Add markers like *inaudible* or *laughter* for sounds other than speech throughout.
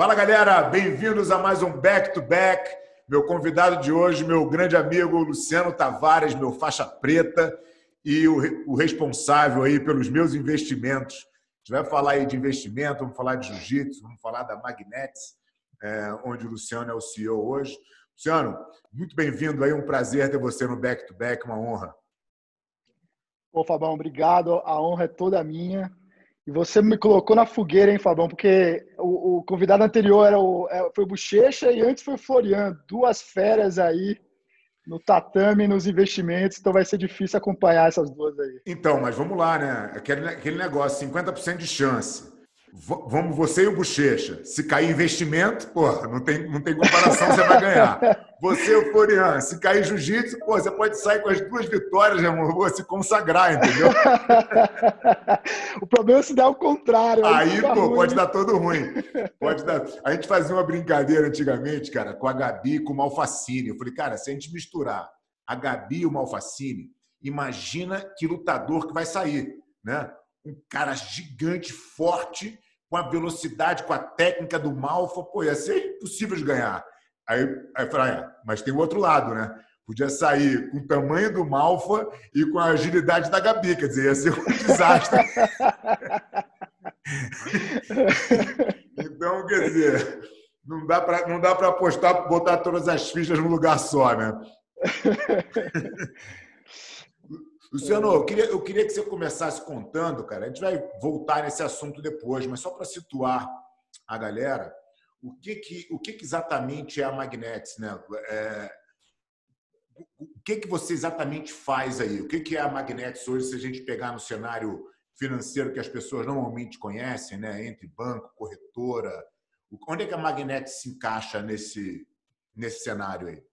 Fala galera, bem-vindos a mais um Back to Back. Meu convidado de hoje, meu grande amigo Luciano Tavares, meu faixa preta e o, responsável aí pelos meus investimentos. A gente vai falar aí de investimento, vamos falar de jiu-jitsu, vamos falar da Magnets, é, onde o Luciano é o CEO hoje. Luciano, muito bem-vindo aí, um prazer ter você no Back to Back, uma honra. Pô, Fabão, obrigado. A honra é toda minha. E você me colocou na fogueira, hein, Fabão? Porque o, o convidado anterior era o, é, foi o Bochecha e antes foi o Florian. Duas férias aí no tatame, nos investimentos, então vai ser difícil acompanhar essas duas aí. Então, mas vamos lá, né? Aquele, aquele negócio, 50% de chance. Vamos você e o Bochecha. Se cair investimento, porra, não tem, não tem comparação, você vai ganhar. *laughs* Você e o Florian. Se cair jiu-jitsu, pô, você pode sair com as duas vitórias, meu amor, se consagrar, entendeu? *laughs* o problema é se der o contrário. Aí, aí pô, ruim. pode dar todo ruim. Pode dar. A gente fazia uma brincadeira antigamente, cara, com a Gabi e com o Malfacine. Eu falei, cara, se a gente misturar a Gabi e o Malfacine, imagina que lutador que vai sair, né? um cara gigante, forte, com a velocidade, com a técnica do Malfa, pô, ia ser impossível de ganhar. Aí, aí eu falei, ah, mas tem o outro lado, né? Podia sair com o tamanho do Malfa e com a agilidade da Gabi, quer dizer, ia ser um *laughs* desastre. *laughs* então, quer dizer, não dá para não dá para apostar, botar todas as fichas num lugar só, né? *laughs* Luciano, eu queria, eu queria que você começasse contando, cara. A gente vai voltar nesse assunto depois, mas só para situar a galera, o que, que, o que, que exatamente é a Magnetics, né? É, o que, que você exatamente faz aí? O que, que é a Magnetics hoje, se a gente pegar no cenário financeiro que as pessoas normalmente conhecem, né? Entre banco, corretora. Onde é que a Magnetics se encaixa nesse, nesse cenário aí?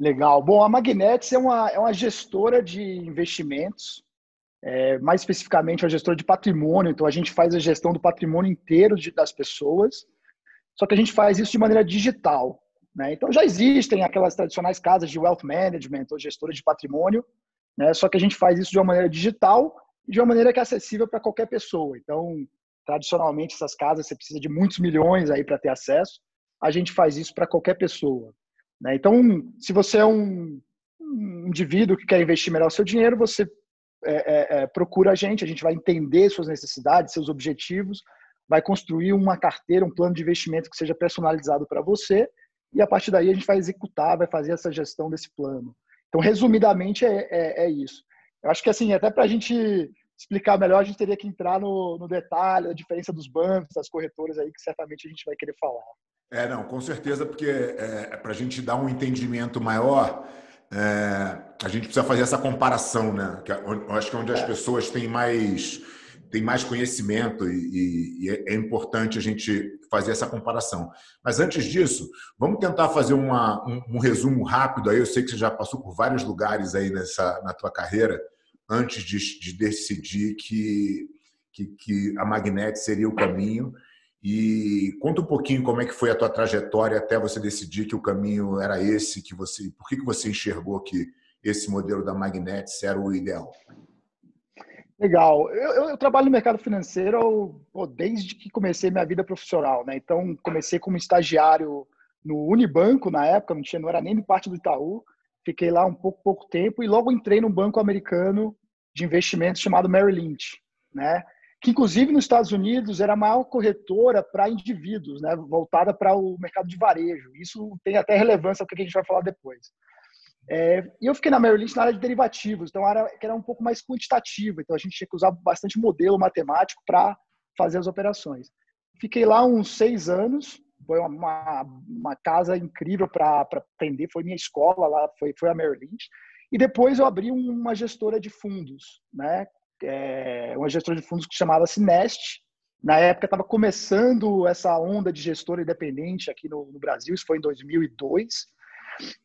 Legal. Bom, a Magnetics é uma, é uma gestora de investimentos, é, mais especificamente uma gestora de patrimônio. Então, a gente faz a gestão do patrimônio inteiro de, das pessoas, só que a gente faz isso de maneira digital. Né? Então, já existem aquelas tradicionais casas de wealth management ou gestoras de patrimônio, né? só que a gente faz isso de uma maneira digital e de uma maneira que é acessível para qualquer pessoa. Então, tradicionalmente, essas casas você precisa de muitos milhões aí para ter acesso. A gente faz isso para qualquer pessoa. Né? Então, se você é um, um, indivíduo que quer investir melhor o seu dinheiro, você é, é, é, procura a gente, a gente vai entender suas necessidades, seus objetivos, vai construir uma carteira, um plano de investimento que seja personalizado para você, e a partir daí a gente vai executar, vai fazer essa gestão desse plano. Então, resumidamente, é, é, é isso. Eu acho que, assim, até para a gente explicar melhor, a gente teria que entrar no, no detalhe, a diferença dos bancos, das corretoras aí, que certamente a gente vai querer falar. É, não, com certeza, porque é, para a gente dar um entendimento maior, é, a gente precisa fazer essa comparação, né? Que é eu acho que é onde as pessoas têm mais, têm mais conhecimento e, e é, é importante a gente fazer essa comparação. Mas antes disso, vamos tentar fazer uma, um, um, resumo rápido aí. Eu sei que você já passou por vários lugares aí nessa, na tua carreira antes de, de decidir que, que, que a Magnet seria o caminho. E conta um pouquinho como é que foi a tua trajetória até você decidir que o caminho era esse, que você, por que, que você enxergou que esse modelo da Magnetics era o ideal? Legal. Eu, eu, trabalho no mercado financeiro pô, desde que comecei minha vida profissional, né? Então comecei como estagiário no Unibanco na época, não tinha, não era nem parte do Itaú. Fiquei lá um pouco pouco tempo e logo entrei num banco americano de investimentos chamado Merrill Lynch, né? Que inclusive nos Estados Unidos era a maior corretora para indivíduos, né, voltada para o mercado de varejo. Isso tem até relevância para o que a gente vai falar depois. É, e eu fiquei na Merrill Lynch na área de derivativos, então era, era um pouco mais quantitativa, então a gente tinha que usar bastante modelo matemático para fazer as operações. Fiquei lá uns seis anos, foi uma, uma casa incrível para aprender, foi minha escola lá, foi, foi a Merrill Lynch. E depois eu abri uma gestora de fundos, né, é, uma gestora de fundos que chamava-se Nest. Na época estava começando essa onda de gestora independente aqui no, no, Brasil, isso foi em 2002.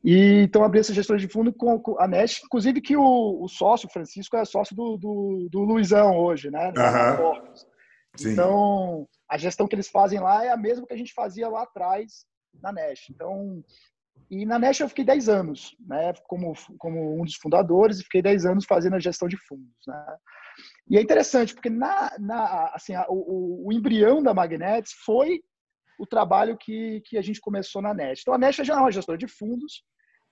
E então abri essa gestora de fundo com, com a Nest, inclusive que o, o, sócio, Francisco, é sócio do, do, do Luizão hoje, né? Uhum. Então, a gestão que eles fazem lá é a mesma que a gente fazia lá atrás na Nest. Então, e na Nest eu fiquei 10 anos, né, como, como um dos fundadores, e fiquei 10 anos fazendo a gestão de fundos, né. E é interessante, porque na, na, assim, a, o, o, embrião da Magnetics foi o trabalho que, que a gente começou na NET. Então, a NET já é uma gestora de fundos.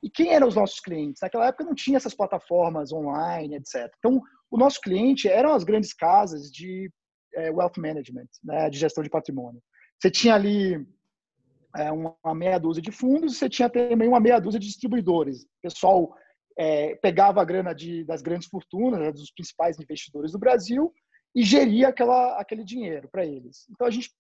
E quem eram os nossos clientes? Naquela época não tinha essas plataformas online, etc. Então, o nosso cliente eram as grandes casas de é, wealth management, né, de gestão de patrimônio. Você tinha ali é, uma meia dúzia de fundos, você tinha também uma meia dúzia de distribuidores. Pessoal é, pegava a grana de, das grandes fortunas, né, dos principais investidores do Brasil, e geria aquela, aquele dinheiro para eles. Então a gente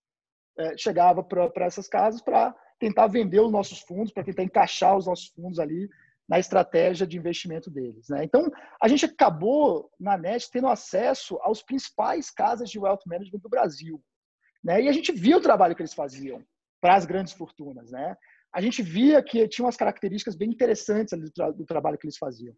é, chegava para essas casas para tentar vender os nossos fundos, para tentar encaixar os nossos fundos ali na estratégia de investimento deles. Né? Então, a gente acabou, na NET, tendo acesso aos principais casas de wealth management do Brasil. Né? E a gente via o trabalho que eles faziam para as grandes fortunas. Né? A gente via que tinha umas características bem interessantes do, tra do trabalho que eles faziam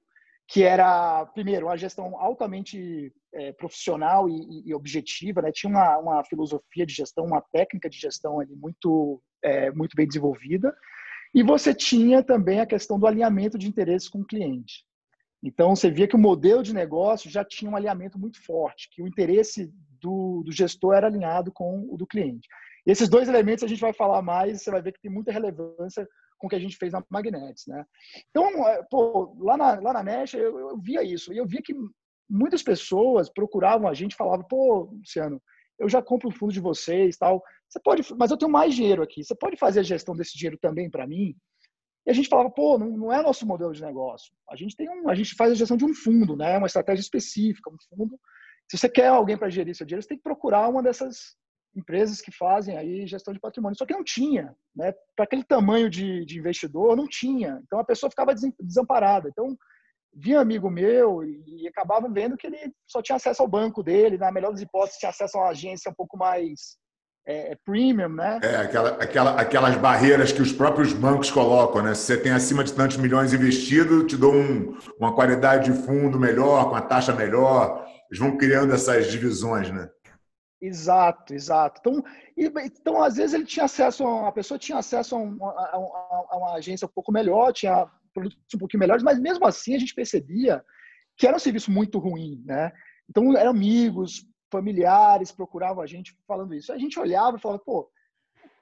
que era, primeiro, uma gestão altamente é, profissional e, e, objetiva, né? tinha uma, uma, filosofia de gestão, uma técnica de gestão ali muito, é, muito bem desenvolvida, e você tinha também a questão do alinhamento de interesses com o cliente. Então, você via que o modelo de negócio já tinha um alinhamento muito forte, que o interesse do, do gestor era alinhado com o do cliente. E esses dois elementos a gente vai falar mais, você vai ver que tem muita relevância com o que a gente fez na Magnets, né? Então, é, pô, lá na, lá na Mesh, eu, eu via isso. E eu via que muitas pessoas procuravam a gente falavam, pô, Luciano, eu já compro o fundo de vocês tal. Você pode, mas eu tenho mais dinheiro aqui. Você pode fazer a gestão desse dinheiro também para mim? E a gente falava, pô, não, não é nosso modelo de negócio. A gente tem um, a gente faz a gestão de um fundo, né? Uma estratégia específica, um fundo. Se você quer alguém para gerir seu dinheiro, você tem que procurar uma dessas empresas que fazem aí gestão de patrimônio. Só que não tinha, né? Para aquele tamanho de, de, investidor, não tinha. Então a pessoa ficava desamparada. Então vinha amigo meu e, acabavam vendo que ele só tinha acesso ao banco dele, na melhor das hipóteses, tinha acesso a uma agência um pouco mais é, é, premium, né? É, aquela, aquela, aquelas barreiras que os próprios bancos colocam, né? Se você tem acima de tantos milhões investido, te dou um, uma qualidade de fundo melhor, com a taxa melhor. Eles vão criando essas divisões, né? Exato, exato. Então, e, então, às vezes ele tinha acesso, a, pessoa tinha acesso a, um, a, a, uma agência um pouco melhor, tinha produtos um pouquinho melhores, mas mesmo assim a gente percebia que era um serviço muito ruim, né? Então, eram amigos, familiares procuravam a gente falando isso. A gente olhava e falava, pô,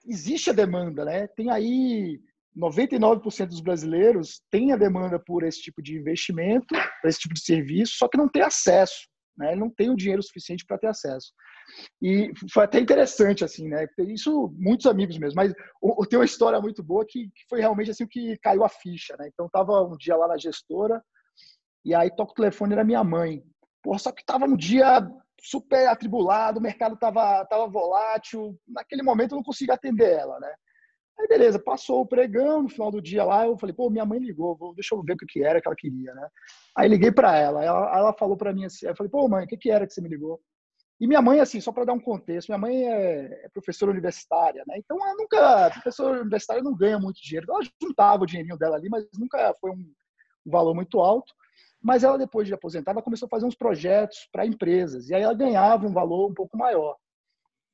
existe a demanda, né? Tem aí 99% dos brasileiros tem a demanda por esse tipo de investimento, por esse tipo de serviço, só que não tem acesso, né? Ele não tem o dinheiro suficiente para ter acesso. E foi até interessante, assim, né? Isso, muitos amigos mesmo, mas o, tem uma história muito boa que, que, foi realmente assim que caiu a ficha, né? Então, tava um dia lá na gestora, e aí toca o telefone, era minha mãe. Porra, só que tava um dia super atribulado, o mercado tava, tava volátil, naquele momento eu não conseguia atender ela, né? Aí beleza, passou o pregão, no final do dia lá, eu falei, pô, minha mãe ligou, vou, deixa eu ver o que era que ela queria, né? Aí liguei para ela, ela, ela falou para mim assim, eu falei, pô, mãe, o que, que era que você me ligou? E minha mãe, assim, só para dar um contexto, minha mãe é, é, professora universitária, né? Então, ela nunca, professora universitária não ganha muito dinheiro. Ela juntava o dinheirinho dela ali, mas nunca foi um, valor muito alto. Mas ela, depois de aposentar, ela começou a fazer uns projetos para empresas. E aí ela ganhava um valor um pouco maior.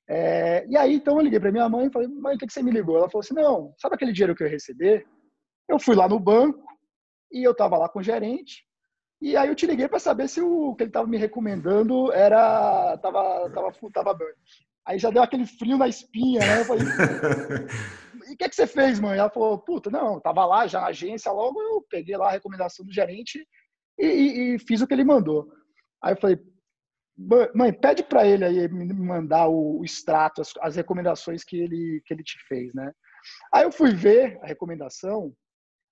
É, e aí, então, eu liguei para minha mãe e falei, mãe, o que, que você me ligou? Ela falou assim, não, sabe aquele dinheiro que eu ia receber? Eu fui lá no banco e eu estava lá com o gerente e aí eu te liguei para saber se o que ele estava me recomendando era tava tava tava bom. Aí já deu aquele frio na espinha, né? Eu falei, *laughs* e o que, é que você fez, mãe? Ela falou, puta, não, tava lá já na agência, logo eu peguei lá a recomendação do gerente e, e, e fiz o que ele mandou. Aí eu falei, mãe, pede para ele aí me mandar o, o extrato, as, as, recomendações que ele, que ele te fez, né? Aí eu fui ver a recomendação,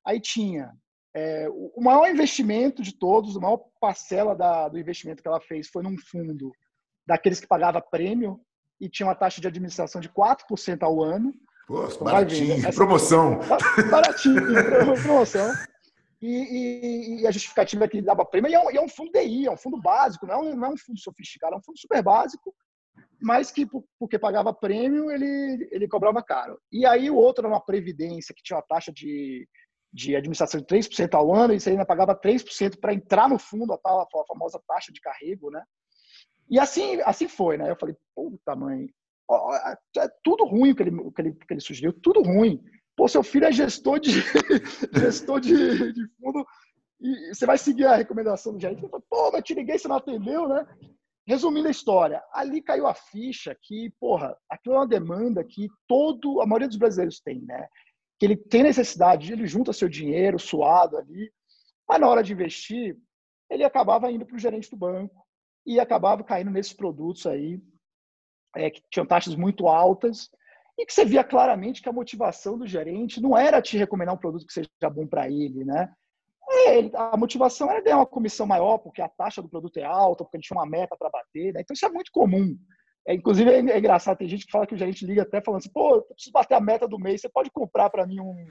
aí tinha é, o maior investimento de todos, a maior parcela da, do investimento que ela fez foi num fundo daqueles que pagava prêmio e tinha uma taxa de administração de 4% ao ano. Pô, então, baratinho, Essa, promoção. Baratinho, *laughs* promoção. E, e, e, a justificativa é que ele dava prêmio, e é, um, e é um fundo DI, é um fundo básico, não é um, não é um fundo sofisticado, é um fundo super básico, mas que porque pagava prêmio, ele, ele cobrava caro. E aí o outro era uma previdência que tinha uma taxa de de administração de 3% ao ano, e você ainda pagava 3% para entrar no fundo, a, tal, a famosa taxa de carrego, né? E assim, assim foi, né? Eu falei, puta mãe, ó, é, é tudo ruim que ele, que ele, que ele sugeriu, tudo ruim. Pô, seu filho é gestor de, *laughs* gestor de, de fundo e você vai seguir a recomendação do gerente. Pô, mas te liguei, você não atendeu, né? resumindo a história, ali caiu a ficha que, porra, aquilo é uma demanda que todo, a maioria dos brasileiros tem, né? Que ele tem necessidade, ele junta seu dinheiro suado ali, mas na hora de investir, ele acabava indo para o gerente do banco e acabava caindo nesses produtos aí é, que tinham taxas muito altas e que você via claramente que a motivação do gerente não era te recomendar um produto que seja bom para ele, né? É, a motivação era ganhar uma comissão maior, porque a taxa do produto é alta, porque ele tinha uma meta para bater, né? Então isso é muito comum. É, inclusive é, é, engraçado, tem gente que fala que o gerente liga até falando assim, pô, eu preciso bater a meta do mês, você pode comprar para mim um,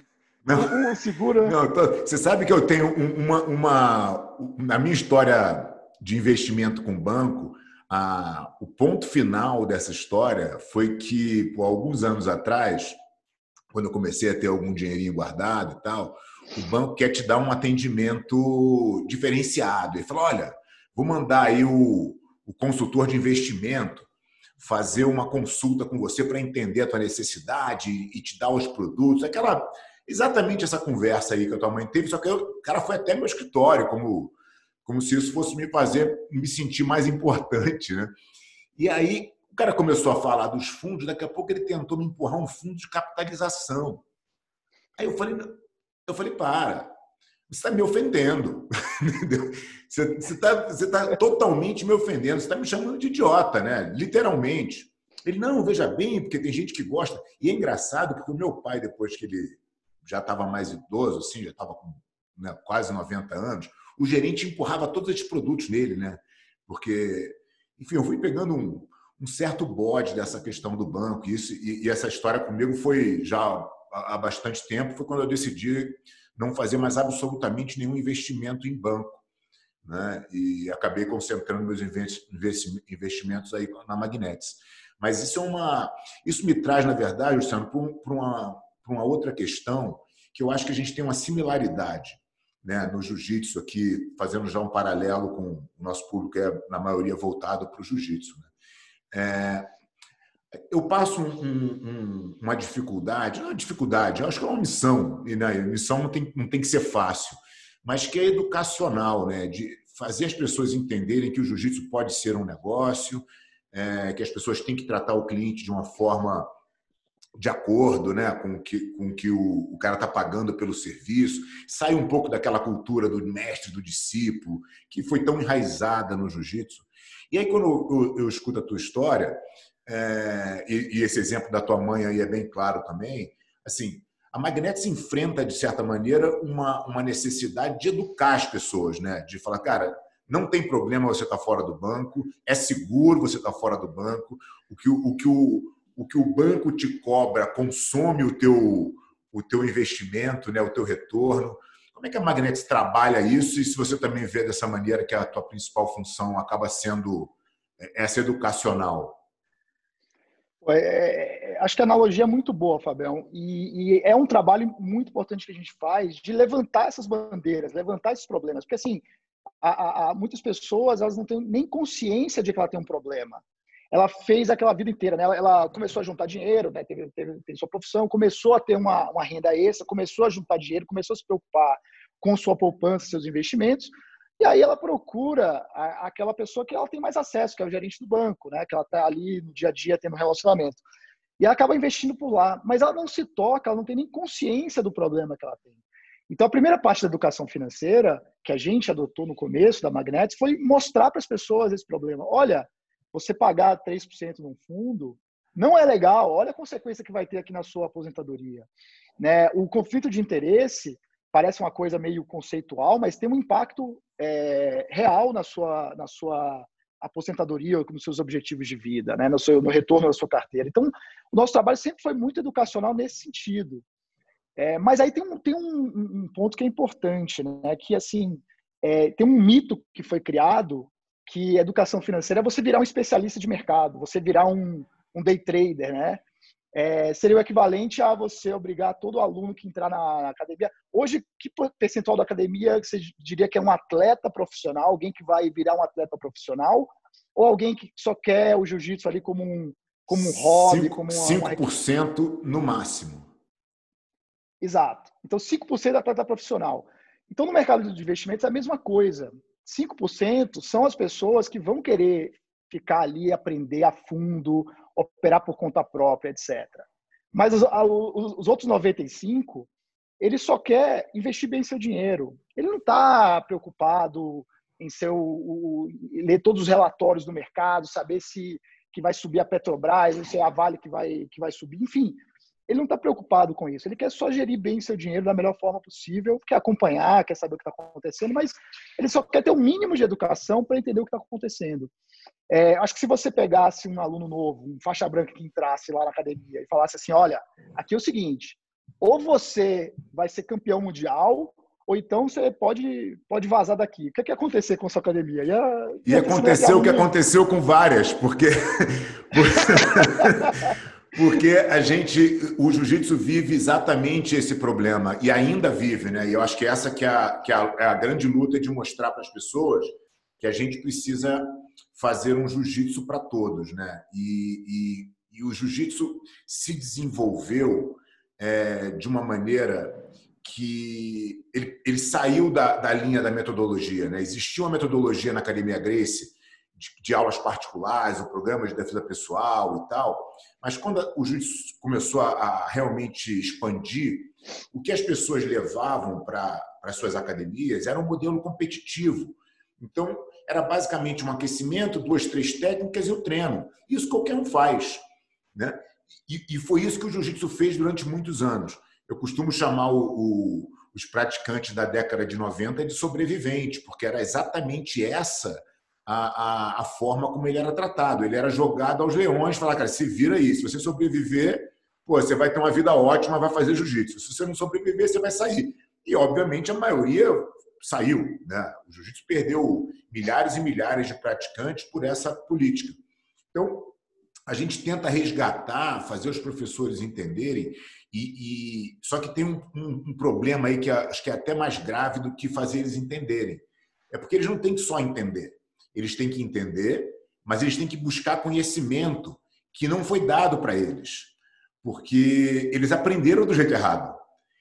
não, um, seguro? Não, tô, você sabe que eu tenho uma, uma, na minha história de investimento com banco, a, o ponto final dessa história foi que, por alguns anos atrás, quando eu comecei a ter algum dinheirinho guardado e tal, o banco quer te dar um atendimento diferenciado. Ele fala: olha, vou mandar aí o, o consultor de investimento fazer uma consulta com você para entender a tua necessidade e te dar os produtos. Aquela exatamente essa conversa aí que a tua mãe teve, só que eu, o cara foi até meu escritório como como se isso fosse me fazer me sentir mais importante, né? E aí o cara começou a falar dos fundos, daqui a pouco ele tentou me empurrar um fundo de capitalização. Aí eu falei, eu falei, para, você está me ofendendo. *laughs* você está você tá totalmente me ofendendo, você está me chamando de idiota, né? Literalmente. Ele, não, veja bem, porque tem gente que gosta. E é engraçado, porque o meu pai, depois que ele já estava mais idoso, assim, já estava com né, quase 90 anos, o gerente empurrava todos esses produtos nele, né? Porque, enfim, eu fui pegando um, um certo bode dessa questão do banco. E, isso, e, e, essa história comigo foi já há bastante tempo. Foi quando eu decidi não fazer mais absolutamente nenhum investimento em banco. Né? E acabei concentrando meus investimentos aí na Magnetis. Mas isso é uma, isso me traz, na verdade, Luciano, para uma, para uma outra questão que eu acho que a gente tem uma similaridade né, no jiu-jitsu aqui, fazendo já um paralelo com o nosso público, que é na maioria voltado para o jiu-jitsu. Né? É, eu passo um, um, uma dificuldade, não é dificuldade, eu acho que é uma missão, e né, missão não tem, não tem que ser fácil, mas que é educacional, né, de fazer as pessoas entenderem que o jiu-jitsu pode ser um negócio, é, que as pessoas têm que tratar o cliente de uma forma de acordo né, com que, com que o, o cara está pagando pelo serviço, sai um pouco daquela cultura do mestre, do discípulo, que foi tão enraizada no jiu-jitsu. E aí, quando eu, eu, eu, escuto a tua história, é, e, e, esse exemplo da tua mãe aí é bem claro também, assim, a Magnet se enfrenta, de certa maneira, uma, uma necessidade de educar as pessoas, né? de falar, cara, não tem problema você estar tá fora do banco, é seguro você estar tá fora do banco, o que o, que o o que o banco te cobra consome o teu, o teu investimento, né, o teu retorno. Como é que a Magnetis trabalha isso e se você também vê dessa maneira que a tua principal função acaba sendo é, essa educacional? É, é, acho que a analogia é muito boa, Fabião, e, e, é um trabalho muito importante que a gente faz de levantar essas bandeiras, levantar esses problemas, porque assim, há, há muitas pessoas elas não têm nem consciência de que ela tem um problema ela fez aquela vida inteira, né? Ela, ela começou a juntar dinheiro, né? teve, teve, teve, sua profissão, começou a ter uma, uma renda extra, começou a juntar dinheiro, começou a se preocupar com sua poupança, seus investimentos, e aí ela procura aquela pessoa que ela tem mais acesso, que é o gerente do banco, né? Que ela está ali no dia a dia tendo relacionamento. E ela acaba investindo por lá, mas ela não se toca, ela não tem nem consciência do problema que ela tem. Então, a primeira parte da educação financeira que a gente adotou no começo da Magnetis foi mostrar para as pessoas esse problema. Olha, você pagar 3% num fundo não é legal. Olha a consequência que vai ter aqui na sua aposentadoria. Né? O conflito de interesse parece uma coisa meio conceitual, mas tem um impacto é, real na sua, na sua aposentadoria nos seus objetivos de vida, né? no, seu, no retorno da sua carteira. Então, o nosso trabalho sempre foi muito educacional nesse sentido. É, mas aí tem um, tem um, um, ponto que é importante, né? que assim é, tem um mito que foi criado que educação financeira é você virar um especialista de mercado, você virar um, um day trader, né? É, seria o equivalente a você obrigar todo aluno que entrar na academia. Hoje, que percentual da academia você diria que é um atleta profissional, alguém que vai virar um atleta profissional, ou alguém que só quer o jiu-jitsu ali como um, como um hobby, Cinco, como uma. 5% uma... no máximo. Exato. Então, 5% é atleta profissional. Então, no mercado de investimentos é a mesma coisa. 5% são as pessoas que vão querer ficar ali, aprender a fundo, operar por conta própria, etc. Mas os, os outros 95, ele só quer investir bem seu dinheiro. Ele não está preocupado em ser o, o, ler todos os relatórios do mercado, saber se que vai subir a Petrobras, se é a Vale que vai, que vai subir, enfim. Ele não está preocupado com isso. Ele quer só gerir bem seu dinheiro da melhor forma possível, quer acompanhar, quer saber o que está acontecendo, mas ele só quer ter o um mínimo de educação para entender o que está acontecendo. É, acho que se você pegasse um aluno novo, um faixa branca que entrasse lá na academia e falasse assim, olha, aqui é o seguinte, ou você vai ser campeão mundial, ou então você pode, pode vazar daqui. O que, é que ia acontecer com a sua academia? Ia, ia e aconteceu o que aconteceu com várias, porque. *laughs* *laughs* porque a gente, o jiu-jitsu vive exatamente esse problema e ainda vive, né? E eu acho que essa que é a, que é a, é a grande luta de mostrar para as pessoas que a gente precisa fazer um jiu-jitsu para todos, né? E, e, e o jiu-jitsu se desenvolveu é, de uma maneira que ele, ele saiu da, da, linha da metodologia. Né? Existia uma metodologia na Academia Grace de, de, aulas particulares, o programa de defesa pessoal e tal, mas quando o juiz começou a, a realmente expandir, o que as pessoas levavam para as suas academias era um modelo competitivo. Então, era basicamente um aquecimento, duas, três técnicas e o treino. Isso qualquer um faz. Né? E, e foi isso que o jiu-jitsu fez durante muitos anos. Eu costumo chamar o, o, os praticantes da década de 90 de sobrevivente, porque era exatamente essa a, a, a, forma como ele era tratado. Ele era jogado aos leões, falar, cara, se vira aí, se você sobreviver, pô, você vai ter uma vida ótima, vai fazer jiu-jitsu. Se você não sobreviver, você vai sair. E, obviamente, a maioria saiu. Né? O jiu-jitsu perdeu milhares e milhares de praticantes por essa política. Então, a gente tenta resgatar, fazer os professores entenderem e, e só que tem um, um, um, problema aí que acho que é até mais grave do que fazer eles entenderem. É porque eles não têm que só entender. Eles têm que entender, mas eles têm que buscar conhecimento que não foi dado para eles, porque eles aprenderam do jeito errado.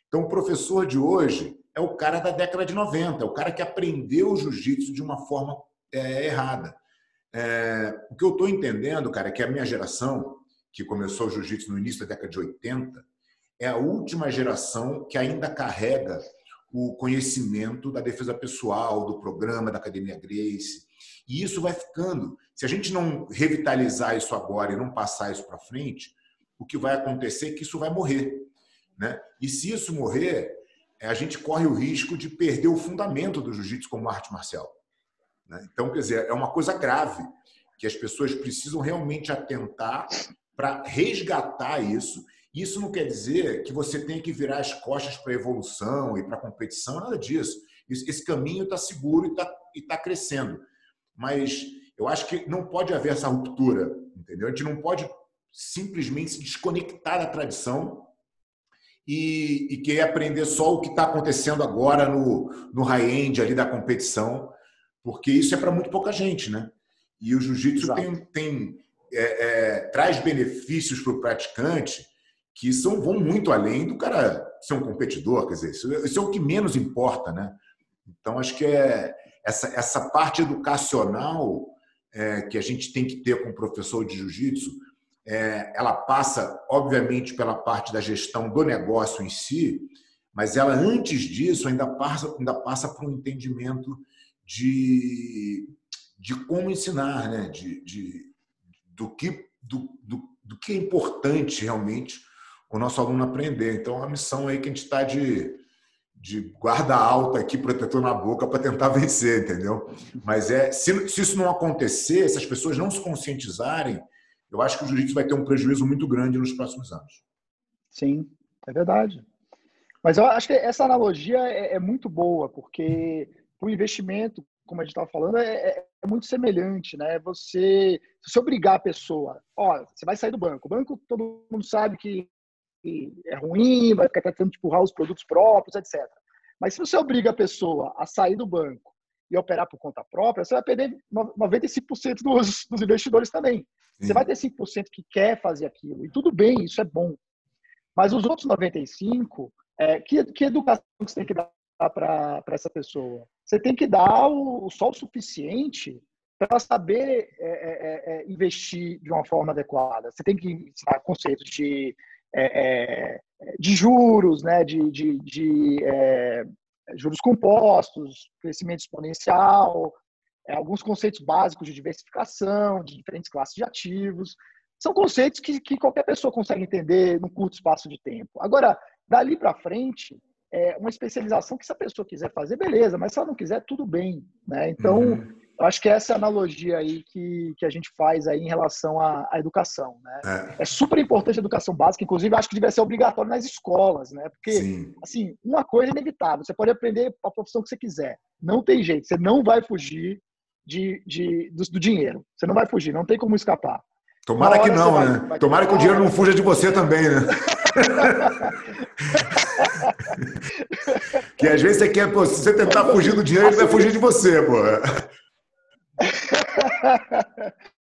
Então, o professor de hoje é o cara da década de 90, é o cara que aprendeu o jiu-jitsu de uma forma é, errada. É, o que eu estou entendendo, cara, é que a minha geração, que começou o jiu-jitsu no início da década de 80, é a última geração que ainda carrega o conhecimento da defesa pessoal, do programa da Academia Grace. E isso vai ficando. Se a gente não revitalizar isso agora e não passar isso para frente, o que vai acontecer é que isso vai morrer. Né? E se isso morrer, a gente corre o risco de perder o fundamento do jiu-jitsu como arte marcial. Né? Então, quer dizer, é uma coisa grave que as pessoas precisam realmente atentar para resgatar isso isso não quer dizer que você tenha que virar as costas para a evolução e para a competição, nada disso. Esse caminho está seguro e está tá crescendo. Mas eu acho que não pode haver essa ruptura, entendeu? A gente não pode simplesmente se desconectar da tradição e, e querer aprender só o que está acontecendo agora no, no high-end ali da competição, porque isso é para muito pouca gente, né? E o jiu-jitsu tem, tem é, é, traz benefícios para o praticante que são, vão muito além do cara ser um competidor, quer dizer, isso, isso é o que menos importa, né? Então, acho que é essa, essa parte educacional é, que a gente tem que ter com o professor de jiu-jitsu, ela passa, obviamente, pela parte da gestão do negócio em si, mas ela, antes disso, ainda passa, ainda passa por um entendimento de, de como ensinar, né? de, de, do, que, do, do, do que é importante realmente o nosso aluno aprender. Então, é a missão aí que a gente está de, de guarda alta aqui, protetor na boca, para tentar *laughs* vencer, entendeu? Mas é se, se isso não acontecer, se as pessoas não se conscientizarem, eu acho que o jiu-jitsu vai ter um prejuízo muito grande nos próximos anos. Sim, é verdade. Mas eu acho que essa analogia é, é muito boa, porque o investimento, como a gente estava falando, é, é, é, muito semelhante, né? Você, se obrigar a pessoa, ó, você vai sair do banco. O banco, todo mundo sabe que é ruim, vai ficar tentando empurrar os produtos próprios, etc. Mas se você obriga a pessoa a sair do banco e operar por conta própria, você vai perder 95% dos, dos investidores também. Sim. Você vai ter 5% que quer fazer aquilo. E tudo bem, isso é bom. Mas os outros 95%, é, que, que educação que você tem que dar para essa pessoa? Você tem que dar o, o suficiente para saber é, é, é, investir de uma forma adequada. Você tem que ensinar conceitos de, é, é, de juros, né, de, de, de juros compostos, crescimento exponencial, alguns conceitos básicos de diversificação, de diferentes classes de ativos. São conceitos que, que qualquer pessoa consegue entender num curto espaço de tempo. Agora, dali para frente, é uma especialização que se a pessoa quiser fazer, beleza, mas se ela não quiser, tudo bem. Né? Então, uhum. Eu acho que essa é a analogia aí que, que a gente faz aí em relação à, à educação. Né? É. é. super importante a educação básica, inclusive acho que devia ser obrigatório nas escolas, né? Porque, Sim. assim, uma coisa é inevitável, você pode aprender a profissão que você quiser. Não tem jeito, você não vai fugir de, de, do, do dinheiro. Você não vai fugir, não tem como escapar. Tomara que não, né? Vai, vai Tomara que o dinheiro não fuja de você também, né? *laughs* que às vezes você quer, pô, se você tentar fugir do dinheiro, ele vai fugir de você, pô. *laughs*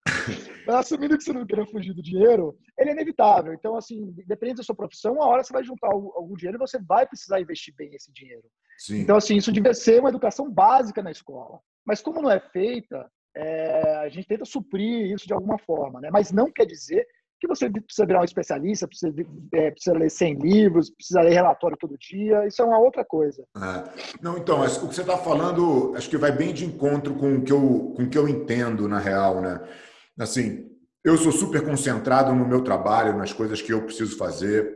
Mas assumindo que você não quer fugir do dinheiro, ele é inevitável. Então, assim, dependendo da sua profissão, uma hora você vai juntar algum dinheiro e você vai precisar investir bem esse dinheiro. Sim. Então, assim, isso devia ser uma educação básica na escola. Mas como não é feita, é, a gente tenta suprir isso de alguma forma, né? Mas não quer dizer que você precisa virar um especialista, precisa, é, precisa ler 100 livros, precisa ler relatório todo dia, isso é uma outra coisa. É. Não, então, o que você está falando, acho que vai bem de encontro com o que eu, com o que eu entendo, na real, né? Assim, eu sou super concentrado no meu trabalho, nas coisas que eu preciso fazer.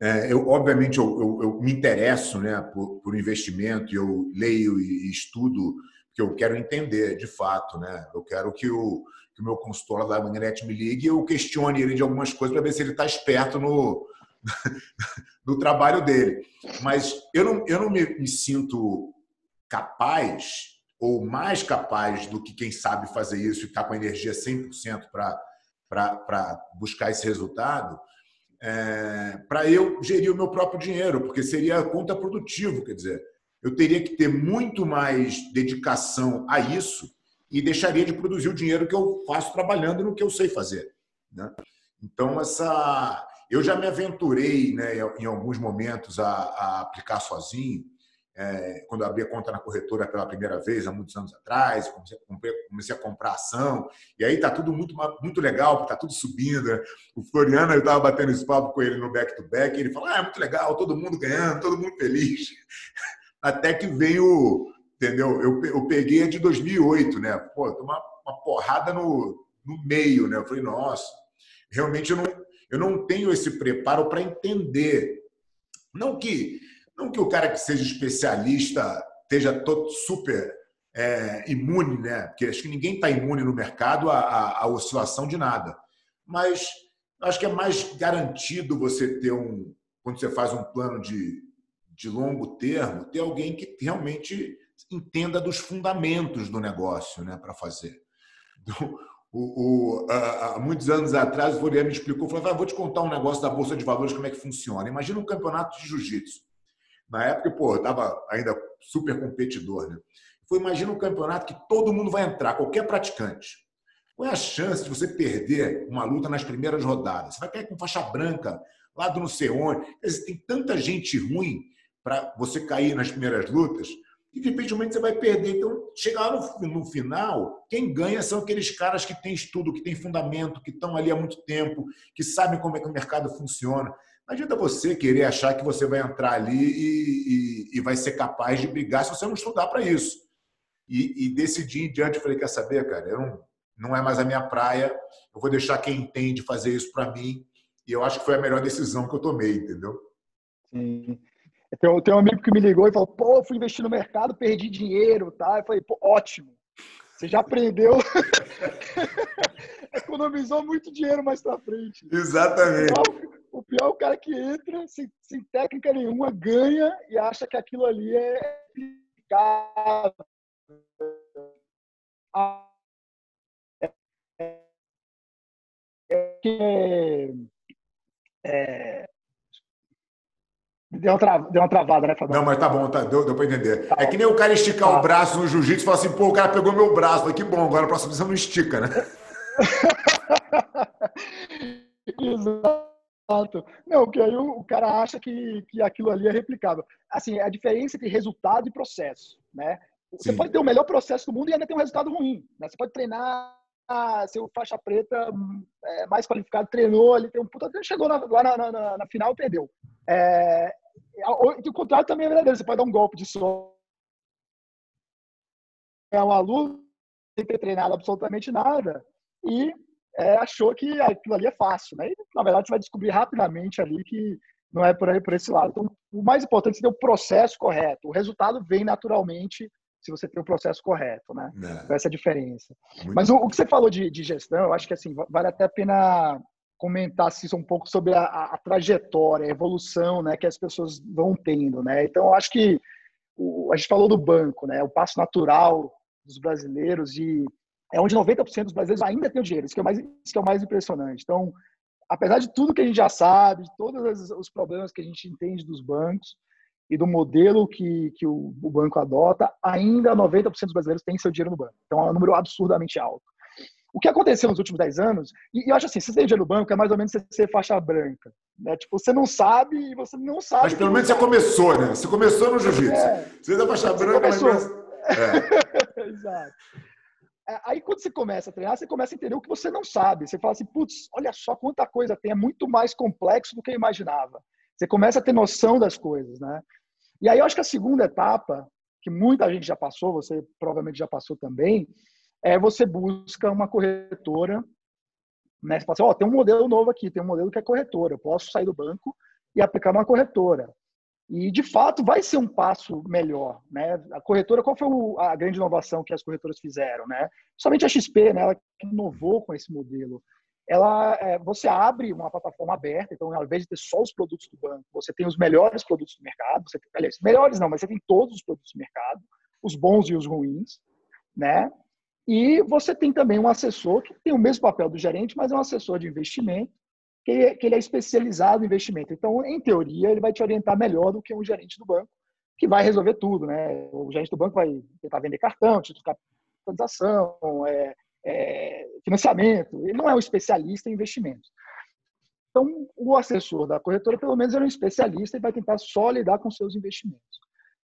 É, eu, obviamente, eu, eu, eu, me interesso né, por, por investimento, eu leio e estudo, porque eu quero entender, de fato, né? Eu quero que o que o meu consultor da Manganete me ligue e eu questione ele de algumas coisas para ver se ele está esperto no, *laughs* no trabalho dele. Mas eu não, eu não me, me sinto capaz ou mais capaz do que quem sabe fazer isso e está com a energia 100% para buscar esse resultado, é, para eu gerir o meu próprio dinheiro, porque seria contraprodutivo. Quer dizer, eu teria que ter muito mais dedicação a isso e deixaria de produzir o dinheiro que eu faço trabalhando no que eu sei fazer. Né? Então, essa, eu já me aventurei né, em alguns momentos a, a aplicar sozinho. É, quando abri a conta na corretora pela primeira vez, há muitos anos atrás, comecei, comecei a comprar ação, e aí está tudo muito, muito legal, está tudo subindo. Né? O Floriano, eu estava batendo esse papo com ele no back-to-back, -back, ele falou: ah, é muito legal, todo mundo ganhando, todo mundo feliz. *laughs* Até que veio entendeu? Eu, eu peguei a de 2008, né? Pô, uma, uma porrada no, no meio, né? Eu falei, nossa, realmente eu não, eu não tenho esse preparo para entender. Não que, não que o cara que seja especialista esteja todo super é, imune, né? Porque acho que ninguém está imune no mercado à, à, oscilação de nada. Mas acho que é mais garantido você ter um, quando você faz um plano de, de longo termo, ter alguém que realmente entenda dos fundamentos do negócio né, para fazer. O, o, há muitos anos atrás, o Floriano me explicou, falou, vou te contar um negócio da Bolsa de Valores, como é que funciona. Imagina um campeonato de jiu-jitsu. Na época, pô, eu estava ainda super competidor. Né? Foi, imagina um campeonato que todo mundo vai entrar, qualquer praticante. Qual é a chance de você perder uma luta nas primeiras rodadas? Você vai cair com faixa branca, lá do não sei onde. Tem tanta gente ruim para você cair nas primeiras lutas e dificilmente você vai perder. Então, chegar no, no, final, quem ganha são aqueles caras que têm estudo, que têm fundamento, que estão ali há muito tempo, que sabem como é que o mercado funciona. Não adianta você querer achar que você vai entrar ali e, e, e vai ser capaz de brigar se você não estudar para isso. E, e desse dia em diante, falei: quer saber, cara? Eu não, não é mais a minha praia, eu vou deixar quem entende fazer isso para mim. E eu acho que foi a melhor decisão que eu tomei, entendeu? Sim. Tem, tem um amigo que me ligou e falou: pô, fui investir no mercado, perdi dinheiro, tá? Eu falei: pô, ótimo. Você já aprendeu. *laughs* Economizou muito dinheiro mais pra frente. Exatamente. O pior, o pior é o cara que entra sem, sem técnica nenhuma, ganha e acha que aquilo ali é aplicável. É, é, é, Deu uma, tra... Deu uma travada, né, Fabio? Não, mas tá bom, tá, deu, deu para entender. Tá é que nem o cara esticar tá. o braço no jiu-jitsu e falar assim, pô, o cara pegou meu braço. Falei, que bom, agora a próxima vez não estica, né? *laughs* Exato. Não, que aí o, cara acha que, que aquilo ali é replicável. Assim, a diferença entre resultado e processo, né? Você Sim. pode ter o melhor processo do mundo e ainda ter um resultado ruim. Né? Você pode treinar seu faixa preta é, mais qualificado, treinou, ele tem um puta, chegou na, lá na, na, na, final e perdeu. É, o contrário também é verdadeiro. Você pode dar um golpe de sorte. É um aluno sem ter treinado absolutamente nada e é, achou que aquilo ali é fácil, né? E, na verdade, você vai descobrir rapidamente ali que não é por aí por esse lado. Então, o mais importante é ter o processo correto. O resultado vem naturalmente se você tem o processo correto, né? É. Essa é a diferença. Muito Mas o, o, que você falou de, de, gestão, eu acho que assim vale até a pena comentar assim, um pouco sobre a, a, a, trajetória, a evolução, né, que as pessoas vão tendo, né? Então, eu acho que o, a gente falou do banco, né? O passo natural dos brasileiros e é onde 90% dos brasileiros ainda tem o dinheiro. Isso que é mais, isso que é o mais impressionante. Então, apesar de tudo que a gente já sabe, de todos os problemas que a gente entende dos bancos e do modelo que, que o, o banco adota, ainda 90% dos brasileiros têm seu dinheiro no banco. Então, é um número absurdamente alto. O que aconteceu nos últimos 10 anos, e eu acho assim, se você tem dinheiro no banco, é mais ou menos você ser faixa branca. Né? Tipo, você não sabe e você não sabe. Mas pelo menos você começou, né? Você começou no jiu-jitsu. É, você é da faixa branca, começou. mas. *laughs* É. Exato. É, aí quando você começa a treinar, você começa a entender o que você não sabe. Você fala assim, putz, olha só quanta coisa tem, é muito mais complexo do que eu imaginava. Você começa a ter noção das coisas, né? E aí eu acho que a segunda etapa, que muita gente já passou, você provavelmente já passou também, é você busca uma corretora, né? Você fala assim, ó, oh, tem um modelo novo aqui, tem um modelo que é corretora, eu posso sair do banco e aplicar uma corretora. E, de fato, vai ser um passo melhor. Né? A corretora, qual foi a grande inovação que as corretoras fizeram? Né? Somente a XP, né, ela inovou com esse modelo. Ela, é, você abre uma plataforma aberta, então, ao invés de ter só os produtos do banco, você tem os melhores produtos do mercado. Você tem, aliás, melhores não, mas você tem todos os produtos do mercado, os bons e os ruins. Né? E você tem também um assessor que tem o mesmo papel do gerente, mas é um assessor de investimento que, que ele é especializado em investimento. Então, em teoria, ele vai te orientar melhor do que um gerente do banco, que vai resolver tudo, né? O gerente do banco vai tentar vender cartão, título de capitalização, é, é, financiamento. Ele não é um especialista em investimentos. Então, o assessor da corretora, pelo menos, é um especialista e vai tentar só lidar com seus investimentos.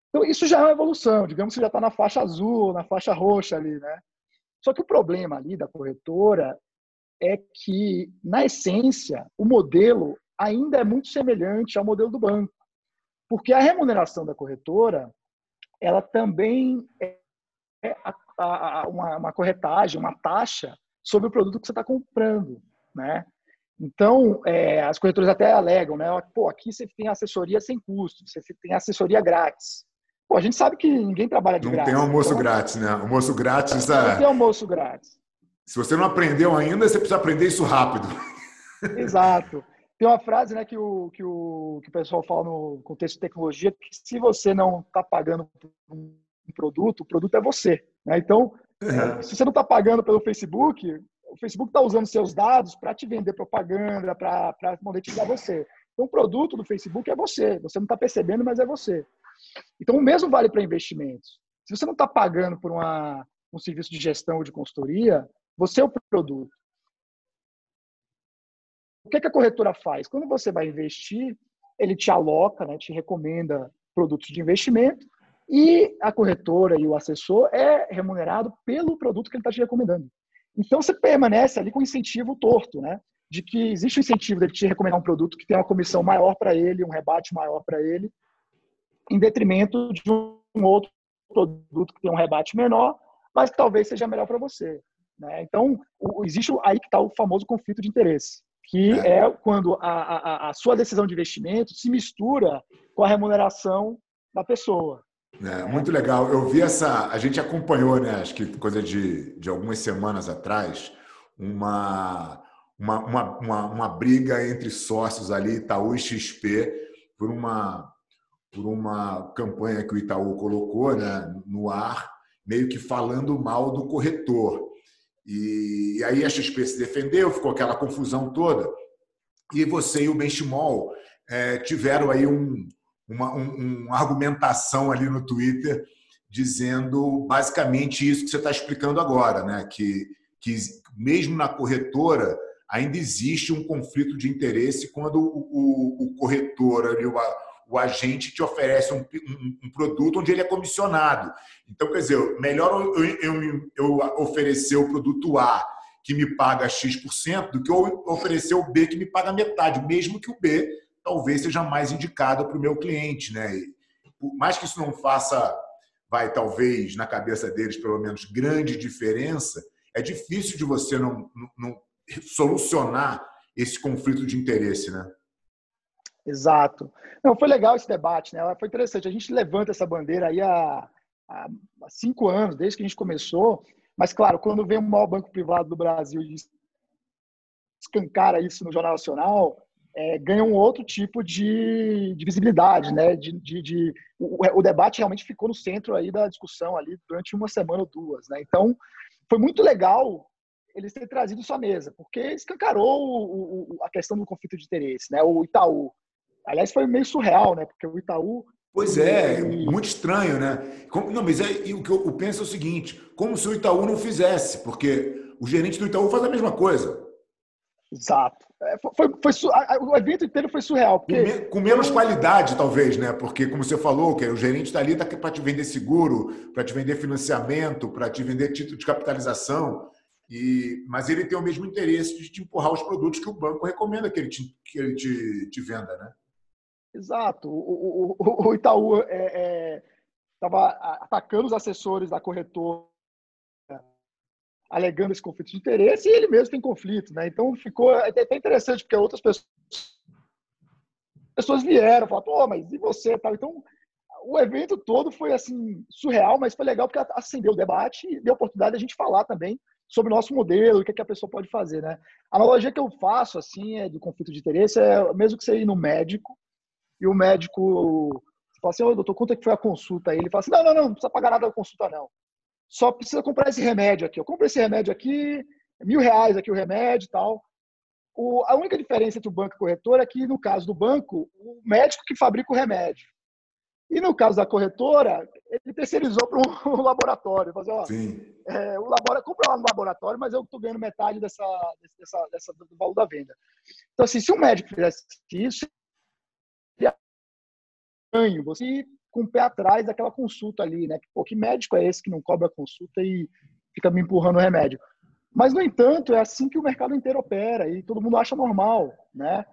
Então, isso já é uma evolução. Digamos que já está na faixa azul, na faixa roxa ali, né? Só que o problema ali da corretora é que, na essência, o modelo ainda é muito semelhante ao modelo do banco. Porque a remuneração da corretora, ela também é uma, uma corretagem, uma taxa sobre o produto que você está comprando, né? Então, é, as corretoras até alegam, né? Pô, aqui você tem assessoria sem custo, você tem assessoria grátis. Pô, a gente sabe que ninguém trabalha de não grátis. Não tem almoço então, grátis, né? Almoço grátis... Não é... tem almoço grátis. Se você não aprendeu ainda, você precisa aprender isso rápido. Exato. Tem uma frase né, que, o, que, o, que o pessoal fala no contexto de tecnologia, que se você não está pagando um produto, o produto é você. Né? Então, é. se você não está pagando pelo Facebook, o Facebook está usando seus dados para te vender propaganda, para monetizar você. Então, o produto do Facebook é você. Você não está percebendo, mas é você. Então, o mesmo vale para investimentos. Se você não está pagando por uma, um serviço de gestão ou de consultoria, você é o produto. O que, é que a corretora faz? Quando você vai investir, ele te aloca, né, te recomenda produtos de investimento e a corretora e o assessor é remunerado pelo produto que ele está te recomendando. Então você permanece ali com incentivo torto, né? De que existe o um incentivo dele te recomendar um produto que tem uma comissão maior para ele, um rebate maior para ele, em detrimento de um outro produto que tem um rebate menor, mas que talvez seja melhor para você. Né? Então, o, existe aí que está o famoso conflito de interesse, que é, é quando a, a, a, sua decisão de investimento se mistura com a remuneração da pessoa. É, muito legal. Eu vi essa. A gente acompanhou, né? Acho que coisa de, de algumas semanas atrás, uma, uma, uma, uma, uma briga entre sócios ali, Itaú e XP, por uma, por uma campanha que o Itaú colocou né, no ar, meio que falando mal do corretor. E, e aí a XP se defendeu, ficou aquela confusão toda. E você e o Benchimol é, tiveram aí um, uma um, um argumentação ali no Twitter dizendo basicamente isso que você está explicando agora, né? Que, que mesmo na corretora ainda existe um conflito de interesse quando o, o, o corretor ali, o, o agente te oferece um, um, um, produto onde ele é comissionado. Então, quer dizer, melhor eu, eu, eu oferecer o produto A que me paga X% do que eu oferecer o B que me paga metade, mesmo que o B talvez seja mais indicado para o meu cliente. Né? E, por mais que isso não faça, vai talvez na cabeça deles pelo menos grande diferença, é difícil de você não, não, não solucionar esse conflito de interesse, né? Exato. Não, foi legal esse debate, né? Foi interessante. A gente levanta essa bandeira aí há, há cinco anos, desde que a gente começou. Mas, claro, quando vem o maior banco privado do Brasil e escancara isso no Jornal Nacional, é, ganha um outro tipo de, de visibilidade, né? De, de, de o, o, debate realmente ficou no centro aí da discussão ali durante uma semana ou duas, né? Então, foi muito legal eles terem trazido à mesa, porque escancarou o, o, a questão do conflito de interesse, né? O Itaú Aliás, foi meio surreal, né? Porque o Itaú. Pois é, e... muito estranho, né? Não, mas é, o que eu penso é o seguinte: como se o Itaú não fizesse, porque o gerente do Itaú faz a mesma coisa. Exato. É, foi, foi, foi, o evento inteiro foi surreal. Porque... Com, me, com menos qualidade, talvez, né? Porque, como você falou, que o gerente está ali tá para te vender seguro, para te vender financiamento, para te vender título de capitalização. E, mas ele tem o mesmo interesse de te empurrar os produtos que o banco recomenda que ele te, que ele te, te venda, né? Exato. O, o, o Itaú estava é, é, atacando os assessores da corretora, alegando esse conflito de interesse, e ele mesmo tem conflito. Né? Então ficou é até interessante, porque outras pessoas, pessoas vieram, falaram, pô, mas e você? Então, o evento todo foi assim surreal, mas foi legal porque acendeu o debate e deu a oportunidade de a gente falar também sobre o nosso modelo, o que, é que a pessoa pode fazer, né? A analogia que eu faço, assim, é, do conflito de interesse é mesmo que você ir no médico e o médico fala assim, ô doutor, quanto é que foi a consulta? Aí ele fala assim, não, não, não, não precisa pagar nada da consulta, não. Só precisa comprar esse remédio aqui. Eu compro esse remédio aqui, mil reais aqui o remédio e tal. O, a única diferença entre o banco e o corretor é que, no caso do banco, o médico que fabrica o remédio. E no caso da corretora, ele terceirizou para um, *laughs* um laboratório. Fazer, ó, é, o laboratório, compra lá no laboratório, mas eu estou ganhando metade dessa, dessa, dessa, do valor da venda. Então, assim, se o médico fizesse isso, estranho você com o pé atrás daquela consulta ali, né? Pô, que médico é esse que não cobra consulta e fica me empurrando o remédio? Mas, no entanto, é assim que o mercado inteiro opera e todo mundo acha normal, né?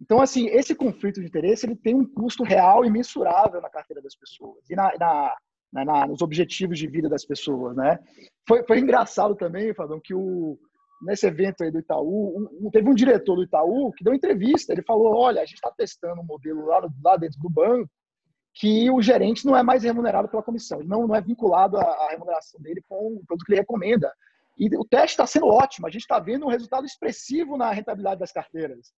Então, assim, esse conflito de interesse ele tem um custo real e mensurável na carteira das pessoas e na, na, na nos objetivos de vida das pessoas, né? Foi, foi engraçado também, Fabão, que o, nesse evento aí do Itaú, um, teve um diretor do Itaú que deu entrevista, ele falou, olha, a gente está testando um modelo lá, lá dentro do banco que o gerente não é mais remunerado pela comissão, não, não é vinculado a, remuneração dele com o produto que ele recomenda. E o teste está sendo ótimo, a gente está vendo um resultado expressivo na rentabilidade das carteiras.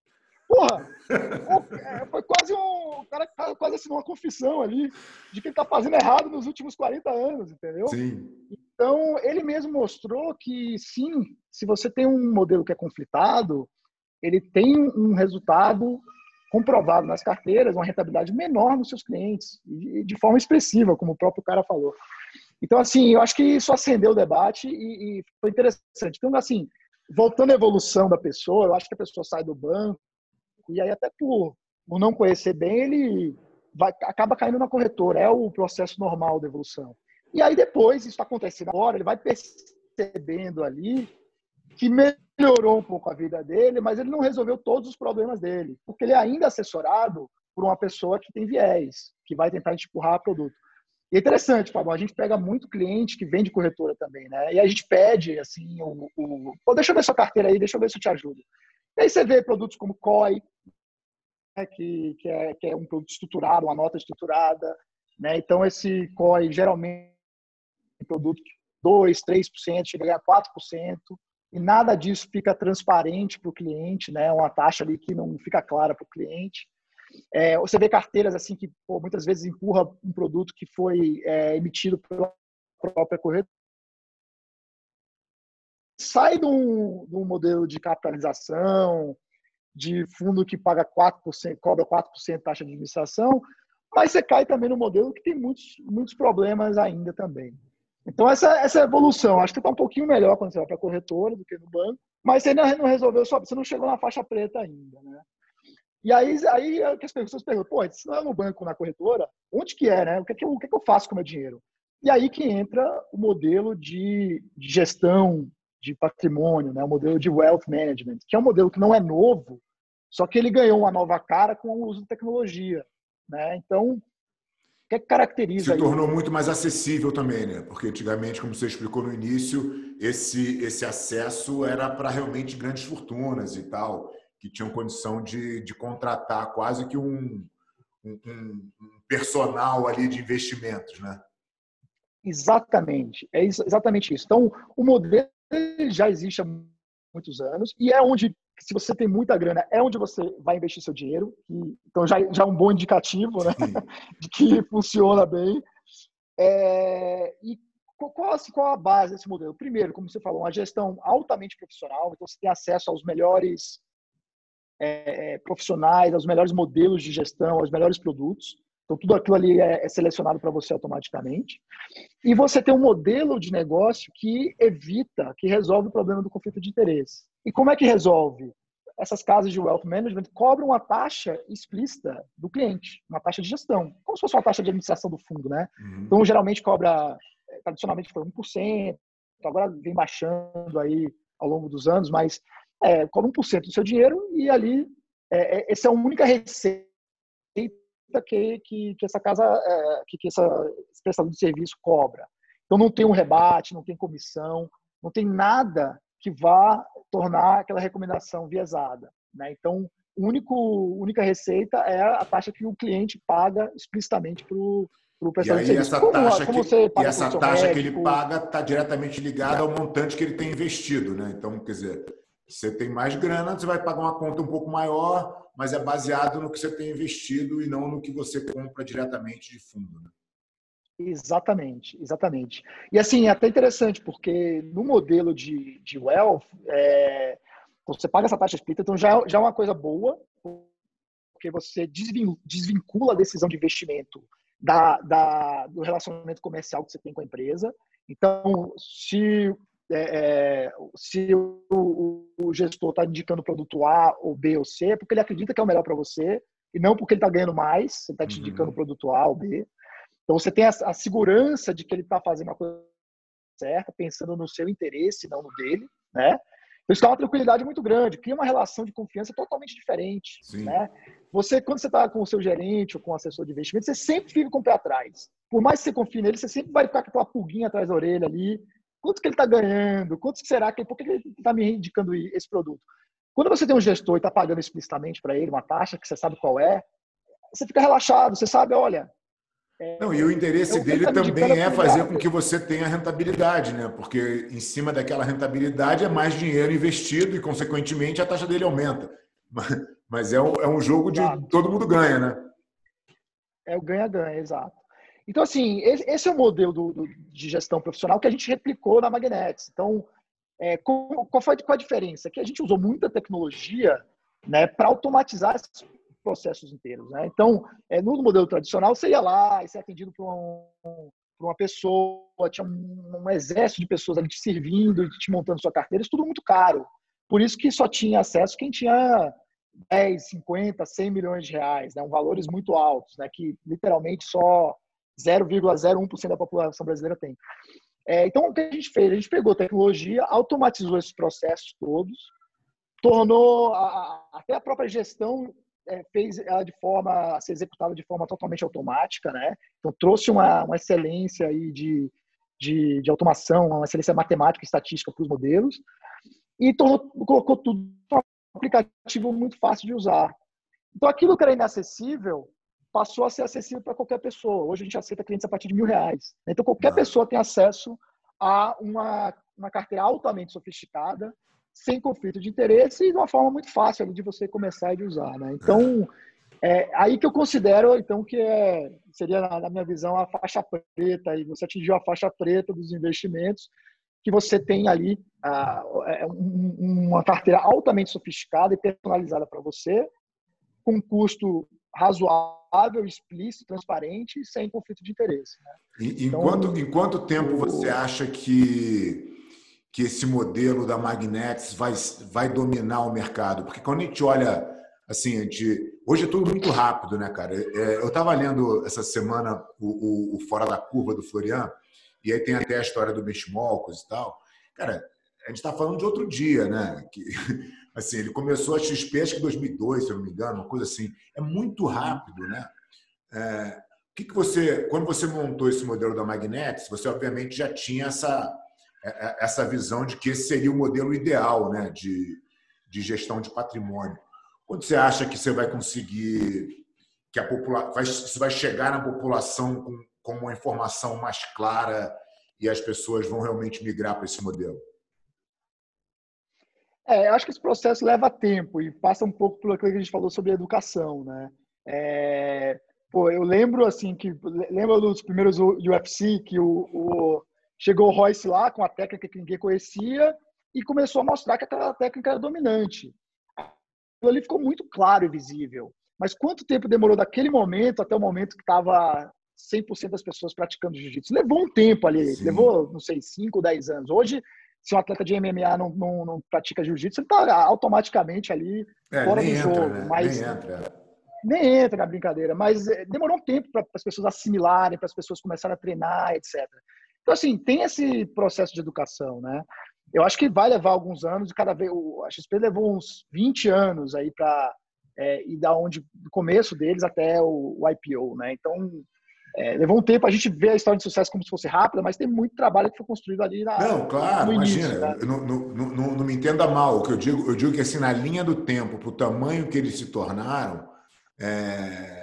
Porra, é, foi quase um. O cara quase assinou uma confissão ali de que ele está fazendo errado nos últimos 40 anos, entendeu? Sim. Então, ele mesmo mostrou que, sim, se você tem um modelo que é conflitado, ele tem um resultado comprovado nas carteiras uma rentabilidade menor nos seus clientes, de forma expressiva, como o próprio cara falou. Então, assim, eu acho que isso acendeu o debate e, e foi interessante. Então, assim, voltando à evolução da pessoa, eu acho que a pessoa sai do banco, e aí até por, por não conhecer bem, ele vai, acaba caindo na corretora, é o processo normal da evolução. E aí depois, isso está acontecendo agora, ele vai percebendo ali que melhorou um pouco a vida dele, mas ele não resolveu todos os problemas dele, porque ele é ainda assessorado por uma pessoa que tem viés, que vai tentar empurrar produto. E é interessante, Fábio, a gente pega muito cliente que vende corretora também, né? E a gente pede, assim, o, o... Pô, deixa eu ver sua carteira aí, deixa eu ver se eu te ajudo. E aí você vê produtos como COI, né, que, que, é, que é um produto estruturado, uma nota estruturada, né? Então, esse COI, geralmente, é um produto 2, 3%, chega a ganhar 4%, e nada disso fica transparente para o cliente, né? Uma taxa ali que não fica clara para o cliente. É, você vê carteiras assim que pô, muitas vezes empurra um produto que foi é, emitido pela própria corretora. Sai de um, de um, modelo de capitalização, de fundo que paga 4%, cobra 4% taxa de administração, mas você cai também no modelo que tem muitos, muitos problemas ainda também. Então, essa, essa evolução, acho que está um pouquinho melhor quando você vai para a corretora do que no banco, mas você ainda não resolveu, você não chegou na faixa preta ainda, né? E aí, aí é as pessoas perguntam, pô, se não é no banco, na corretora, onde que é, né? O que é que eu, o que é que eu faço com o meu dinheiro? E aí que entra o modelo de, de gestão de patrimônio, né? o modelo de wealth management, que é um modelo que não é novo, só que ele ganhou uma nova cara com o uso de tecnologia. Né? Então, que, é que caracteriza. Se tornou aí? muito mais acessível também, né? Porque antigamente, como você explicou no início, esse, esse acesso era para realmente grandes fortunas e tal que tinham condição de, de contratar quase que um, um, um personal ali de investimentos, né? Exatamente, é exatamente isso. Então, o modelo já existe há muitos anos e é onde, se você tem muita grana, é onde você vai investir seu dinheiro. E, então, já, já é um bom indicativo né? *laughs* de que funciona bem. É, e qual, qual a base desse modelo? Primeiro, como você falou, uma gestão altamente profissional, então você tem acesso aos melhores é, é, profissionais, aos melhores modelos de gestão, aos melhores produtos. Então, tudo aquilo ali é, é selecionado para você automaticamente. E você tem um modelo de negócio que evita, que resolve o problema do conflito de interesse. E como é que resolve? Essas casas de wealth management cobram uma taxa explícita do cliente, uma taxa de gestão, como se fosse uma taxa de administração do fundo, né? Uhum. Então, geralmente cobra, tradicionalmente foi 1%, agora vem baixando aí ao longo dos anos, mas é, cobra 1% do seu dinheiro e ali é, é, essa é a única receita que, que, que essa casa, é, que, que essa prestador de serviço cobra. Então não tem um rebate, não tem comissão, não tem nada que vá tornar aquela recomendação viesada. Né? Então, a única receita é a taxa que o cliente paga explicitamente para o de serviço. Essa como, taxa como que, e essa taxa médico, que ele paga está diretamente ligada ao montante que ele tem investido. Né? Então, quer dizer, você tem mais grana, você vai pagar uma conta um pouco maior, mas é baseado no que você tem investido e não no que você compra diretamente de fundo. Né? Exatamente, exatamente. E assim, é até interessante, porque no modelo de, de wealth, é, você paga essa taxa explícita, então já, já é uma coisa boa, porque você desvincula a decisão de investimento da, da, do relacionamento comercial que você tem com a empresa. Então, se é, é, se o, o gestor está indicando o produto A ou B ou C, é porque ele acredita que é o melhor para você e não porque ele está ganhando mais, você está te uhum. indicando o produto A ou B. Então você tem a, a segurança de que ele está fazendo a coisa certa, pensando no seu interesse, não no dele, né? Então isso dá uma tranquilidade muito grande, cria uma relação de confiança totalmente diferente, Sim. né? Você, quando você está com o seu gerente ou com o assessor de investimento, você sempre fica com o pé atrás. Por mais que você confie nele, você sempre vai ficar com aquela pulguinha atrás da orelha ali, Quanto que ele está ganhando? Quanto será que por que ele está me indicando esse produto? Quando você tem um gestor e está pagando explicitamente para ele uma taxa que você sabe qual é, você fica relaxado, você sabe, olha. Não, e o interesse dele também é fazer com que você tenha rentabilidade, né? Porque em cima daquela rentabilidade é mais dinheiro investido e, consequentemente, a taxa dele aumenta. Mas é um, é um jogo de exato. todo mundo ganha, né? É o ganha-ganha, exato. Então, assim, esse é o modelo do, do, de gestão profissional que a gente replicou na Magnetics. Então, é, qual, qual foi qual a diferença? Que a gente usou muita tecnologia né, para automatizar esses processos inteiros. Né? Então, é, no modelo tradicional, você ia lá e ser atendido por, um, por uma pessoa, tinha um, um, exército de pessoas ali te servindo e te montando sua carteira, isso tudo muito caro. Por isso que só tinha acesso quem tinha 10, 50, 100 milhões de reais, né? Um valores muito altos, né? que literalmente só 0,01% da população brasileira tem. É, então, o que a gente fez? A gente pegou tecnologia, automatizou esses processos todos, tornou a, até a própria gestão é, fez ela de forma ser executada de forma totalmente automática, né? Então trouxe uma, uma excelência aí de, de, de automação, uma excelência matemática e estatística para os modelos e tornou, colocou tudo um aplicativo muito fácil de usar. Então aquilo que era inacessível passou a ser acessível para qualquer pessoa. Hoje a gente aceita clientes a partir de mil reais. Então qualquer pessoa tem acesso a uma, uma carteira altamente sofisticada, sem conflito de interesse e de uma forma muito fácil de você começar e de usar. Né? Então, é aí que eu considero então que é, seria, na minha visão, a faixa preta, e você atingiu a faixa preta dos investimentos, que você tem ali uh, uma carteira altamente sofisticada e personalizada para você, com um custo razoável, explícito, transparente, sem conflito de interesse. Né? E, então, enquanto, em quanto tempo você acha que, que esse modelo da Magnetics vai, vai dominar o mercado? Porque quando a gente olha assim, a gente, hoje é tudo muito rápido, né, cara? É, eu estava lendo essa semana o, o, o, Fora da Curva do Florian, e aí tem até a história do Benchmolcos e tal. Cara, a gente está falando de outro dia, né? Que, *laughs* assim, ele começou a XP acho que em 2002, se eu não me engano, uma coisa assim. É muito rápido, né? É, que, que você, quando você montou esse modelo da Magnetics, você obviamente já tinha essa essa visão de que esse seria o modelo ideal, né? De, de gestão de patrimônio. Quando você acha que você vai conseguir que a população vai, vai chegar na população com, com uma informação mais clara e as pessoas vão realmente migrar para esse modelo? É, eu acho que esse processo leva tempo e passa um pouco pelo que a gente falou sobre educação, né? É, pô, eu lembro assim que lembro dos primeiros UFC que o, o chegou o Royce lá com a técnica que ninguém conhecia e começou a mostrar que aquela técnica era dominante. Ali ficou muito claro e visível. Mas quanto tempo demorou daquele momento até o momento que estava 100% das pessoas praticando jiu-jitsu? Levou um tempo ali, Sim. levou, não sei, 5, 10 anos. Hoje se um atleta de MMA não, não, não pratica jiu-jitsu, ele está automaticamente ali é, fora do entra, jogo. Né? Mas, nem entra. Nem entra na brincadeira, mas eh, demorou um tempo para as pessoas assimilarem, para as pessoas começarem a treinar, etc. Então, assim, tem esse processo de educação, né? Eu acho que vai levar alguns anos, e cada vez. A XP levou uns 20 anos aí para é, ir da onde, do começo deles até o, o IPO, né? Então, é, levou um tempo a gente ver a história de sucesso como se fosse rápida, mas tem muito trabalho que foi construído ali na, Não, claro, início, imagina. Né? Não, não, não, não, me entenda mal. O que eu digo, eu digo que assim, na linha do tempo, para o tamanho que eles se tornaram, é,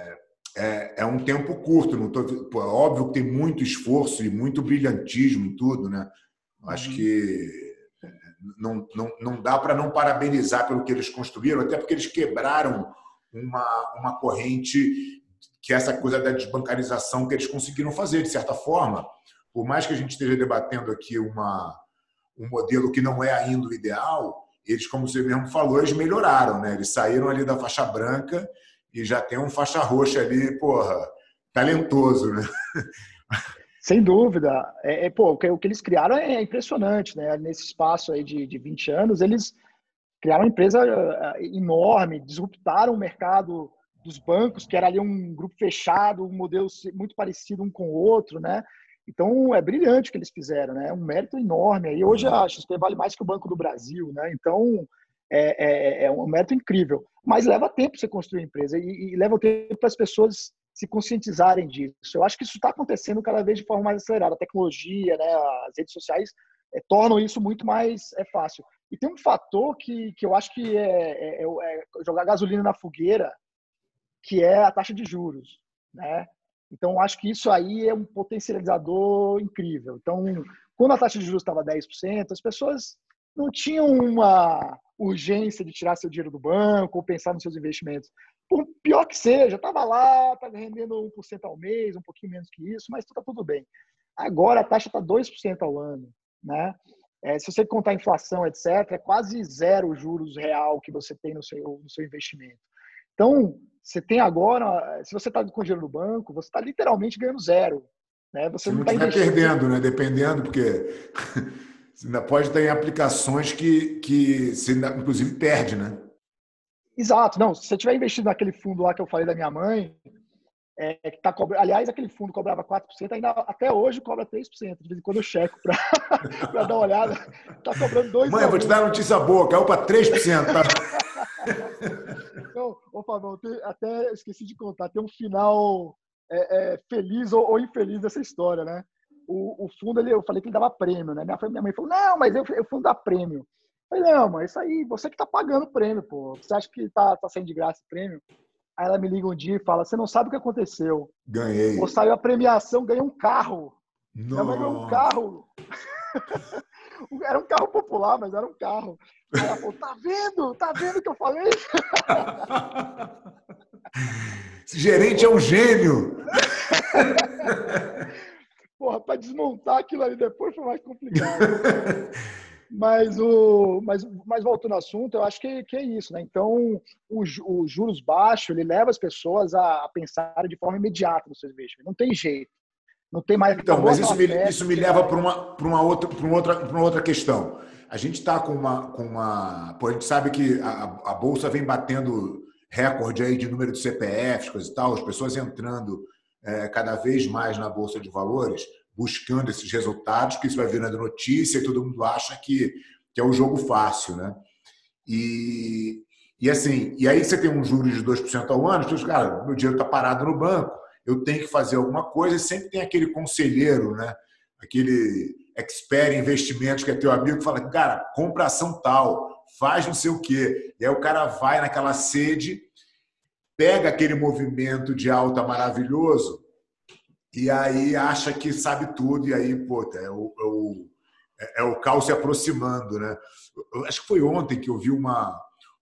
é, é um tempo curto. Não tô, pô, é óbvio que tem muito esforço e muito brilhantismo em tudo, né? Acho uhum. que não, não, não dá para não parabenizar pelo que eles construíram, até porque eles quebraram uma, uma corrente que é essa coisa da desbancarização que eles conseguiram fazer, de certa forma. Por mais que a gente esteja debatendo aqui uma, um modelo que não é ainda o ideal, eles, como você mesmo falou, eles melhoraram, né? Eles saíram ali da faixa branca e já tem um faixa roxa ali, porra, talentoso, né? Sem dúvida. É, é pô, o que, o que, eles criaram é impressionante, né? Nesse espaço aí de, de 20 anos, eles criaram uma empresa eh, enorme, disruptaram o mercado dos bancos, que era ali um grupo fechado, um modelo muito parecido um com o outro, né? Então é brilhante o que eles fizeram, né? É um mérito enorme. E hoje a XP vale mais que o Banco do Brasil, né? Então é, é, é um mérito incrível. Mas leva tempo você construir empresa e, e leva tempo para as pessoas se conscientizarem disso. Eu acho que isso está acontecendo cada vez de forma mais acelerada. A tecnologia, né? As redes sociais é, tornam isso muito mais é, fácil. E tem um fator que, que eu acho que é, é, é, é jogar gasolina na fogueira que é a taxa de juros, né? Então, acho que isso aí é um potencializador incrível. Então, quando a taxa de juros estava 10%, as pessoas não tinham uma urgência de tirar seu dinheiro do banco ou pensar nos seus investimentos. Por pior que seja, estava lá, estava rendendo 1% ao mês, um pouquinho menos que isso, mas está tudo bem. Agora a taxa está 2% ao ano. Né? É, se você contar inflação, etc., é quase zero juros real que você tem no seu, no seu investimento. Então, você tem agora, se você está com dinheiro no banco, você está literalmente ganhando zero. Né? Você, você não está perdendo, né? Dependendo, porque você ainda pode ter aplicações que, que você ainda, inclusive perde, né? Exato. Não, se você tiver investido naquele fundo lá que eu falei da minha mãe, é, que tá cobra... aliás, aquele fundo cobrava 4%, ainda até hoje cobra 3%. De vez em quando eu checo para *laughs* dar uma olhada. Está cobrando 2%. Mãe, eu vou te dar uma notícia boa, caiu para 3%. Tá? *laughs* Então, ô Fabão, até esqueci de contar, tem um final é, é, feliz ou, ou, infeliz dessa história, né? O, o fundo, ele, eu falei que ele dava prêmio, né? Minha, minha mãe falou, não, mas eu, eu fundo dá prêmio. Eu falei, não, mas isso aí, você que tá pagando o prêmio, pô. Você acha que tá, tá saindo de graça o prêmio? Aí ela me liga um dia e fala, você não sabe o que aconteceu. Ganhei. Ou saiu a premiação, ganhei um carro. Não. Minha ganhou um carro. *laughs* Era um carro popular, mas era um carro. Aí ela falou, tá vendo? Tá vendo o que eu falei? Esse *laughs* gerente é um gênio. *laughs* Porra, para desmontar aquilo ali depois foi mais complicado. *laughs* Mas, o, mas, mas voltando ao assunto, eu acho que, que é isso, né? Então, o, o juros baixo, ele leva as pessoas a, a pensar de forma imediata nos seus investimentos. Não tem jeito. Não tem mais. Então, mas isso me, isso me leva para uma, para uma, outra, para uma, outra, para uma outra questão. A gente está com uma, com uma. Pô, a gente sabe que a, a bolsa vem batendo recorde aí de número de CPFs, coisa e tal, as pessoas entrando cada vez mais na Bolsa de Valores, buscando esses resultados, que isso vai virando notícia e todo mundo acha que, que é o um jogo fácil, né? E, e assim, e aí você tem um juros de 2% ao ano, você cara, meu dinheiro está parado no banco, eu tenho que fazer alguma coisa, e sempre tem aquele conselheiro, né? aquele expert em investimentos que é teu amigo, que fala, cara, compra ação tal, faz não sei o quê. E aí o cara vai naquela sede, pega aquele movimento de alta maravilhoso e aí acha que sabe tudo, e aí, pô, é o, é o, é o caos se aproximando, né? Eu acho que foi ontem que eu vi uma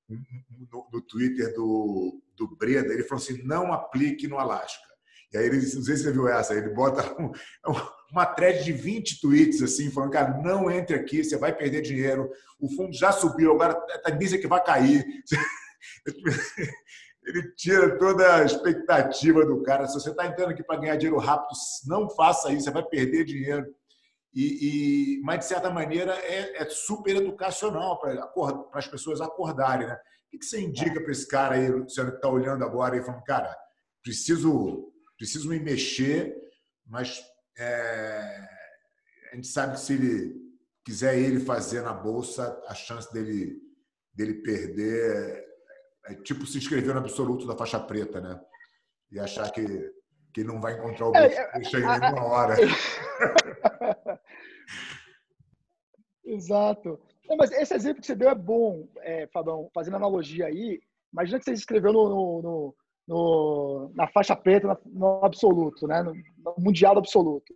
no, no Twitter do, do Breda, ele falou assim: não aplique no Alasca. E aí ele, não sei se você viu essa, ele bota *laughs* um, uma thread de 20 tweets assim, falando, cara, não entre aqui, você vai perder dinheiro, o fundo já subiu, agora a tendência é que vai cair. *laughs* *laughs* Ele tira toda a expectativa do cara. Se você está entrando aqui para ganhar dinheiro rápido, não faça isso, você vai perder dinheiro. E, e, mas, de certa maneira, é, é super educacional para as pessoas acordarem. Né? O que você indica para esse cara aí, você está olhando agora e falando, cara, preciso, preciso me mexer, mas é, a gente sabe que se ele quiser ele fazer na bolsa, a chance dele, dele perder é, tipo se inscrever no absoluto da faixa preta, né? E achar que, que não vai encontrar o é, bicho aí nenhuma hora. *laughs* Exato. Não, mas esse exemplo que você deu é bom, é, Fabão, fazendo analogia aí. Imagina que você escreveu no, no, no, na faixa preta, no absoluto, né? no, no mundial absoluto.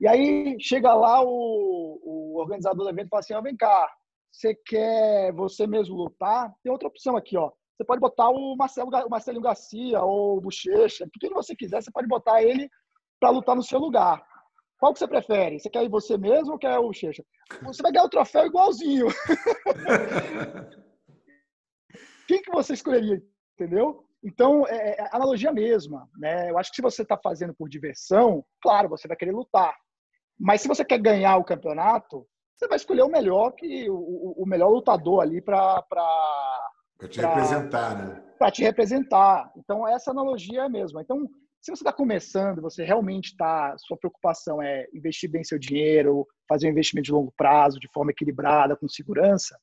E aí chega lá o, o organizador do evento e fala assim: oh, vem cá, você quer você mesmo lutar? Tem outra opção aqui, ó. Você pode botar o Marcelo, o Marcelinho Garcia ou o Bochecha, quem você quiser, você pode botar ele para lutar no seu lugar. Qual que você prefere? Você quer ir você mesmo ou quer o Bochecha? Você vai ganhar o troféu igualzinho. *laughs* quem que você escolheria? Entendeu? Então, é, é a analogia mesma. Né? Eu acho que se você está fazendo por diversão, claro, você vai querer lutar. Mas se você quer ganhar o campeonato, você vai escolher o melhor que o, o melhor lutador ali para para te pra, representar, né? Para te representar. Então essa analogia é a mesma. Então se você está começando, você realmente está, sua preocupação é investir bem seu dinheiro, fazer um investimento de longo prazo, de forma equilibrada, com segurança,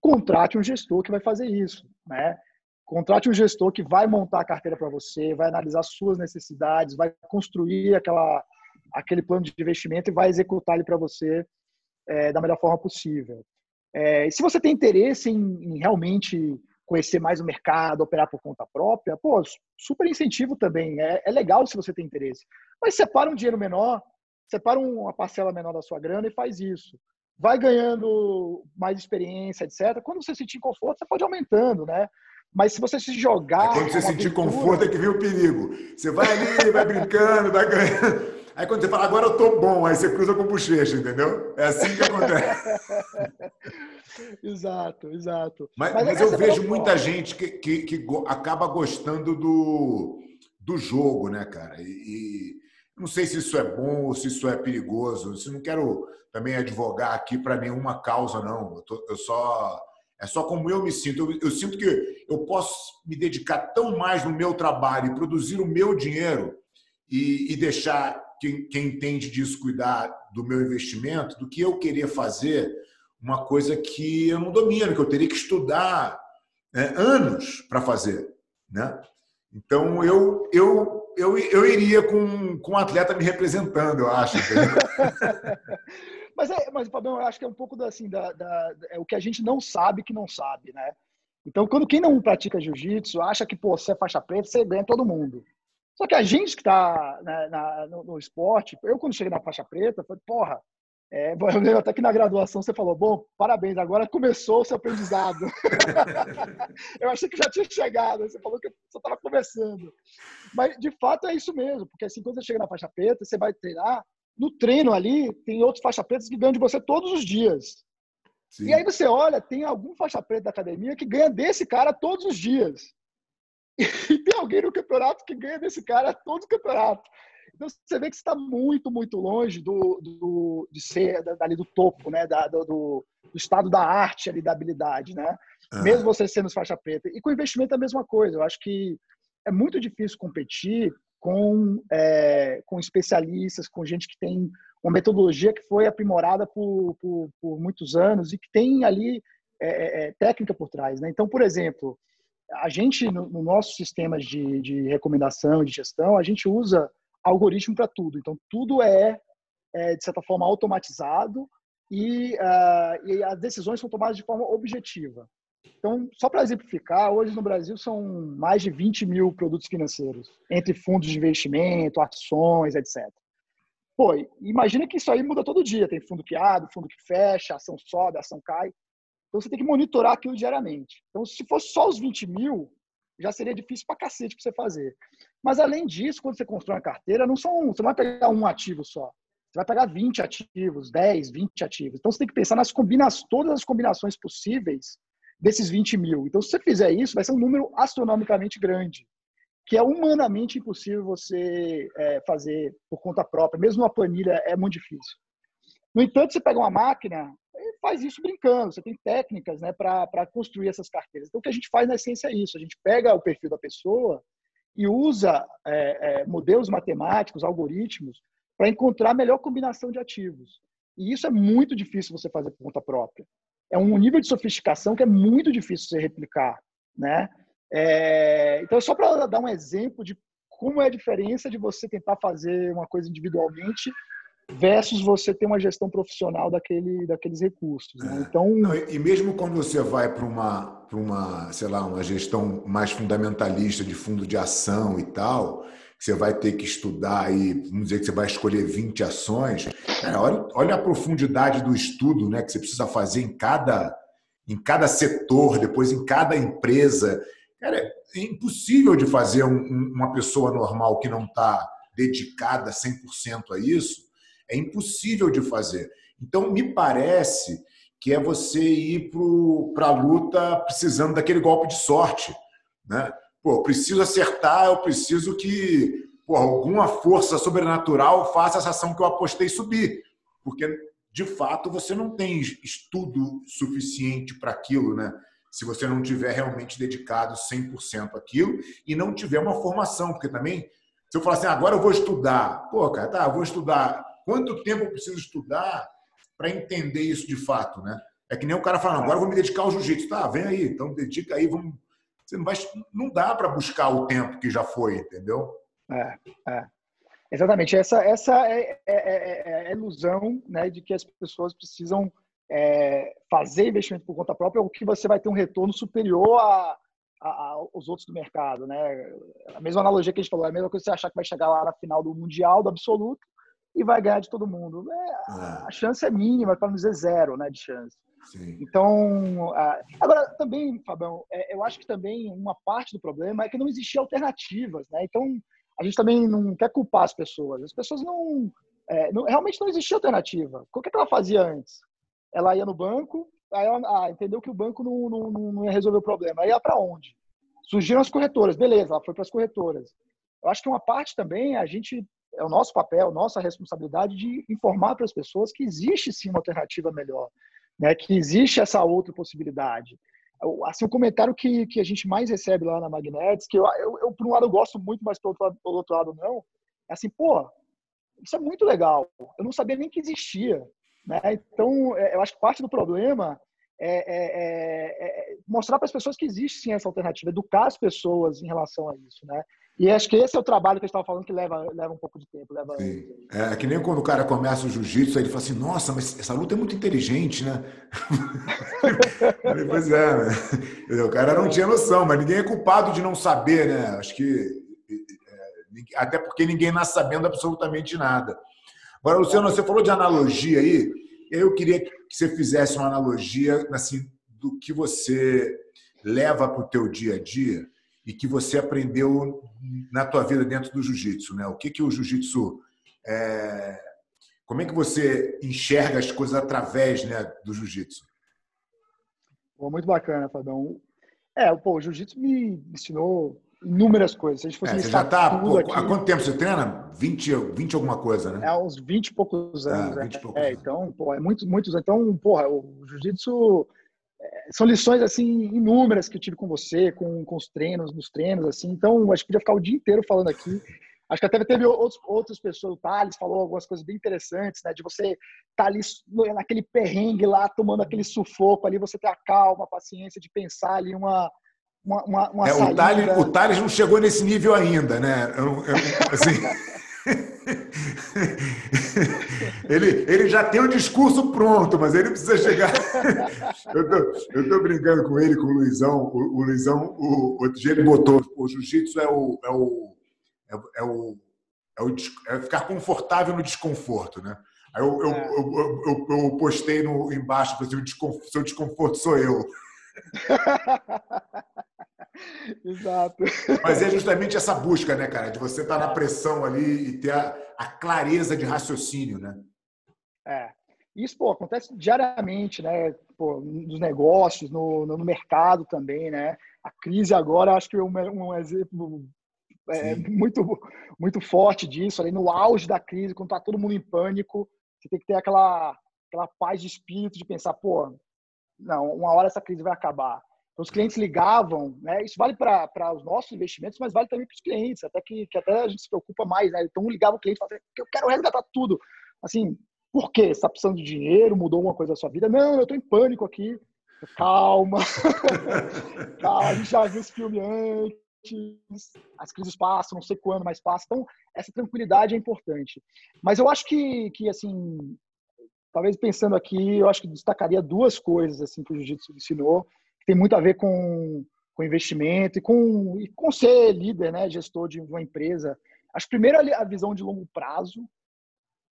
contrate um gestor que vai fazer isso, né? Contrate um gestor que vai montar a carteira para você, vai analisar suas necessidades, vai construir aquela, aquele plano de investimento e vai executar ele para você é, da melhor forma possível. É, se você tem interesse em, em, realmente conhecer mais o mercado, operar por conta própria, pô, super incentivo também. É, é legal se você tem interesse. Mas separa um dinheiro menor, separa uma parcela menor da sua grana e faz isso. Vai ganhando mais experiência, etc. Quando você sentir conforto, você pode ir aumentando, né? Mas se você se jogar. É quando você sentir aventura... conforto é que vem o perigo. Você vai ali, vai brincando, vai ganhando. Aí quando você fala, agora eu tô bom, aí você cruza com bochecha, entendeu? É assim que acontece. *laughs* exato, exato. Mas, mas, mas eu vejo muita gente que, que, que, acaba gostando do, do jogo, né, cara? E, e, não sei se isso é bom ou se isso é perigoso. Eu não quero também advogar aqui para nenhuma causa, não. Eu, tô, eu só é só como eu me sinto. Eu, eu, sinto que eu posso me dedicar tão mais no meu trabalho e produzir o meu dinheiro e, e deixar quem, quem entende disso cuidar do meu investimento do que eu querer fazer uma coisa que eu não domino, que eu teria que estudar né, anos para fazer. Né? Então, eu, eu, eu, eu iria com, com um atleta me representando, eu acho. *laughs* Mas, é, mas Fabião, eu acho que é um pouco da, assim, da, da, é o que a gente não sabe que não sabe, né? Então, quando quem não pratica jiu-jitsu acha que, pô, você é faixa preta, você ganha todo mundo. Só que a gente que está no, no, esporte, eu quando cheguei na faixa preta, falei, porra, é, eu *laughs* lembro até que na graduação você falou, bom, parabéns, agora começou o seu aprendizado. *laughs* eu achei que já tinha chegado, você falou que só estava começando. Mas, de fato, é isso mesmo, porque assim, quando você chega na faixa preta, você vai treinar, no treino ali, tem outros faixa pretas que ganham de você todos os dias. Sim. E aí você olha, tem algum faixa preta da academia que ganha desse cara todos os dias. E *laughs* tem alguém no campeonato que ganha desse cara todo o campeonato. Então você vê que está muito, muito longe do, do, de ser dali do topo, né? Da, do, do, estado da arte ali, da habilidade, né? Ah. Mesmo você sendo faixa preta. E com investimento é a mesma coisa. Eu acho que é muito difícil competir com, é, com especialistas, com gente que tem uma metodologia que foi aprimorada por, por, por muitos anos e que tem ali é, é, é técnica por trás. Né? Então, por exemplo, a gente, no, no nosso sistema de, de recomendação e de gestão, a gente usa algoritmo para tudo. Então, tudo é, é, de certa forma, automatizado e, uh, e as decisões são tomadas de forma objetiva. Então, só para exemplificar, hoje no Brasil são mais de 20 mil produtos financeiros, entre fundos de investimento, ações, etc. Pô, imagina que isso aí muda todo dia. Tem fundo que abre, fundo que fecha, ação sobe, ação cai. Então, você tem que monitorar aquilo diariamente. Então, se fosse só os 20 mil, já seria difícil para cacete para você fazer. Mas, além disso, quando você constrói uma carteira, não são, você não vai pegar um ativo só. Você vai pegar 20 ativos, 10, 20 ativos. Então, você tem que pensar nas combinações, todas as combinações possíveis desses 20 mil. Então, se você fizer isso, vai ser um número astronomicamente grande, que é humanamente impossível você é, fazer por conta própria. Mesmo uma planilha é muito difícil. No entanto, você pega uma máquina faz isso brincando. Você tem técnicas né, para construir essas carteiras. Então, o que a gente faz na essência é isso. A gente pega o perfil da pessoa e usa é, é, modelos matemáticos, algoritmos, para encontrar a melhor combinação de ativos. E isso é muito difícil você fazer por conta própria é um nível de sofisticação que é muito difícil você replicar, né? É, então, só para dar um exemplo de como é a diferença de você tentar fazer uma coisa individualmente versus você ter uma gestão profissional daquele, daqueles recursos. Né? É. Então, Não, e mesmo quando você vai para uma, para uma, sei lá, uma gestão mais fundamentalista de fundo de ação e tal, você vai ter que estudar aí, vamos dizer que você vai escolher 20 ações, cara, olha, olha a profundidade do estudo né, que você precisa fazer em cada, em cada setor, depois em cada empresa. Cara, é impossível de fazer um, uma pessoa normal que não está dedicada 100% a isso, é impossível de fazer. Então, me parece que é você ir para a luta precisando daquele golpe de sorte. Né? Pô, eu preciso acertar, eu preciso que pô, alguma força sobrenatural faça essa ação que eu apostei subir. Porque, de fato, você não tem estudo suficiente para aquilo, né? Se você não tiver realmente dedicado 100% àquilo e não tiver uma formação. Porque também, se eu falar assim, agora eu vou estudar. Pô, cara, tá, eu vou estudar. Quanto tempo eu preciso estudar para entender isso de fato, né? É que nem o cara falando, agora eu vou me dedicar ao jiu-jitsu. Tá, vem aí, então dedica aí, vamos você não, vai, não dá para buscar o tempo que já foi, entendeu? É, é. Exatamente. Essa, essa é, é, é, é, a ilusão né, de que as pessoas precisam é, fazer investimento por conta própria ou que você vai ter um retorno superior a, a, aos outros do mercado. Né? A mesma analogia que a gente falou, é a mesma coisa que você achar que vai chegar lá na final do Mundial, do absoluto, e vai ganhar de todo mundo. É, a chance é mínima, para não dizer zero né, de chance. Sim. Então, agora também, Fabão, é, eu acho que também uma parte do problema é que não existia alternativas, né? Então, a gente também não quer culpar as pessoas. As pessoas não, é, não realmente não existia alternativa. O que, é que ela fazia antes? Ela ia no banco, aí ela ah, entendeu que o banco não, não, não ia resolver o problema. Aí ia para onde? Surgiram as corretoras, beleza, ela foi para as corretoras. Eu acho que uma parte também a gente é o nosso papel, nossa responsabilidade de informar para as pessoas que existe sim uma alternativa melhor né, que existe essa outra possibilidade. Assim, o comentário que, que a gente mais recebe lá na Magnetics, que eu, eu, eu, por um lado, eu gosto muito, mas pelo outro, outro lado, não, é assim, pô, isso é muito legal. Eu não sabia nem que existia. Né? Então, é, eu acho que parte do problema é, é, é, é mostrar para as pessoas que existe sim essa alternativa, educar as pessoas em relação a isso. Né? E acho que esse é o trabalho que a gente estava falando que leva, leva um pouco de tempo. Leva... Sim. É que nem quando o cara começa o jiu-jitsu, aí ele fala assim, nossa, mas essa luta é muito inteligente, né? *laughs* pois é, né? O cara não tinha noção, mas ninguém é culpado de não saber, né? Acho que. É, até porque ninguém nasce sabendo absolutamente nada. Agora, Luciano, você falou de analogia aí, eu queria que você fizesse uma analogia assim, do que você leva para o teu dia a dia e que você aprendeu na tua vida dentro do jiu-jitsu, né? O que que o jiu-jitsu é... como é que você enxerga as coisas através, né, do jiu-jitsu? muito bacana, Fadão. É, pô, o jiu-jitsu me ensinou inúmeras coisas. Se a gente fosse é, você já tá, pô, aqui, há quanto tempo você treina? 20, 20 alguma coisa, né? É, uns 20 e poucos é, anos. É, 20 e poucos é, anos. então, pô, é muito, muitos. Então, porra, o jiu-jitsu é, são lições assim inúmeras que eu tive com você, com, com os treinos, nos treinos, assim. Então, acho que podia ficar o dia inteiro falando aqui. Acho que até teve outros, outras pessoas, o Thales falou algumas coisas bem interessantes, né? De você estar tá ali naquele perrengue lá, tomando aquele sufoco ali, você ter a calma, a paciência de pensar ali uma, uma, uma, uma é, o, Thales, o Thales não chegou nesse nível ainda, né? Eu, eu, assim... *laughs* *laughs* ele, ele já tem o discurso pronto, mas ele precisa chegar. *laughs* eu, tô, eu tô brincando com ele, com o Luizão. O, o Luizão, o, outro dia ele botou: o jiu-jitsu é o, é o, é, é, o, é, o, é ficar confortável no desconforto, né? Aí eu, eu, é. eu, eu, eu, postei no, embaixo, assim, o seu desconforto sou eu. *laughs* *laughs* Exato. Mas é justamente essa busca, né, cara? De você estar tá na pressão ali e ter a, a clareza de raciocínio, né? É. Isso, pô, acontece diariamente, né? Pô, nos negócios, no, no mercado também, né? A crise agora, acho que é um, um exemplo é, muito, muito forte disso. Ali no auge da crise, quando tá todo mundo em pânico, você tem que ter aquela, aquela paz de espírito de pensar, pô, não, uma hora essa crise vai acabar. Então, os clientes ligavam, né? Isso vale para os nossos investimentos, mas vale também para os clientes, até que, que até a gente se preocupa mais, né? Então, ligava o cliente e falava, eu quero resgatar tudo. Assim, por quê? Você está precisando de dinheiro? Mudou alguma coisa da sua vida? Não, eu estou em pânico aqui. Calma. Calma, *laughs* a gente já viu esse filme antes. As crises passam, não sei quando, mas passam. Então, essa tranquilidade é importante. Mas eu acho que, que assim, talvez pensando aqui, eu acho que destacaria duas coisas assim que o jiu-jitsu ensinou que tem muito a ver com, com investimento e com, e com ser líder, né, gestor de uma empresa. Acho que primeiro a visão de longo prazo.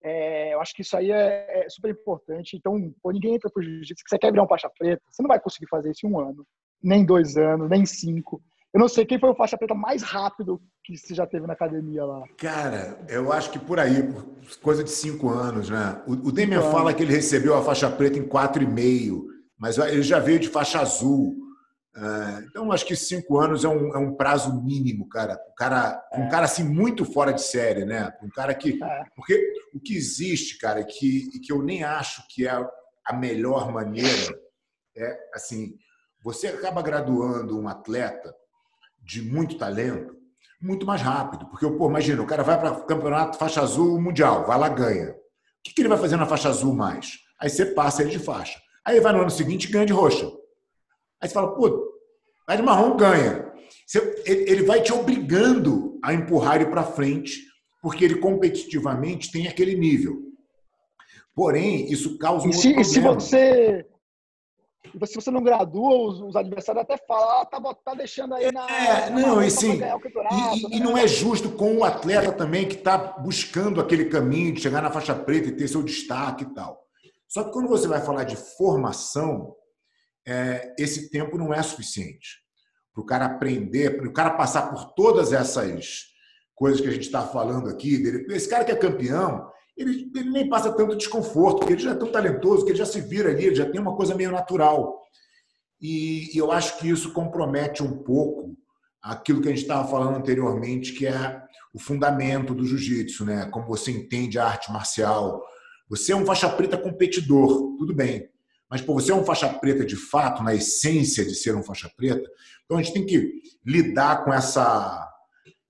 É, eu acho que isso aí é, é super importante. Então, pô, ninguém entra para o jiu-jitsu que você quer virar um faixa preta. Você não vai conseguir fazer isso em um ano, nem dois anos, nem cinco. Eu não sei quem foi o faixa preta mais rápido que você já teve na academia lá. Cara, eu acho que por aí, coisa de cinco anos, né? O, o Demian fala que ele recebeu a faixa preta em quatro e meio mas ele já veio de faixa azul. É, então, acho que cinco anos é um, é um prazo mínimo, cara. Um cara, um cara assim muito fora de série, né? Um cara que. É. Porque o que existe, cara, e que, e que eu nem acho que é a melhor maneira é assim: você acaba graduando um atleta de muito talento muito mais rápido. Porque, pô, imagina, o cara vai para o campeonato faixa azul mundial, vai lá ganha. O que, que ele vai fazer na faixa azul mais? Aí você passa ele de faixa. Aí vai no ano seguinte e ganha de roxa. Aí você fala, pô, vai de marrom, ganha. ele vai te obrigando a empurrar ele para frente, porque ele competitivamente tem aquele nível. Porém, isso causa um e se, e se você se você não gradua, os, os adversários até falam, ah, tá, tá deixando aí na. É, na não, e sim. E, né? e, não é justo com o atleta também que está buscando aquele caminho de chegar na faixa preta e ter seu destaque e tal. Só que quando você vai falar de formação, é, esse tempo não é suficiente para o cara aprender, para o cara passar por todas essas coisas que a gente está falando aqui. Esse cara que é campeão, ele, ele, nem passa tanto desconforto, porque ele já é tão talentoso, que ele já se vira ali, ele já tem uma coisa meio natural. E, e eu acho que isso compromete um pouco aquilo que a gente estava falando anteriormente, que é o fundamento do jiu-jitsu, né? Como você entende a arte marcial, você é um faixa preta competidor, tudo bem. Mas pô, você é um faixa preta de fato, na essência de ser um faixa preta. Então a gente tem que lidar com essa,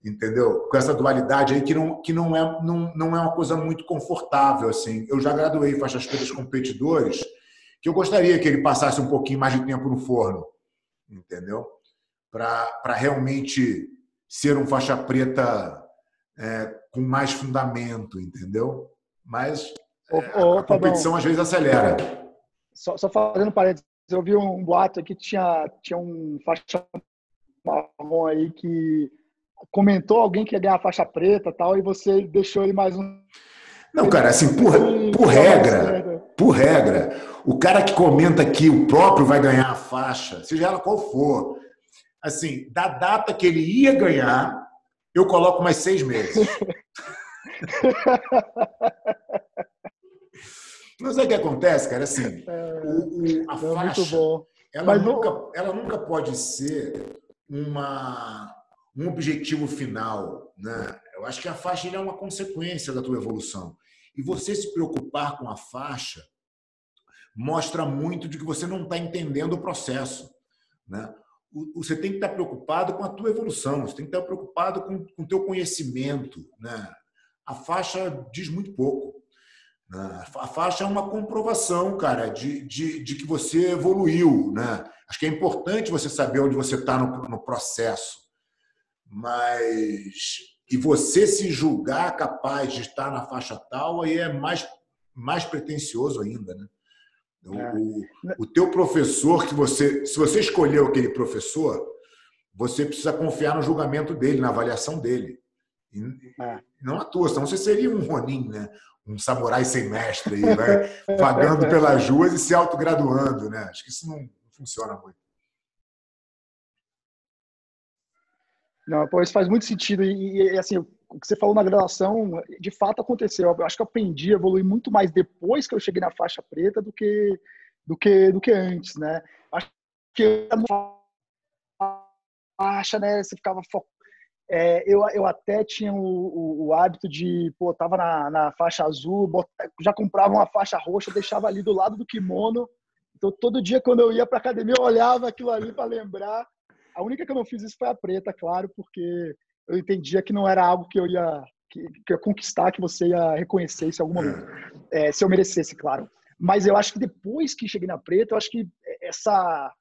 entendeu? Com essa dualidade aí que não, que não, é, não, não é uma coisa muito confortável. assim. Eu já graduei faixas pretas competidores que eu gostaria que ele passasse um pouquinho mais de tempo no forno, entendeu? Para realmente ser um faixa preta é, com mais fundamento, entendeu? Mas Ô, a competição às vezes acelera. Só, só fazendo parênteses, eu vi um boato aqui que tinha, tinha um faixa marrom aí que comentou alguém que ia ganhar faixa preta tal, e você deixou ele mais um. Não, cara, assim, por, por regra, por regra, o cara que comenta que o próprio vai ganhar a faixa, seja ela qual for, assim, da data que ele ia ganhar, eu coloco mais seis meses. *laughs* Mas é que acontece, cara, assim, *laughs* é, o, o, a é faixa, ela, nunca, ela nunca pode ser uma, um objetivo final, né? Eu acho que a faixa é uma consequência da tua evolução. E você se preocupar com a faixa mostra muito de que você não está entendendo o processo. Né? Você tem que estar tá preocupado com a tua evolução, você tem que estar tá preocupado com o teu conhecimento. Né? A faixa diz muito pouco. Né? A faixa é uma comprovação, cara, de, de, de que você evoluiu. Né? Acho que é importante você saber onde você está no, no processo. Mas e você se julgar capaz de estar na faixa tal, aí é mais, mais pretencioso ainda, né? O, é. o, o teu professor, que você, se você escolheu aquele professor, você precisa confiar no julgamento dele, na avaliação dele. E, é. Não a tua, senão você seria um Ronin, né? Um samurai sem mestre, aí, vai vagando pelas ruas e se autograduando. Né? Acho que isso não funciona muito. Não, pô, isso faz muito sentido. E, e, assim, o que você falou na graduação, de fato aconteceu. Eu acho que eu aprendi a evoluir muito mais depois que eu cheguei na faixa preta do que do que do que antes, né? Acho que faixa, né? Você ficava focado. É, eu, eu até tinha o, o, o, hábito de, pô, tava na, na faixa azul, já comprava uma faixa roxa, deixava ali do lado do kimono. Então, todo dia quando eu ia para academia, eu olhava aquilo ali para lembrar a única que eu não fiz isso foi a preta, claro, porque eu entendia que não era algo que eu ia, que, que ia conquistar, que você ia reconhecer isso em algum momento. É, se eu merecesse, claro. Mas eu acho que depois que cheguei na preta, eu acho que essa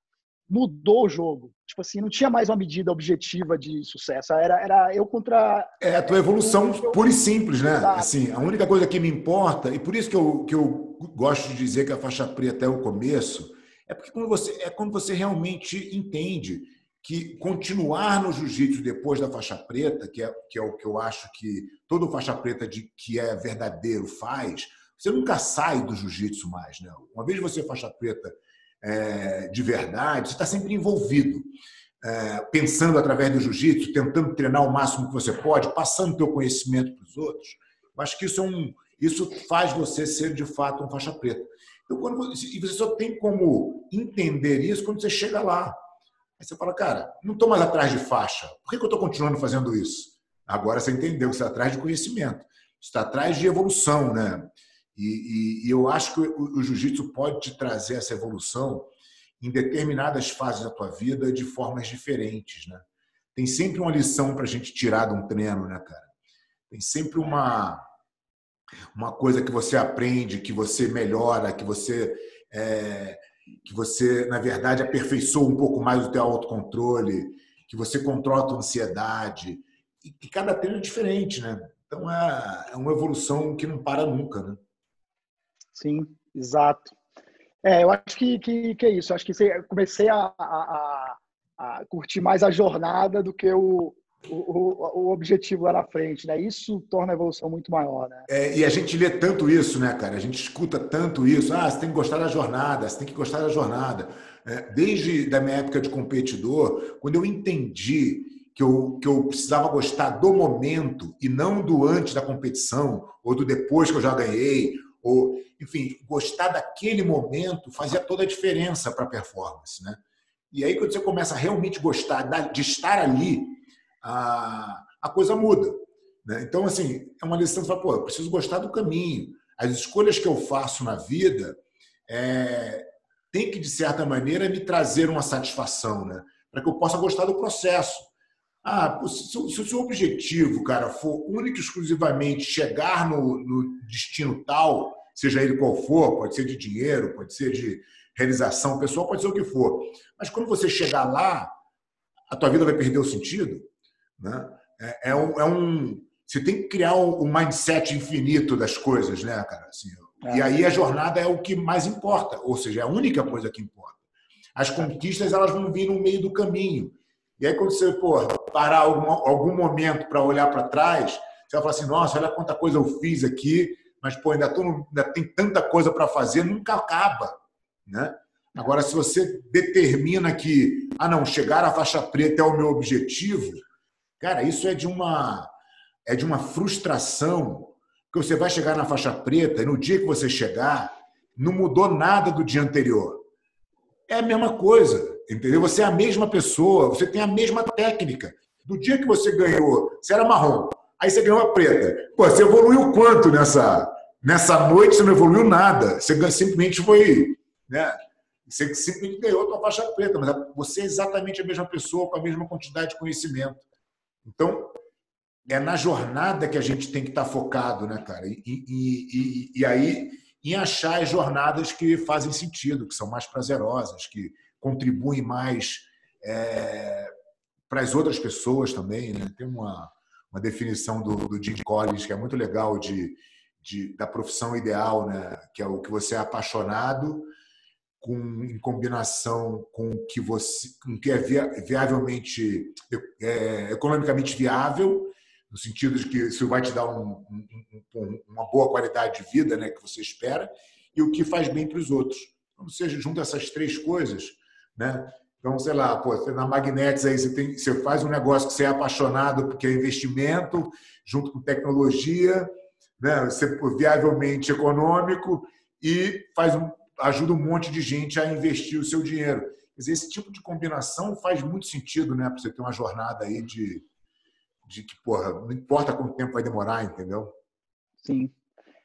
mudou o jogo. Tipo assim, não tinha mais uma medida objetiva de sucesso. Era, era eu contra. É a tua evolução pura e simples, né? Exato. Assim, a única coisa que me importa, e por isso que eu, que eu gosto de dizer que a faixa preta é o começo, é porque quando você, é quando você realmente entende que continuar no jiu-jitsu depois da faixa preta, que é, que é o que eu acho que todo faixa preta de, que é verdadeiro faz, você nunca sai do jiu-jitsu mais. Né? Uma vez você é faixa preta é, de verdade, você está sempre envolvido. É, pensando através do jiu-jitsu, tentando treinar o máximo que você pode, passando teu conhecimento para os outros. Eu acho que isso, é um, isso faz você ser, de fato, um faixa preta. Então, quando, e você só tem como entender isso quando você chega lá. Aí você fala, cara, não estou mais atrás de faixa. Por que, eu estou continuando fazendo isso? Agora você entendeu que você está atrás de conhecimento. Você está atrás de evolução, né? E, e, e eu acho que o, o jiu-jitsu pode te trazer essa evolução em determinadas fases da tua vida de formas diferentes, né? Tem sempre uma lição para a gente tirar de um treino, né, cara? Tem sempre uma uma coisa que você aprende, que você melhora, que você é, que você, na verdade, aperfeiçoa um pouco mais o teu autocontrole, que você controla a tua ansiedade. E, e cada treino é diferente, né? Então é, é uma evolução que não para nunca, né? Sim, exato. É, eu acho que, que, que é isso. Eu acho que comecei a, a, a curtir mais a jornada do que o, o, o, objetivo lá na frente, né? Isso torna a evolução muito maior, né? É, e a gente lê tanto isso, né, cara? A gente escuta tanto isso. Ah, você tem que gostar da jornada, você tem que gostar da jornada. É, desde da minha época de competidor, quando eu entendi que eu, que eu precisava gostar do momento e não do antes da competição ou do depois que eu já ganhei, ou enfim, gostar daquele momento fazia toda a diferença para a performance, né? E aí quando você começa a realmente gostar de estar ali, a, a coisa muda. Né? Então, assim, é uma lição de falar, pô, eu preciso gostar do caminho. As escolhas que eu faço na vida é, tem que, de certa maneira, me trazer uma satisfação, né? para que eu possa gostar do processo. Ah, se, o seu objetivo, cara, for único e exclusivamente chegar no, no destino tal, seja ele qual for, pode ser de dinheiro, pode ser de realização pessoal, pode ser o que for. Mas quando você chegar lá, a tua vida vai perder o sentido. Né? É, é, um, é um, Você tem que criar um, mindset infinito das coisas, né, cara? Assim, é. E aí a jornada é o que mais importa, ou seja, é a única coisa que importa. As conquistas elas vão vir no meio do caminho. E aí, quando você pô, parar algum, algum momento para olhar para trás, você vai falar assim: nossa, olha quanta coisa eu fiz aqui, mas pô, ainda, tô, ainda tem tanta coisa para fazer, nunca acaba. Né? Agora, se você determina que, ah, não, chegar à faixa preta é o meu objetivo, Cara, isso é de uma é de uma frustração que você vai chegar na faixa preta e no dia que você chegar não mudou nada do dia anterior. É a mesma coisa, entendeu? Você é a mesma pessoa, você tem a mesma técnica. Do dia que você ganhou, você era marrom, aí você ganhou a preta. Pô, você evoluiu quanto nessa, nessa noite? Você não evoluiu nada. Você simplesmente foi. Né? Você simplesmente ganhou a tua faixa preta, mas você é exatamente a mesma pessoa, com a mesma quantidade de conhecimento. Então, é na jornada que a gente tem que estar focado, né, cara? E, e, e, e aí, em achar as jornadas que fazem sentido, que são mais prazerosas, que contribuem mais é, para as outras pessoas também. Né? Tem uma, uma definição do, do Jim Collins que é muito legal de, de, da profissão ideal, né? que é o que você é apaixonado com, em combinação com o que você com que é viavelmente é, economicamente viável no sentido de que isso vai te dar um, um, uma boa qualidade de vida né? Que você espera e o que faz bem para os outros. Quando você junta essas três coisas né então, sei lá, pô, na Magnetics aí você, tem, você faz um negócio que você é apaixonado porque é investimento, junto com tecnologia, né? Você, viavelmente econômico e faz um, ajuda um monte de gente a investir o seu dinheiro. Esse tipo de combinação faz muito sentido, né? Para você ter uma jornada aí de, de que, porra, não importa quanto tempo vai demorar, entendeu? Sim,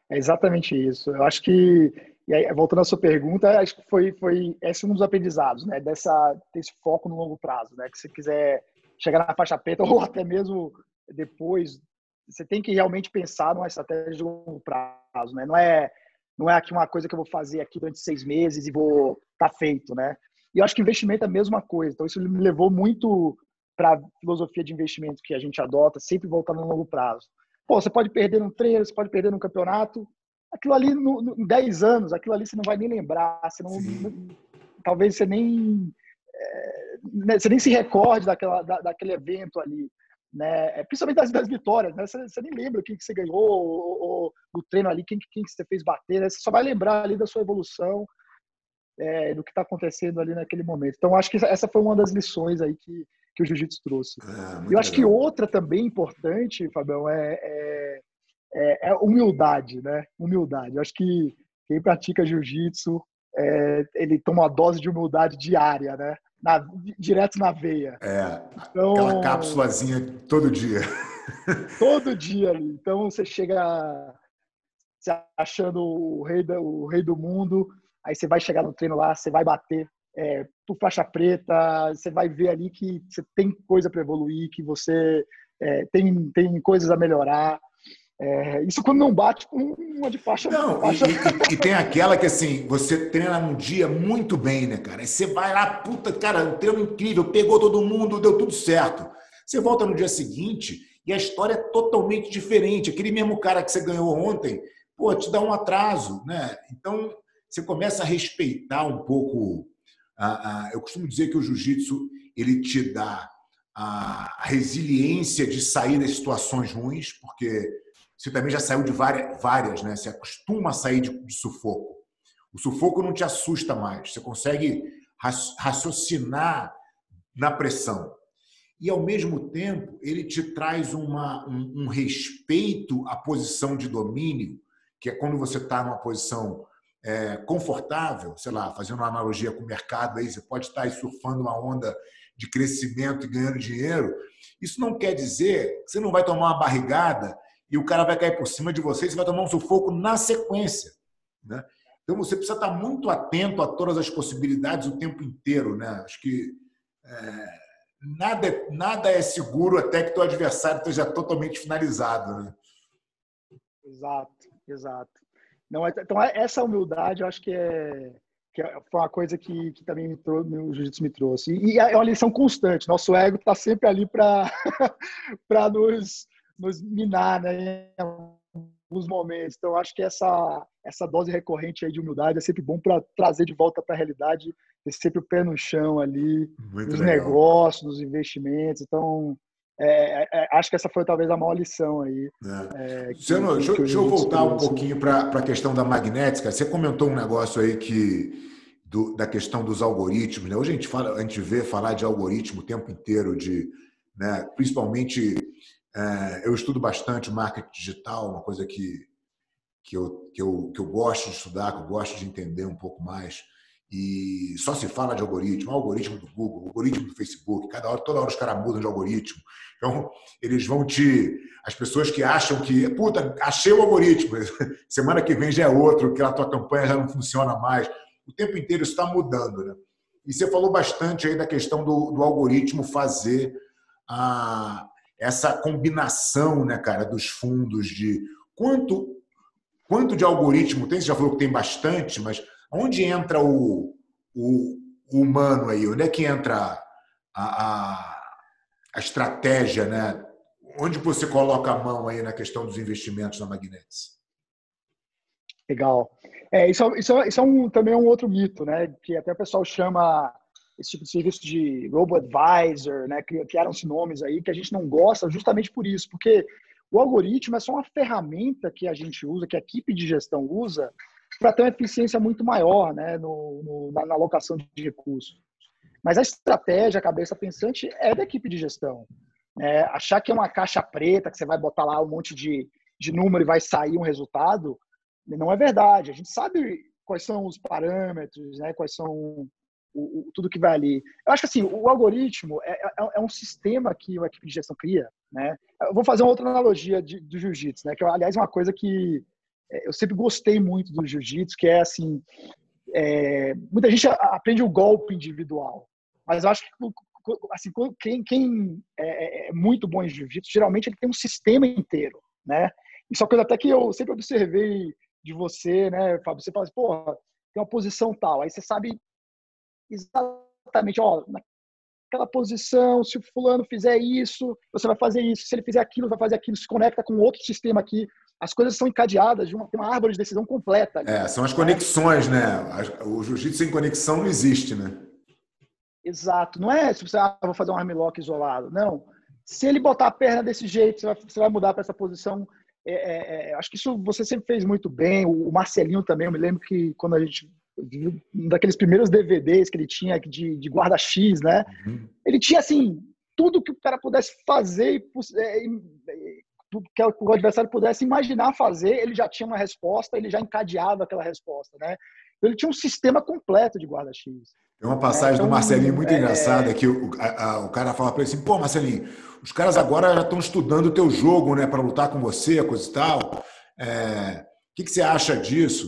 é exatamente isso. Eu acho que e aí, voltando à sua pergunta, acho que foi, foi esse é um dos aprendizados, né? Dessa, desse foco no longo prazo, né? Que você quiser chegar na faixa preta *laughs* ou até mesmo depois, você tem que realmente pensar numa estratégia de longo prazo, né? Não é, não é aqui uma coisa que eu vou fazer aqui durante seis meses e vou tá feito, né? E eu acho que investimento é a mesma coisa. Então isso me levou muito para a filosofia de investimento que a gente adota, sempre voltando no longo prazo. Pô, você pode perder num treino, você pode perder num campeonato, aquilo ali no, no, em 10 anos, aquilo ali você não vai nem lembrar, você não, não talvez você nem é, você nem se recorde daquela, da, daquele evento ali, né? É, principalmente das, das vitórias, né? Você, você, nem lembra quem que você ganhou, ou, ou, do treino ali, quem, quem que você fez bater, né? Você só vai lembrar ali da sua evolução, é, do que está acontecendo ali naquele momento. Então, acho que essa foi uma das lições aí que, que o jiu-jitsu trouxe. É, eu acho legal. que outra também importante, Fabião, é, é é, é humildade, né? Humildade. Eu acho que quem pratica jiu-jitsu, é, ele toma uma dose de humildade diária, né? Na, direto na veia. É, então, aquela cápsulazinha todo dia. *laughs* todo dia ali. Então você chega se achando o rei, do, o rei do mundo, aí você vai chegar no treino lá, você vai bater é, por faixa preta, você vai ver ali que você tem coisa para evoluir, que você é, tem, tem coisas a melhorar. É, isso quando não bate com uma de faixa. Não, faixa... E, e, e, tem aquela que assim, você treina num dia muito bem, né, cara? Aí você vai lá, puta, cara, um treino incrível, pegou todo mundo, deu tudo certo. Você volta no dia seguinte e a história é totalmente diferente. Aquele mesmo cara que você ganhou ontem, pô, te dá um atraso, né? Então você começa a respeitar um pouco. A, a, eu costumo dizer que o jiu-jitsu ele te dá a resiliência de sair das situações ruins, porque você também já saiu de várias, várias né? Você acostuma a sair de, de sufoco. O sufoco não te assusta mais. Você consegue raciocinar na pressão. E, ao mesmo tempo, ele te traz uma, um, um respeito à posição de domínio, que é quando você está numa posição é, confortável, sei lá, fazendo uma analogia com o mercado, aí você pode estar aí surfando uma onda de crescimento e ganhando dinheiro. Isso não quer dizer que você não vai tomar uma barrigada e o cara vai cair por cima de você e você vai tomar um sufoco na sequência. Né? Então você precisa estar muito atento a todas as possibilidades o tempo inteiro. Né? Acho que é, nada, é, nada é seguro até que teu adversário esteja totalmente finalizado. Né? Exato, exato. Não, é, então, essa humildade eu acho que é, que é, foi uma coisa que, que também me trouxe, o jiu-jitsu me trouxe. E é uma lição constante. Nosso ego está sempre ali para *laughs* nos nos minar né, em alguns momentos. Então, acho que essa, essa dose recorrente aí de humildade é sempre bom para trazer de volta para a realidade, ter sempre o pé no chão ali, Muito nos legal. negócios, nos investimentos. Então, é, é, é, acho que essa foi talvez a maior lição aí. É. É, que, deixa, que deixa eu voltar um pouquinho para a questão da magnética. Você comentou um negócio aí que do, da questão dos algoritmos. Né? Hoje a gente, fala, a gente vê falar de algoritmo o tempo inteiro, de, né, principalmente eu estudo bastante marketing digital, uma coisa que, que, eu, que, eu, que eu gosto de estudar, que eu gosto de entender um pouco mais. e só se fala de algoritmo, algoritmo do Google, algoritmo do Facebook, cada hora, toda hora os caras mudam de algoritmo. Então, eles vão te. As pessoas que acham que, puta, achei o algoritmo, *laughs* semana que vem já é outro, que a tua campanha já não funciona mais. O tempo inteiro isso está mudando, né? E você falou bastante aí da questão do, do algoritmo fazer a, essa combinação, né, cara, dos fundos de quanto quanto de algoritmo tem? Você já falou que tem bastante, mas onde entra o, o, o humano aí? Onde é que entra a, a, a, estratégia, né? Onde você coloca a mão aí na questão dos investimentos na Magnetics? Legal. É, isso, isso, isso é um, também é um outro mito, né? Que até o pessoal chama esse tipo de serviço de robo-advisor, né? Criaram-se nomes aí que a gente não gosta justamente por isso, porque o algoritmo é só uma ferramenta que a gente usa, que a equipe de gestão usa, para ter uma eficiência muito maior né, no, no, na, na alocação de recursos. Mas a estratégia, a cabeça pensante é da equipe de gestão. É, achar que é uma caixa preta, que você vai botar lá um monte de, de número e vai sair um resultado, não é verdade. A gente sabe quais são os parâmetros, né, quais são o, tudo que vai ali. Eu acho que assim, o algoritmo é, é, é, um sistema que a equipe de gestão cria. Né? Eu vou fazer uma outra analogia de, do jiu-jitsu, né? que aliás é uma coisa que é, eu sempre gostei muito do jiu-jitsu, que é assim, é, muita gente aprende o golpe individual, mas eu acho que assim, quem, quem é, é, é muito bom em jiu-jitsu, geralmente ele tem um sistema inteiro, né? Isso é uma coisa até que eu sempre observei de você, né, Fábio? Você fala assim, porra, tem uma posição tal, aí você sabe exatamente, ó, naquela posição, se o fulano fizer isso, você vai fazer isso, se ele fizer aquilo, vai fazer aquilo, se conecta com outro sistema aqui. As coisas são encadeadas, de uma, tem uma árvore de decisão completa. É, são as conexões, né? O jiu-jitsu sem conexão não existe, né? Exato. Não é se você ah, vou fazer um armlock isolado. Não. Se ele botar a perna desse jeito, você vai, você vai mudar para essa posição. É, é, é, acho que isso você sempre fez muito bem. O Marcelinho também, eu me lembro que quando a gente daqueles primeiros DVDs que ele tinha de, de guarda-X, né? Uhum. Ele tinha, assim, tudo que o cara pudesse fazer e, é, que o adversário pudesse imaginar fazer, ele já tinha uma resposta, ele já encadeava aquela resposta, né? Ele tinha um sistema completo de guarda-X. Tem uma passagem é, então, do Marcelinho muito é, engraçada que o, a, a, o cara fala para ele assim: pô, Marcelinho, os caras agora já estão estudando o teu jogo, né, para lutar com você, coisa e tal. É, o que, que você acha disso?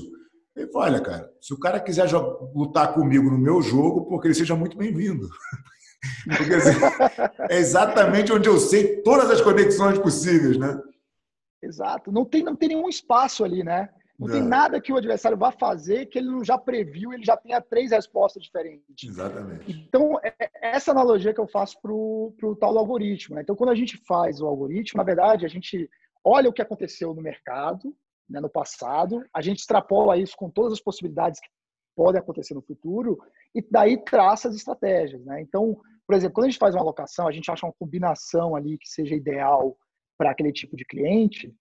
Ele falou, olha, cara, se o cara quiser lutar comigo no meu jogo, porque ele seja muito bem-vindo. *laughs* Porque assim, é exatamente onde eu sei todas as conexões possíveis, né? Exato. Não tem, não tem nenhum espaço ali, né? Não, não, tem nada que o adversário vá fazer que ele não já previu, ele já tenha três respostas diferentes. Exatamente. Então, é, é essa analogia que eu faço para o tal do algoritmo. Né? Então, quando a gente faz o algoritmo, na verdade, a gente olha o que aconteceu no mercado, né, no passado, a gente extrapola isso com todas as possibilidades que podem acontecer no futuro e daí traça as estratégias. Né? Então, por exemplo, quando a gente faz uma alocação, a gente acha uma combinação ali que seja ideal para aquele tipo de cliente.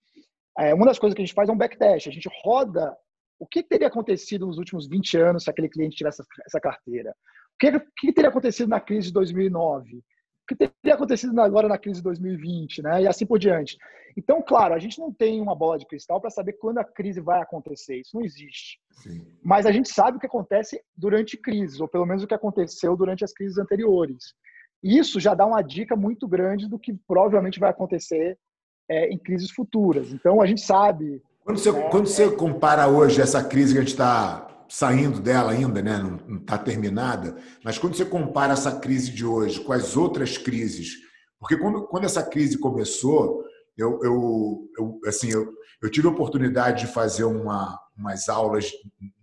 É, uma das coisas que a gente faz é um backtest. A gente roda o que teria acontecido nos últimos 20 anos se aquele cliente tivesse essa carteira. O que, que teria acontecido na crise de 2009? Que teria acontecido agora na crise de 2020, né? E assim por diante. Então, claro, a gente não tem uma bola de cristal para saber quando a crise vai acontecer. Isso não existe. Sim. Mas a gente sabe o que acontece durante crises, ou pelo menos o que aconteceu durante as crises anteriores. Isso já dá uma dica muito grande do que provavelmente vai acontecer é, em crises futuras. Então, a gente sabe. Quando você, né, quando você é compara hoje essa crise que a gente está saindo dela ainda, né? não está terminada, mas quando você compara essa crise de hoje com as outras crises, porque quando, quando essa crise começou, eu, eu, eu assim, eu, eu, tive a oportunidade de fazer uma, umas aulas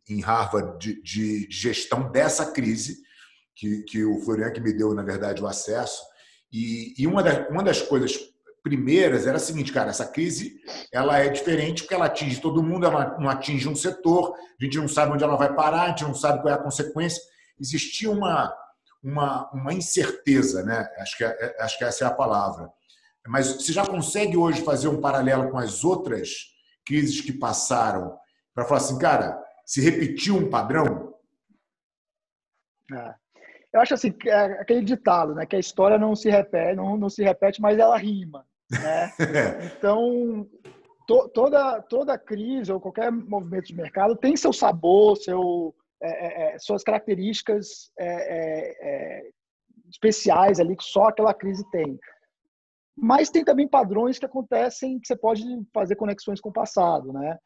em Harvard de, de gestão dessa crise, que, que o Florian que me deu, na verdade, o acesso, e, e uma, das, uma das coisas primeiras era a seguinte, cara, essa crise ela é diferente porque ela atinge todo mundo, ela não atinge um setor, a gente não sabe onde ela vai parar, a gente não sabe qual é a consequência. Existia uma, uma, uma incerteza, né? Acho que, é, é, acho que essa é a palavra. Mas você já consegue hoje fazer um paralelo com as outras crises que passaram para falar assim, cara, se repetiu um padrão? É. Eu acho assim, é aquele ditado, né? Que a história não se repete, não, não se repete, mas ela rima. Né? *laughs* então, to, toda, toda crise ou qualquer movimento de mercado tem seu sabor, seu, é, é, suas características especiais ali que só aquela crise tem. Mas tem também padrões que acontecem que você pode fazer conexões com o passado, né?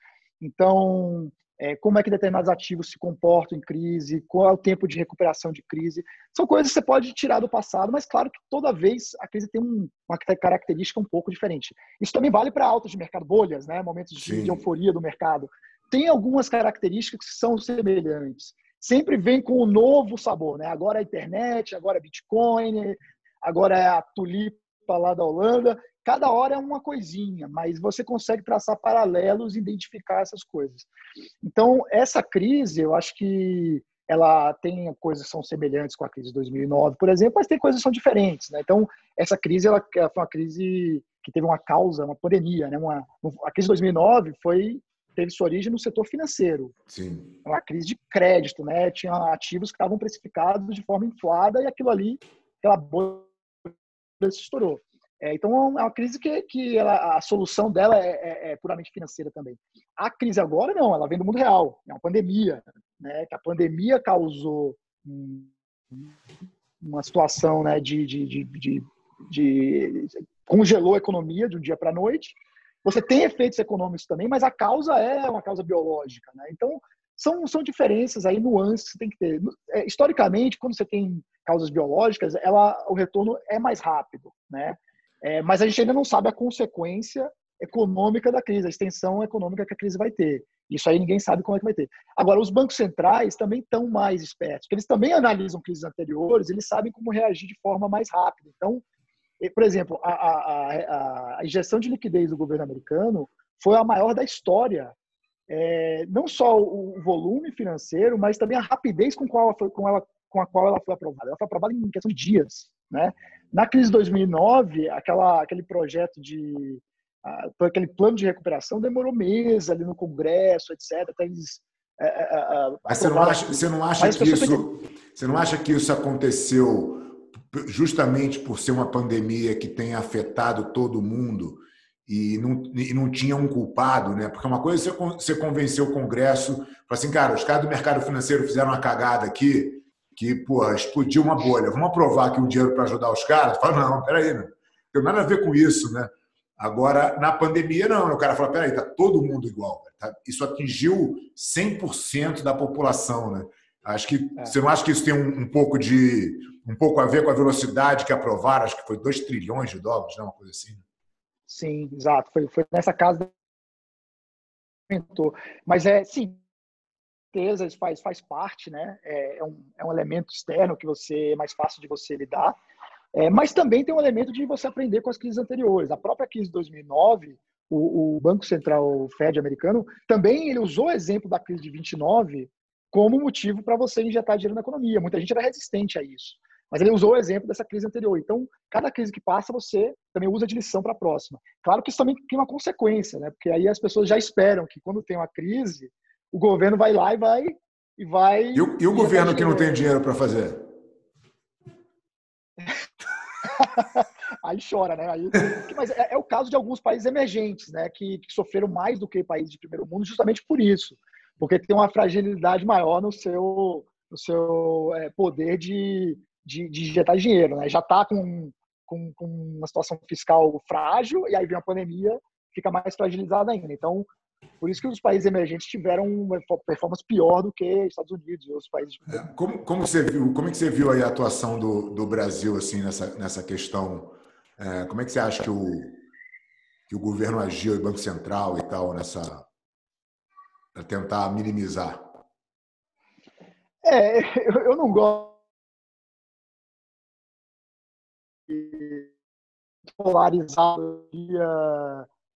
Então, é, como é que determinados ativos se comportam em crise, qual é o tempo de recuperação de crise. São coisas que você pode tirar do passado, mas claro que toda vez a crise tem um, uma característica um pouco diferente. Isso também vale para altas de mercado, bolhas, né? momentos de, de, euforia do mercado. Tem algumas características que são semelhantes. Sempre vem com um novo sabor. Né? Agora é a internet, agora é Bitcoin, agora é a tulipa lá da Holanda cada hora é uma coisinha, mas você consegue traçar paralelos e identificar essas coisas. Então, essa crise, eu acho que ela tem coisas que são semelhantes com a crise de 2009, por exemplo, mas tem coisas que são diferentes. Né? Então, essa crise ela, ela foi uma crise que teve uma causa, uma pandemia. Né? Uma, a crise de 2009 foi teve sua origem no setor financeiro. Sim. Uma crise de crédito, né? Tinha ativos que estavam precificados de forma inflada e aquilo ali, aquela bolha se estourou. É, então é uma crise que, que ela, a solução dela é, é, é, puramente financeira também. A crise agora não, ela vem do mundo real, é uma pandemia, né? Que a pandemia causou uma situação, né? De, de, de, de, de congelou a economia de um dia para a noite. Você tem efeitos econômicos também, mas a causa é uma causa biológica, né? Então são, são diferenças aí, nuances que você tem que ter. É, historicamente, quando você tem causas biológicas, ela, o retorno é mais rápido, né? É, mas a gente ainda não sabe a consequência econômica da crise, a extensão econômica que a crise vai ter. Isso aí ninguém sabe como é que vai ter. Agora, os bancos centrais também estão mais espertos, porque eles também analisam crises anteriores, eles sabem como reagir de forma mais rápida. Então, por exemplo, a, a, a injeção de liquidez do governo americano foi a maior da história. É, não só o volume financeiro, mas também a rapidez com, qual foi, com, ela, com a qual ela foi aprovada. Ela foi aprovada em questão de dias. Né? Na crise de 2009, aquela, aquele projeto de. Aquele plano de recuperação demorou meses ali no Congresso, etc. Até eles. Uh, Mas você não acha, você não acha que isso. Você não acha que isso aconteceu justamente por ser uma pandemia que tem afetado todo mundo e não, e não tinha um culpado, né? Porque uma coisa é você convencer o Congresso, assim, cara, os caras do mercado financeiro fizeram uma cagada aqui, que, pô, explodiu uma bolha. Vamos aprovar aqui o dinheiro para ajudar os caras? Fala, não, peraí, não tem nada a ver com isso, né? Agora, na pandemia, não. O cara fala, peraí, tá todo mundo igual. Tá? Isso atingiu 100% da população, né? Acho que é. você não acha que isso tem um, um, pouco de um pouco a ver com a velocidade que aprovaram? Acho que foi 2 trilhões de dólares, né? uma coisa assim. Sim, exato. Foi, foi nessa casa mas é sim certeza faz, faz parte, né? É, é, um, é um elemento externo que você é mais fácil de você lidar. É, mas também tem um elemento de você aprender com as crises anteriores. A própria crise de 2009, o, o Banco Central Fed americano, também ele usou o exemplo da crise de 29 como motivo para você injetar dinheiro na economia. Muita gente era resistente a isso. Mas ele usou o exemplo dessa crise anterior. Então, cada crise que passa, você também usa de lição para a próxima. Claro que isso também tem uma consequência, né? Porque aí as pessoas já esperam que quando tem uma crise, o governo vai lá e vai. E, vai, e o, e o governo que não tem dinheiro para fazer? *laughs* aí chora, né? Aí, mas é, é, o caso de alguns países emergentes, né? Que, que, sofreram mais do que países de primeiro mundo, justamente por isso, porque tem uma fragilidade maior no seu, no seu é, poder de, de, de injetar dinheiro, né? Já está com, com, com, uma situação fiscal frágil e aí vem a pandemia, fica mais fragilizada ainda. Então, por isso que os países emergentes tiveram uma performance pior do que Estados Unidos e outros países. É, como, como você viu, como é que você viu aí a atuação do, do Brasil assim nessa, nessa questão? É, como é que você acha que o, que o governo agiu, o Banco Central e tal, nessa para tentar minimizar? É, eu, eu não gosto polarizado,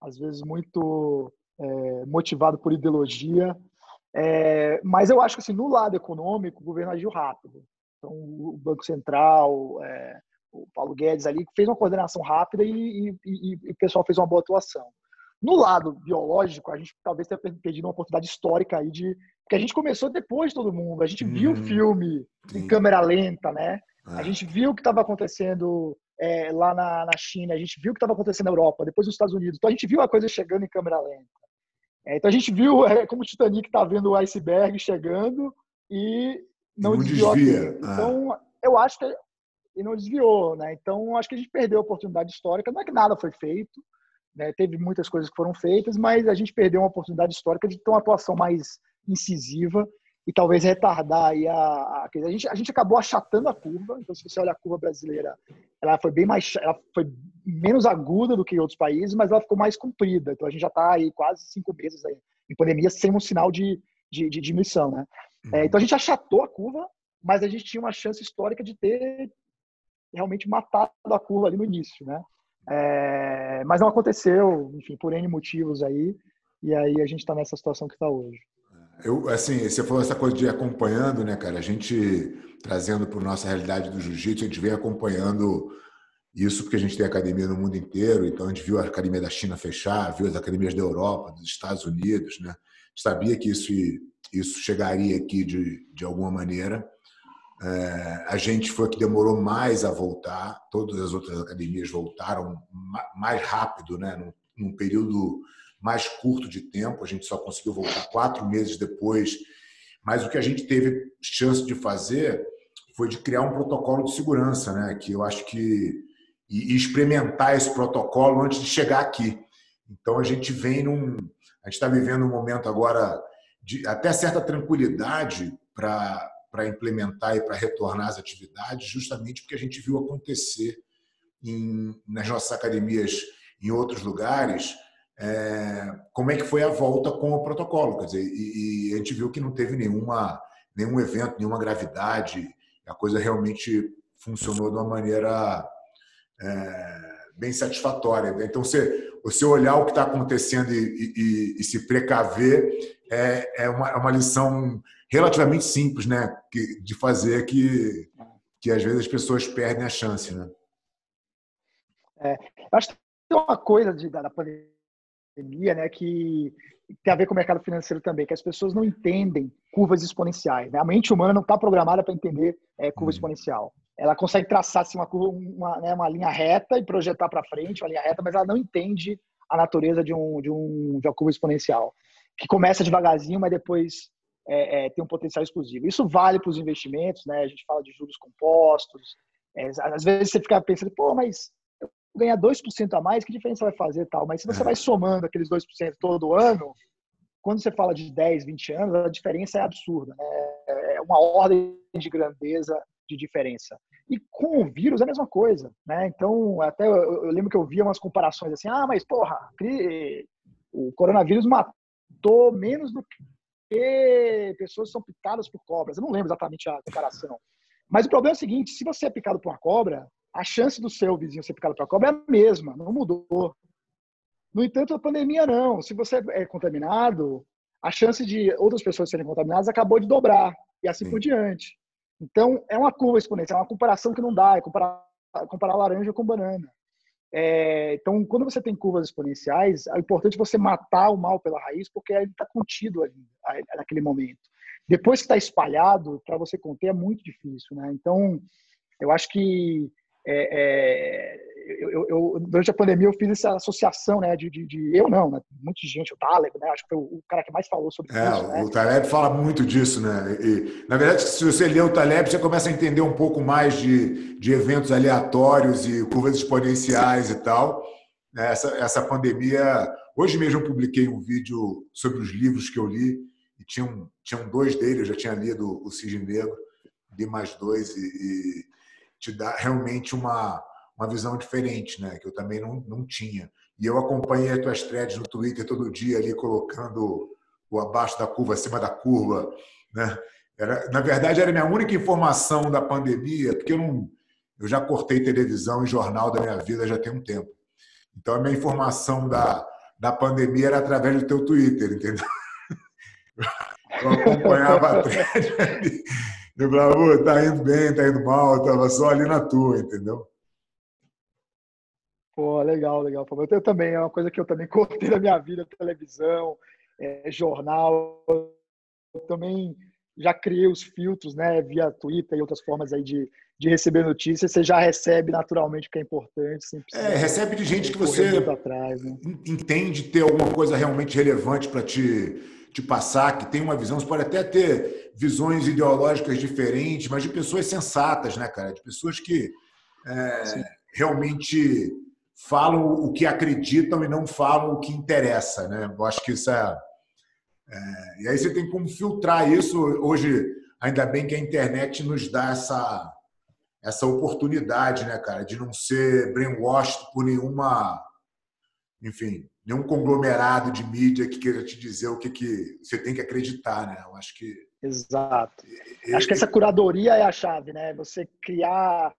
às vezes muito é, motivado por ideologia. É, mas eu acho que assim, no lado econômico, o governo agiu rápido. Então, o Banco Central, é, o Paulo Guedes ali, fez uma coordenação rápida e, e, e, e, o pessoal fez uma boa atuação. No lado biológico, a gente talvez tenha perdido uma oportunidade histórica aí de. Porque a gente começou depois de todo mundo, a gente viu o uhum. filme sim. em câmera lenta, né? A é. gente viu o que estava acontecendo é, lá na, na China, a gente viu o que estava acontecendo na Europa, depois nos Estados Unidos. Então a gente viu a coisa chegando em câmera lenta. É, então a gente viu é, como o Titanic está vendo o iceberg chegando e não, não desviou. desvia. Ah. Então, eu acho que e não desviou, né? Então, acho que a gente perdeu a oportunidade histórica. Não é que nada foi feito, né? Teve muitas coisas que foram feitas, mas a gente perdeu uma oportunidade histórica de ter uma atuação mais incisiva e talvez retardar aí a, a, a, gente, a gente acabou achatando a curva. Então, se você olha a curva brasileira, ela foi bem mais, ela foi menos aguda do que em outros países, mas ela ficou mais comprida. Então, a gente já está aí quase cinco meses aí, em pandemia sem um sinal de, de, de diminuição, né? É, uhum. então, a gente achatou a curva, mas a gente tinha uma chance histórica de ter realmente matado a curva ali no início, né? É, mas não aconteceu, enfim, por N motivos aí, e aí a gente está nessa situação que está hoje. Eu, assim, você falou essa coisa de acompanhando, né, cara? A gente trazendo para a nossa realidade do jiu-jitsu, a gente vem acompanhando isso porque a gente tem academia no mundo inteiro, então a gente viu a academia da China fechar, viu as academias da Europa, dos Estados Unidos, né? Sabia que isso, isso chegaria aqui de, de alguma maneira. É, a gente foi que demorou mais a voltar, todas as outras academias voltaram mais rápido, né? num, num período mais curto de tempo, a gente só conseguiu voltar quatro meses depois. Mas o que a gente teve chance de fazer foi de criar um protocolo de segurança, né? Que eu acho que e, experimentar esse protocolo antes de chegar aqui. Então a gente vem num, a gente está vivendo um momento agora de até certa tranquilidade para implementar e para retornar às atividades, justamente porque a gente viu acontecer em, nas nossas academias em outros lugares é, como é que foi a volta com o protocolo. Quer dizer, e, e, a gente viu que não teve nenhuma, nenhum evento, nenhuma gravidade, a coisa realmente funcionou de uma maneira é, bem satisfatória. Então, você, você olhar o que está acontecendo e, e, e, se precaver é, é, uma, é uma lição relativamente simples né, de fazer que, que às vezes as pessoas perdem a chance. Né? É, acho que tem uma coisa de, da pandemia pandemia, né, que tem a ver com o mercado financeiro também, que as pessoas não entendem curvas exponenciais. Né? A mente humana não está programada para entender é, curva uhum. exponencial. Ela consegue traçar assim, uma, curva, uma, né, uma linha reta e projetar para frente uma linha reta, mas ela não entende a natureza de, um, de, um, de uma curva exponencial, que começa devagarzinho, mas depois é, é, tem um potencial exclusivo. Isso vale para os investimentos, né? a gente fala de juros compostos. É, às vezes você fica pensando, pô, mas ganhar 2% a mais, que diferença vai fazer tal? Mas se você é. vai somando aqueles 2% todo ano, quando você fala de 10, 20 anos, a diferença é absurda. Né? É uma ordem de grandeza de diferença. E com o vírus é a mesma coisa. Né? Então, até eu, eu lembro que eu via umas comparações assim: ah, mas porra, o coronavírus matou menos do que pessoas que são picadas por cobras. Eu não lembro exatamente a comparação. Mas o problema é o seguinte: se você é picado por uma cobra, a chance do seu vizinho ser picado pela cobra é a mesma, não mudou. No entanto, a pandemia não. Se você é contaminado, a chance de outras pessoas serem contaminadas acabou de dobrar e assim Sim. por diante. Então, é uma curva exponencial, é uma comparação que não dá, é comparar, comparar laranja com banana. É, então, quando você tem curvas exponenciais, é importante você matar o mal pela raiz, porque ele está contido ali, naquele momento. Depois que está espalhado, para você conter é muito difícil. Né? Então, eu acho que é, é, eu, eu, durante a pandemia eu fiz essa associação, né, de, de, de eu não, né, muita gente, o Taleb, né, acho que foi o, cara que mais falou sobre é, isso. Né? O Taleb fala muito disso, né, e, na verdade, se você lê o Taleb, você começa a entender um pouco mais de, de eventos aleatórios e curvas exponenciais e tal. Né, essa, essa pandemia, hoje mesmo eu publiquei um vídeo sobre os livros que eu li, e tinham, tinham dois deles, eu já tinha lido o Cisne Negro, li mais dois, e, e te dá realmente uma, uma visão diferente, né? Que eu também não, não tinha. E eu acompanhei as tuas threads no Twitter todo dia ali, colocando o abaixo da curva, acima da curva, né? Era, na verdade, era a minha única informação da pandemia, porque eu, não, eu já cortei televisão e jornal da minha vida já tem um tempo. Então, a minha informação da, da pandemia era através do teu Twitter, entendeu? *laughs* Eu acompanhava a thread ali. Eu falava, tá indo bem, tá indo mal, eu tava só ali na tua, entendeu? Pô, legal, legal. Eu também, é uma coisa que eu também *laughs* cortei da minha vida, televisão, é, jornal. Eu também já criei os filtros, né, via Twitter e outras formas aí de, de receber notícias, você já recebe naturalmente o que é importante. É, recebe de gente que você atrás, né? entende ter alguma coisa realmente relevante para te te passar, que tem uma visão, você pode até ter visões ideológicas diferentes, mas de pessoas sensatas, né, cara? De pessoas que é, realmente falam o que acreditam e não falam o que interessa, né? Eu acho que isso é, é, E aí você tem como filtrar isso. Hoje, ainda bem que a internet nos dá essa, essa oportunidade, né, cara, de não ser brainwashed por nenhuma. Enfim, nenhum conglomerado de mídia que queira te dizer o que, que você tem que acreditar, né? Eu acho que. Exato. Acho que essa curadoria é a chave, né? Você criar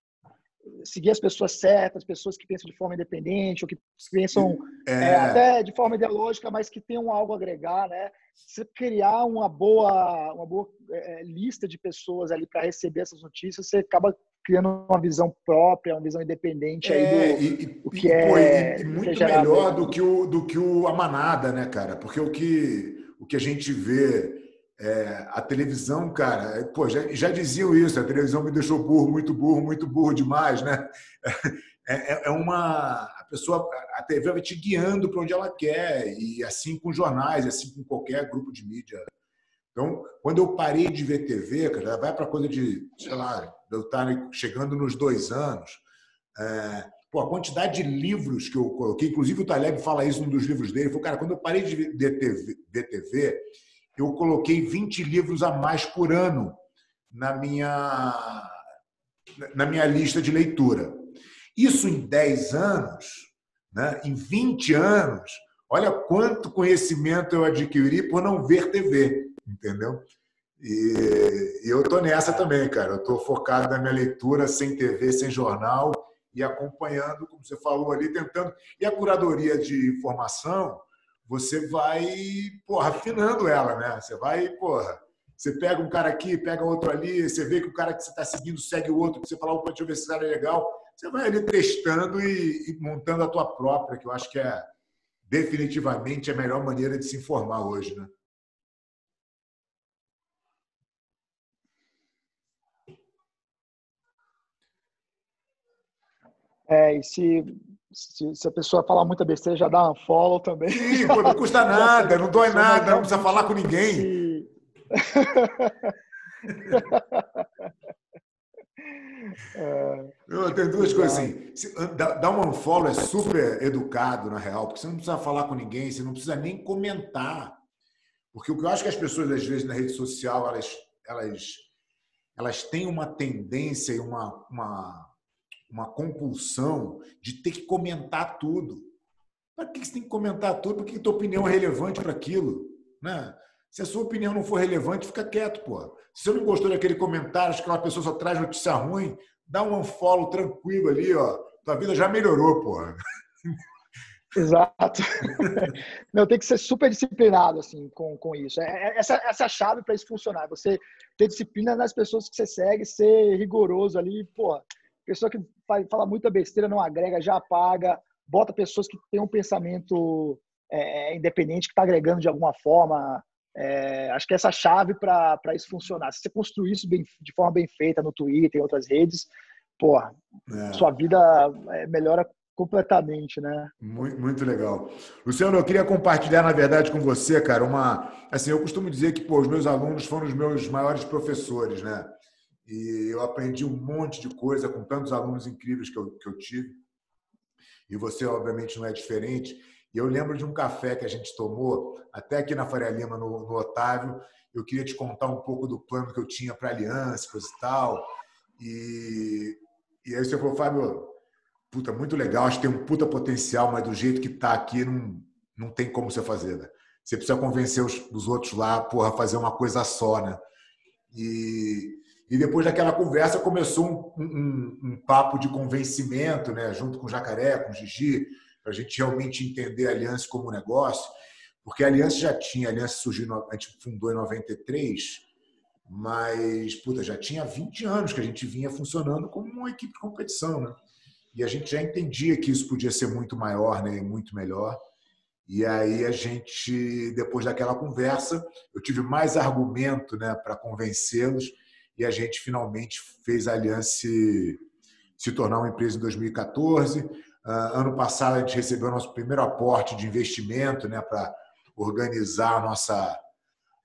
seguir as pessoas certas, pessoas que pensam de forma independente ou que pensam é... É, até de forma ideológica, mas que tenham algo a agregar, né? Você criar uma boa, uma boa é, lista de pessoas ali para receber essas notícias, você acaba criando uma visão própria, uma visão independente aí do, é, e, do que é, pô, e, muito melhor do que o do que o a manada, né, cara? Porque o que o que a gente vê é, a televisão, cara, é, pô, já, já, diziam isso, a televisão me deixou burro, muito burro, muito burro demais, né? *laughs* É, é, é uma. A pessoa, a TV vai te guiando para onde ela quer, e assim com jornais, assim com qualquer grupo de mídia. Então, quando eu parei de ver TV, cara, vai para coisa de, sei lá, eu estar chegando nos dois anos, é, pô, a quantidade de livros que eu coloquei, inclusive o Taleb fala isso num dos livros dele, falou, cara, quando eu parei de ver TV, ver TV eu coloquei 20 livros a mais por ano na minha, na minha lista de leitura. Isso em 10 anos, né? em 20 anos, olha quanto conhecimento eu adquiri por não ver TV, entendeu? E, eu estou nessa também, cara. Eu estou focado na minha leitura sem TV, sem jornal e acompanhando, como você falou ali, tentando. E a curadoria de informação, você vai, porra, afinando ela, né? Você vai, porra, você pega um cara aqui, pega outro ali, você vê que o cara que você está seguindo segue o outro, você fala, opa, deixa eu ver se é legal. Você vai ali testando e, e, montando a tua própria, que eu acho que é definitivamente a melhor maneira de se informar hoje, né? É, e se se, se, a pessoa falar muita besteira, já dá um follow também. Sim, pô, não custa *laughs* nada, não dói nada, não precisa falar com ninguém. *laughs* é, tem duas coisas assim. Dar um unfollow é super educado, na real, porque você não precisa falar com ninguém, você não precisa nem comentar. Porque o que eu acho que as pessoas, às vezes, na rede social, elas, elas, elas têm uma tendência e uma, uma uma compulsão de ter que comentar tudo. Para que você tem que comentar tudo? Por que a tua opinião é relevante para aquilo? Né? Se a sua opinião não for relevante, fica quieto, pô. Se você não gostou daquele comentário, acho que aquela pessoa só traz notícia ruim, dá um unfollow tranquilo ali, ó. Tua vida já melhorou, pô. *laughs* Exato. Não, tem que ser super disciplinado assim com, com isso. É, é essa, essa é a chave para isso funcionar. Você ter disciplina nas pessoas que você segue, ser rigoroso ali, pô. Pessoa que fala muita besteira, não agrega, já apaga. Bota pessoas que têm um pensamento é, é independente, que está agregando de alguma forma. É, acho que essa chave para isso funcionar. Se você construir isso bem, de forma bem feita no Twitter, em outras redes, porra, é. sua vida é, melhora completamente, né? Muito, muito legal. Luciano, eu queria compartilhar, na verdade, com você, cara, uma. Assim, eu costumo dizer que pô, os meus alunos foram os meus maiores professores, né? E eu aprendi um monte de coisa com tantos alunos incríveis que eu, que eu tive. E você, obviamente, não é diferente. E eu lembro de um café que a gente tomou, até aqui na Faria Lima, no, no Otávio. Eu queria te contar um pouco do plano que eu tinha para aliança, coisa e tal. E, e aí você falou, Fábio, puta, muito legal, acho que tem um puta potencial, mas do jeito que tá aqui, não, não tem como você fazer, né? Você precisa convencer os, os outros lá, porra, fazer uma coisa só, né? E, e depois daquela conversa começou um, um, um papo de convencimento, né, junto com o Jacaré, com o Gigi, para a gente realmente entender a Aliança como negócio, porque a Aliança já tinha, a Aliança surgiu, a gente fundou em 93, mas puta, já tinha 20 anos que a gente vinha funcionando como uma equipe de competição, né? E a gente já entendia que isso podia ser muito maior, né, muito melhor. E aí a gente, depois daquela conversa, eu tive mais argumento, né, para convencê-los e a gente finalmente fez a Aliança se, tornar uma empresa em 2014. Uh, ah, ano passado a gente recebeu nosso primeiro aporte de investimento né, para organizar a nossa,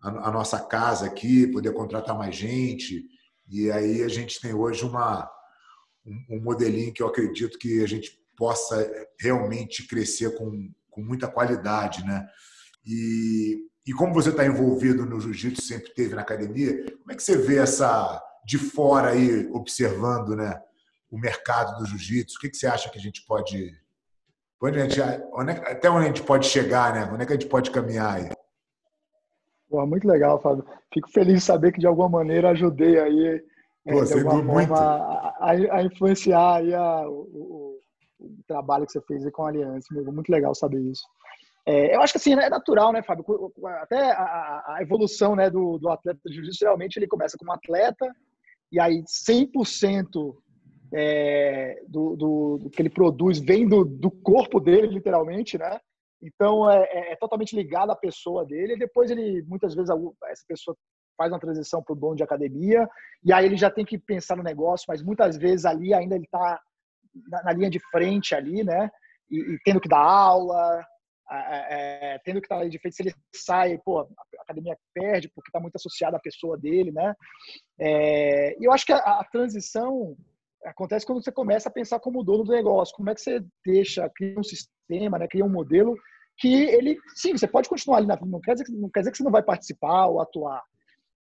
a, nossa casa aqui, poder contratar mais gente. E aí a gente tem hoje uma, um, um modelinho que eu acredito que a gente possa realmente crescer com, com muita qualidade, né? E, e como você está envolvido no jiu-jitsu, sempre teve na academia, como é que você vê essa de fora aí observando, né, o mercado do jiu-jitsu? O que, que você acha que a gente pode, onde a gente, onde, é até onde a gente pode chegar, né? Onde é que a gente pode caminhar aí? Muito legal, Fábio. Fico feliz de saber que de alguma maneira ajudei aí é, Pô, de alguma forma a, a, influenciar aí a, o, o, trabalho que você fez com a Aliança. Muito legal saber isso. É, eu acho que assim, é natural, né, Fábio? Até a, a evolução né, do, do atleta de jiu-jitsu, realmente ele começa como atleta e aí 100% é, do, do, do, que ele produz vem do, do corpo dele, literalmente, né? Então é, é, é totalmente ligado à pessoa dele. E depois ele, muitas vezes, essa pessoa faz uma transição para o dono de academia e aí ele já tem que pensar no negócio, mas muitas vezes ali ainda ele está na, na, linha de frente ali, né? E, e tendo que dar aula, é, tendo que estar ali de frente, se ele sai, pô, a academia perde porque está muito associada à pessoa dele, né? É, eu acho que a, a, transição acontece quando você começa a pensar como dono do negócio, como é que você deixa, cria um sistema, né, cria um modelo que ele, sim, você pode continuar ali, na, não quer dizer, não quer dizer que você não vai participar ou atuar,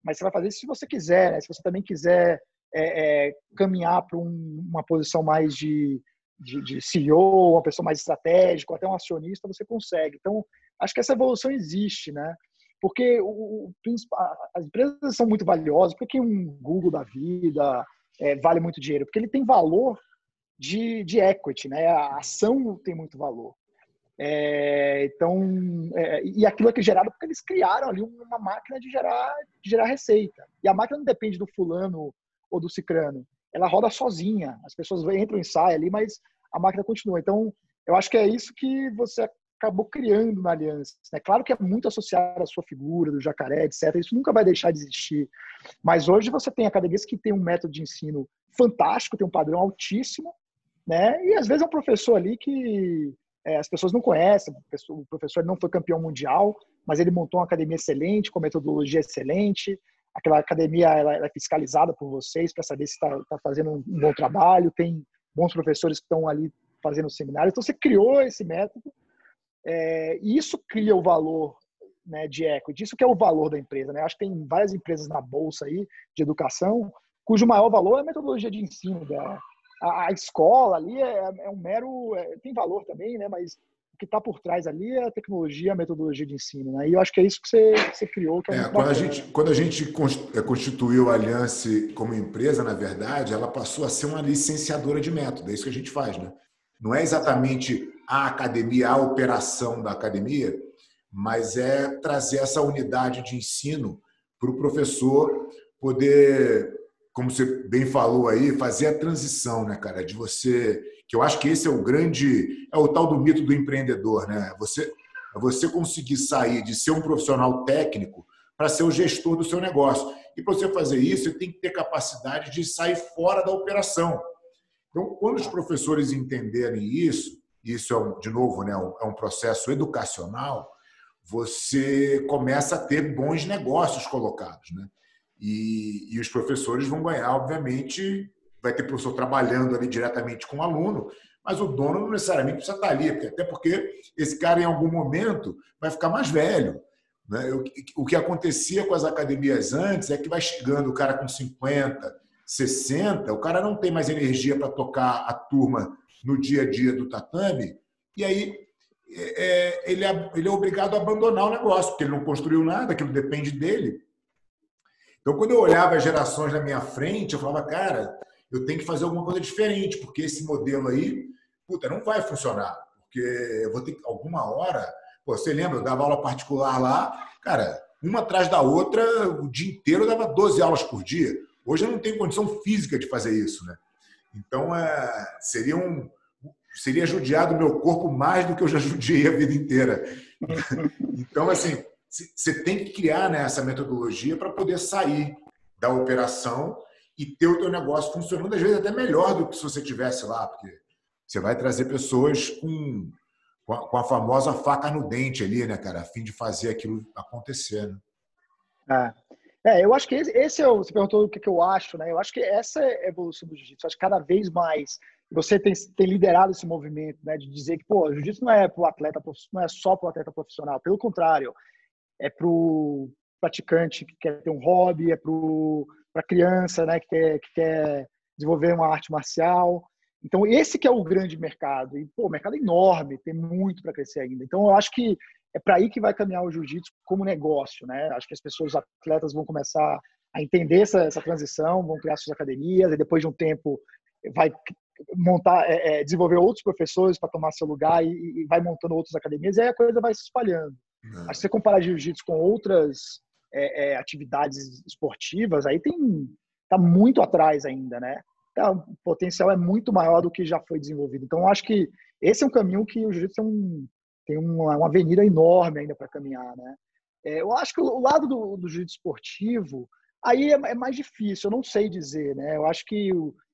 mas você vai fazer isso se você quiser, né? Se você também quiser é, é, caminhar para um, uma posição mais de de, de CEO, uma pessoa mais estratégica, até um acionista, você consegue. Então, acho que essa evolução existe, né? Porque o, o as empresas são muito valiosas, porque um Google da vida é, vale muito dinheiro, porque ele tem valor de, de equity, né? A ação tem muito valor. É, então, é, e aquilo é que é gerado porque eles criaram ali uma máquina de gerar, de gerar receita. E a máquina não depende do fulano ou do cicrano ela roda sozinha. As pessoas entram e saem ali, mas a máquina continua. Então, eu acho que é isso que você acabou criando na aliança. É claro que é muito associado à sua figura, do jacaré, etc. Isso nunca vai deixar de existir. Mas hoje você tem academias que tem um método de ensino fantástico, tem um padrão altíssimo, né? E às vezes é um professor ali que é, as pessoas não conhecem, o professor não foi campeão mundial, mas ele montou uma academia excelente, com metodologia excelente, aquela academia ela, ela é fiscalizada por vocês para saber se está tá fazendo um bom trabalho, tem bons professores que estão ali fazendo seminário. Então, você criou esse método é, e isso cria o valor né, de equity, isso que é o valor da empresa. Né? Acho que tem várias empresas na bolsa aí de educação cujo maior valor é a metodologia de ensino dela. A escola ali é, é um mero... É, tem valor também, né? mas que está por trás ali é a tecnologia, a metodologia de ensino. Né? E eu acho que é isso que você, que você criou. Que é, é quando, a gente, quando a gente é, constituiu a Aliança como empresa, na verdade, ela passou a ser uma licenciadora de método. É isso que a gente faz. Né? Não é exatamente a academia, a operação da academia, mas é trazer essa unidade de ensino para o professor poder, como você bem falou aí, fazer a transição, né, cara? De você que eu acho que esse é o grande, é o tal do mito do empreendedor, né? Você, você conseguir sair de ser um profissional técnico para ser o gestor do seu negócio. E para você fazer isso, você tem que ter capacidade de sair fora da operação. Então, quando os professores entenderem isso, isso é, um, de novo, né, é um processo educacional, você começa a ter bons negócios colocados. Né? E, e os professores vão ganhar, obviamente, vai ter professor trabalhando ali diretamente com o aluno, mas o dono não necessariamente precisa estar ali, até porque esse cara, em algum momento, vai ficar mais velho. Né? O que acontecia com as academias antes é que vai chegando o cara com 50, 60, o cara não tem mais energia para tocar a turma no dia a dia do tatame, e aí é, é, ele, é, ele é obrigado a abandonar o negócio, porque ele não construiu nada, aquilo depende dele. Então, quando eu olhava as gerações na minha frente, eu falava, cara, eu tenho que fazer alguma coisa diferente, porque esse modelo aí, puta, não vai funcionar. Porque eu vou ter que, alguma hora. Pô, você lembra, eu dava aula particular lá, cara, uma atrás da outra, o dia inteiro eu dava 12 aulas por dia. Hoje eu não tenho condição física de fazer isso, né? Então, é, seria um. Seria judiado o meu corpo mais do que eu já *laughs* judiei a vida inteira. *laughs* Então, assim, você tem que criar né, essa metodologia para poder sair da operação e ter o teu negócio funcionando, às vezes até melhor do que se você tivesse lá, porque você vai trazer pessoas com, com, a, com a famosa faca no dente ali, né, cara, a fim de fazer aquilo acontecer. Né? É. É, eu acho que esse, esse é o, você perguntou o que, que, eu acho, né? Eu acho que essa é a evolução do jiu-jitsu. Acho que cada vez mais você tem, tem liderado esse movimento, né? De dizer que, pô, jiu-jitsu não é para o atleta, não é só para o atleta profissional. Pelo contrário, é para o praticante que quer ter um hobby, é para a criança, né? Que quer, que quer desenvolver uma arte marcial. Então, esse que é o grande mercado. E, pô, mercado enorme, tem muito para crescer ainda. Então, eu acho que é para aí que vai caminhar o jiu-jitsu como negócio, né? Acho que as pessoas, os atletas vão começar a entender essa, essa transição, vão criar suas academias, e depois de um tempo vai montar, é, é, desenvolver outros professores para tomar seu lugar e, e, vai montando outras academias, e aí a coisa vai se espalhando. É. Que se você comparar jiu-jitsu com outras é, é, atividades esportivas, aí tem tá muito atrás ainda, né? Tá, o potencial é muito maior do que já foi desenvolvido. Então, acho que esse é um caminho que o jiu-jitsu é um, tem uma, uma avenida enorme ainda para caminhar, né? É, eu acho que o lado do, do jiu-jitsu esportivo, aí é, é, mais difícil, eu não sei dizer, né? Eu acho que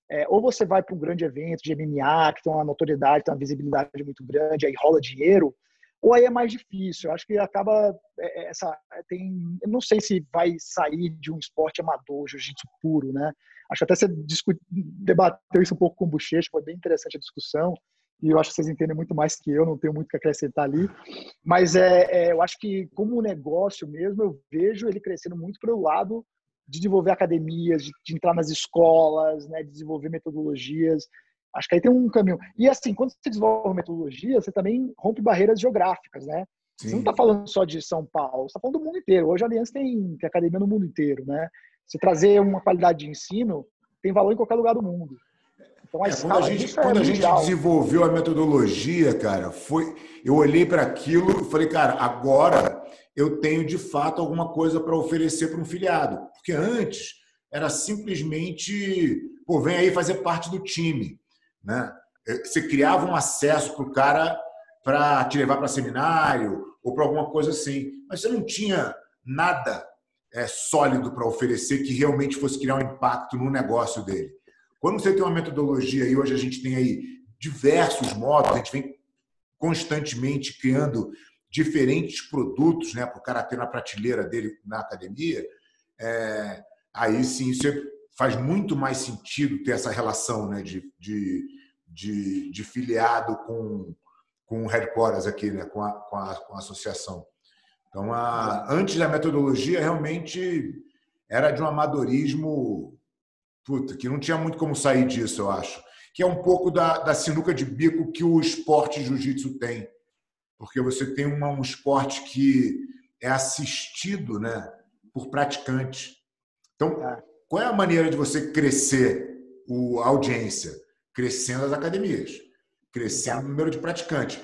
é, ou você vai para um grande evento de MMA, que tem uma notoriedade, tem uma visibilidade muito grande, aí rola dinheiro, ou aí é mais difícil. Eu acho que acaba é, é, essa tem, eu não sei se vai sair de um esporte amador, jiu-jitsu puro, né? Acho até você discut, debateu isso um pouco com o Bochecha, foi bem interessante a discussão e eu acho que vocês entendem muito mais que eu, não tenho muito que acrescentar ali. Mas é, é eu acho que, como negócio mesmo, eu vejo ele crescendo muito pelo lado de desenvolver academias, de, de entrar nas escolas, né, de desenvolver metodologias. Acho que aí tem um caminho. E assim, quando você desenvolve metodologia, você também rompe barreiras geográficas, né? Sim. Você não está falando só de São Paulo, você está falando do mundo inteiro. Hoje a Aliança tem, tem academia no mundo inteiro, né? Você trazer uma qualidade de ensino tem valor em qualquer lugar do mundo. Então, a é, quando a gente, quando é a gente desenvolveu a metodologia, cara, foi, eu olhei para aquilo e falei, cara, agora eu tenho de fato alguma coisa para oferecer para um filiado. Porque antes era simplesmente, pô, vem aí fazer parte do time. Né? É, você criava um acesso para o cara para te levar para seminário ou para alguma coisa assim. Mas você não tinha nada é, sólido para oferecer que realmente fosse criar um impacto no negócio dele. Quando você tem uma metodologia, e hoje a gente tem aí diversos modos, a gente vem constantemente criando diferentes produtos né, para o cara ter na prateleira dele na academia, é, aí sim você faz muito mais sentido ter essa relação né, de, de, de, de filiado com, com o headquarters aqui, né, com, a, com, a, com a associação. Então, a, antes da metodologia, realmente era de um amadorismo puta, que não tinha muito como sair disso, eu acho. Que é um pouco da, da sinuca de bico que o esporte jiu-jitsu tem. Porque você tem uma, um esporte que é assistido né, por praticantes. Então, é. Qual é a maneira de você crescer o, a audiência? Crescendo as academias, crescendo o número de praticantes.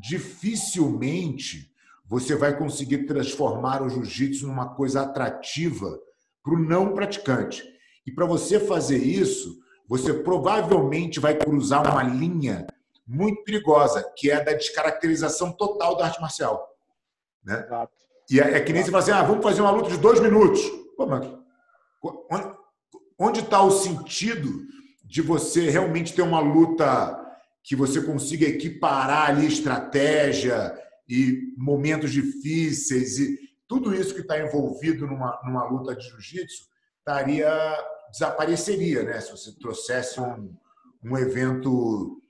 Dificilmente você vai conseguir transformar o jiu-jitsu numa coisa atrativa para o não praticante. E para você fazer isso, você provavelmente vai cruzar uma linha muito perigosa, que é a da descaracterização total da arte marcial. Né? Exato. E é, é que nem você fala assim, ah, vamos fazer uma luta de dois minutos. Pô, mas onde está o sentido de você realmente ter uma luta que você consiga equiparar ali estratégia e momentos difíceis e tudo isso que está envolvido numa, numa luta de jiu-jitsu estaria desapareceria, né? Se você trouxesse um, um evento,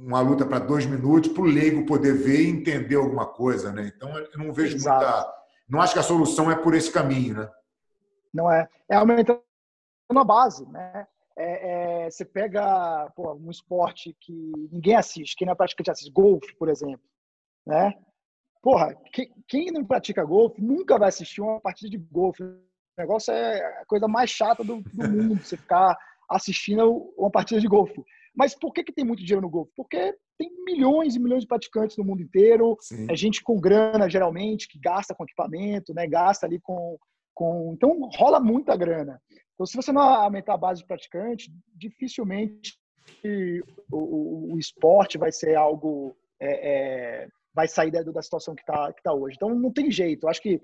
uma luta para dois minutos, para o leigo poder ver e entender alguma coisa, né? Então, eu não vejo Exato. muita. Não acho que a solução é por esse caminho, né? Não é. É aumentando a base, né? É, é, você pega pô, um esporte que ninguém assiste, quem não é praticante assiste, golfe, por exemplo, né? Porra, quem não pratica golfe nunca vai assistir uma partida de golfe o negócio é a coisa mais chata do, do *laughs* mundo, você ficar assistindo uma partida de golfe. Mas por que, que tem muito dinheiro no golfe? Porque tem milhões e milhões de praticantes no mundo inteiro. Sim. É gente com grana, geralmente, que gasta com equipamento, né? gasta ali com, com. Então, rola muita grana. Então, se você não aumentar a base de praticantes, dificilmente o, o, o esporte vai ser algo. É, é, vai sair da, da situação que está que tá hoje. Então, não tem jeito. Eu acho que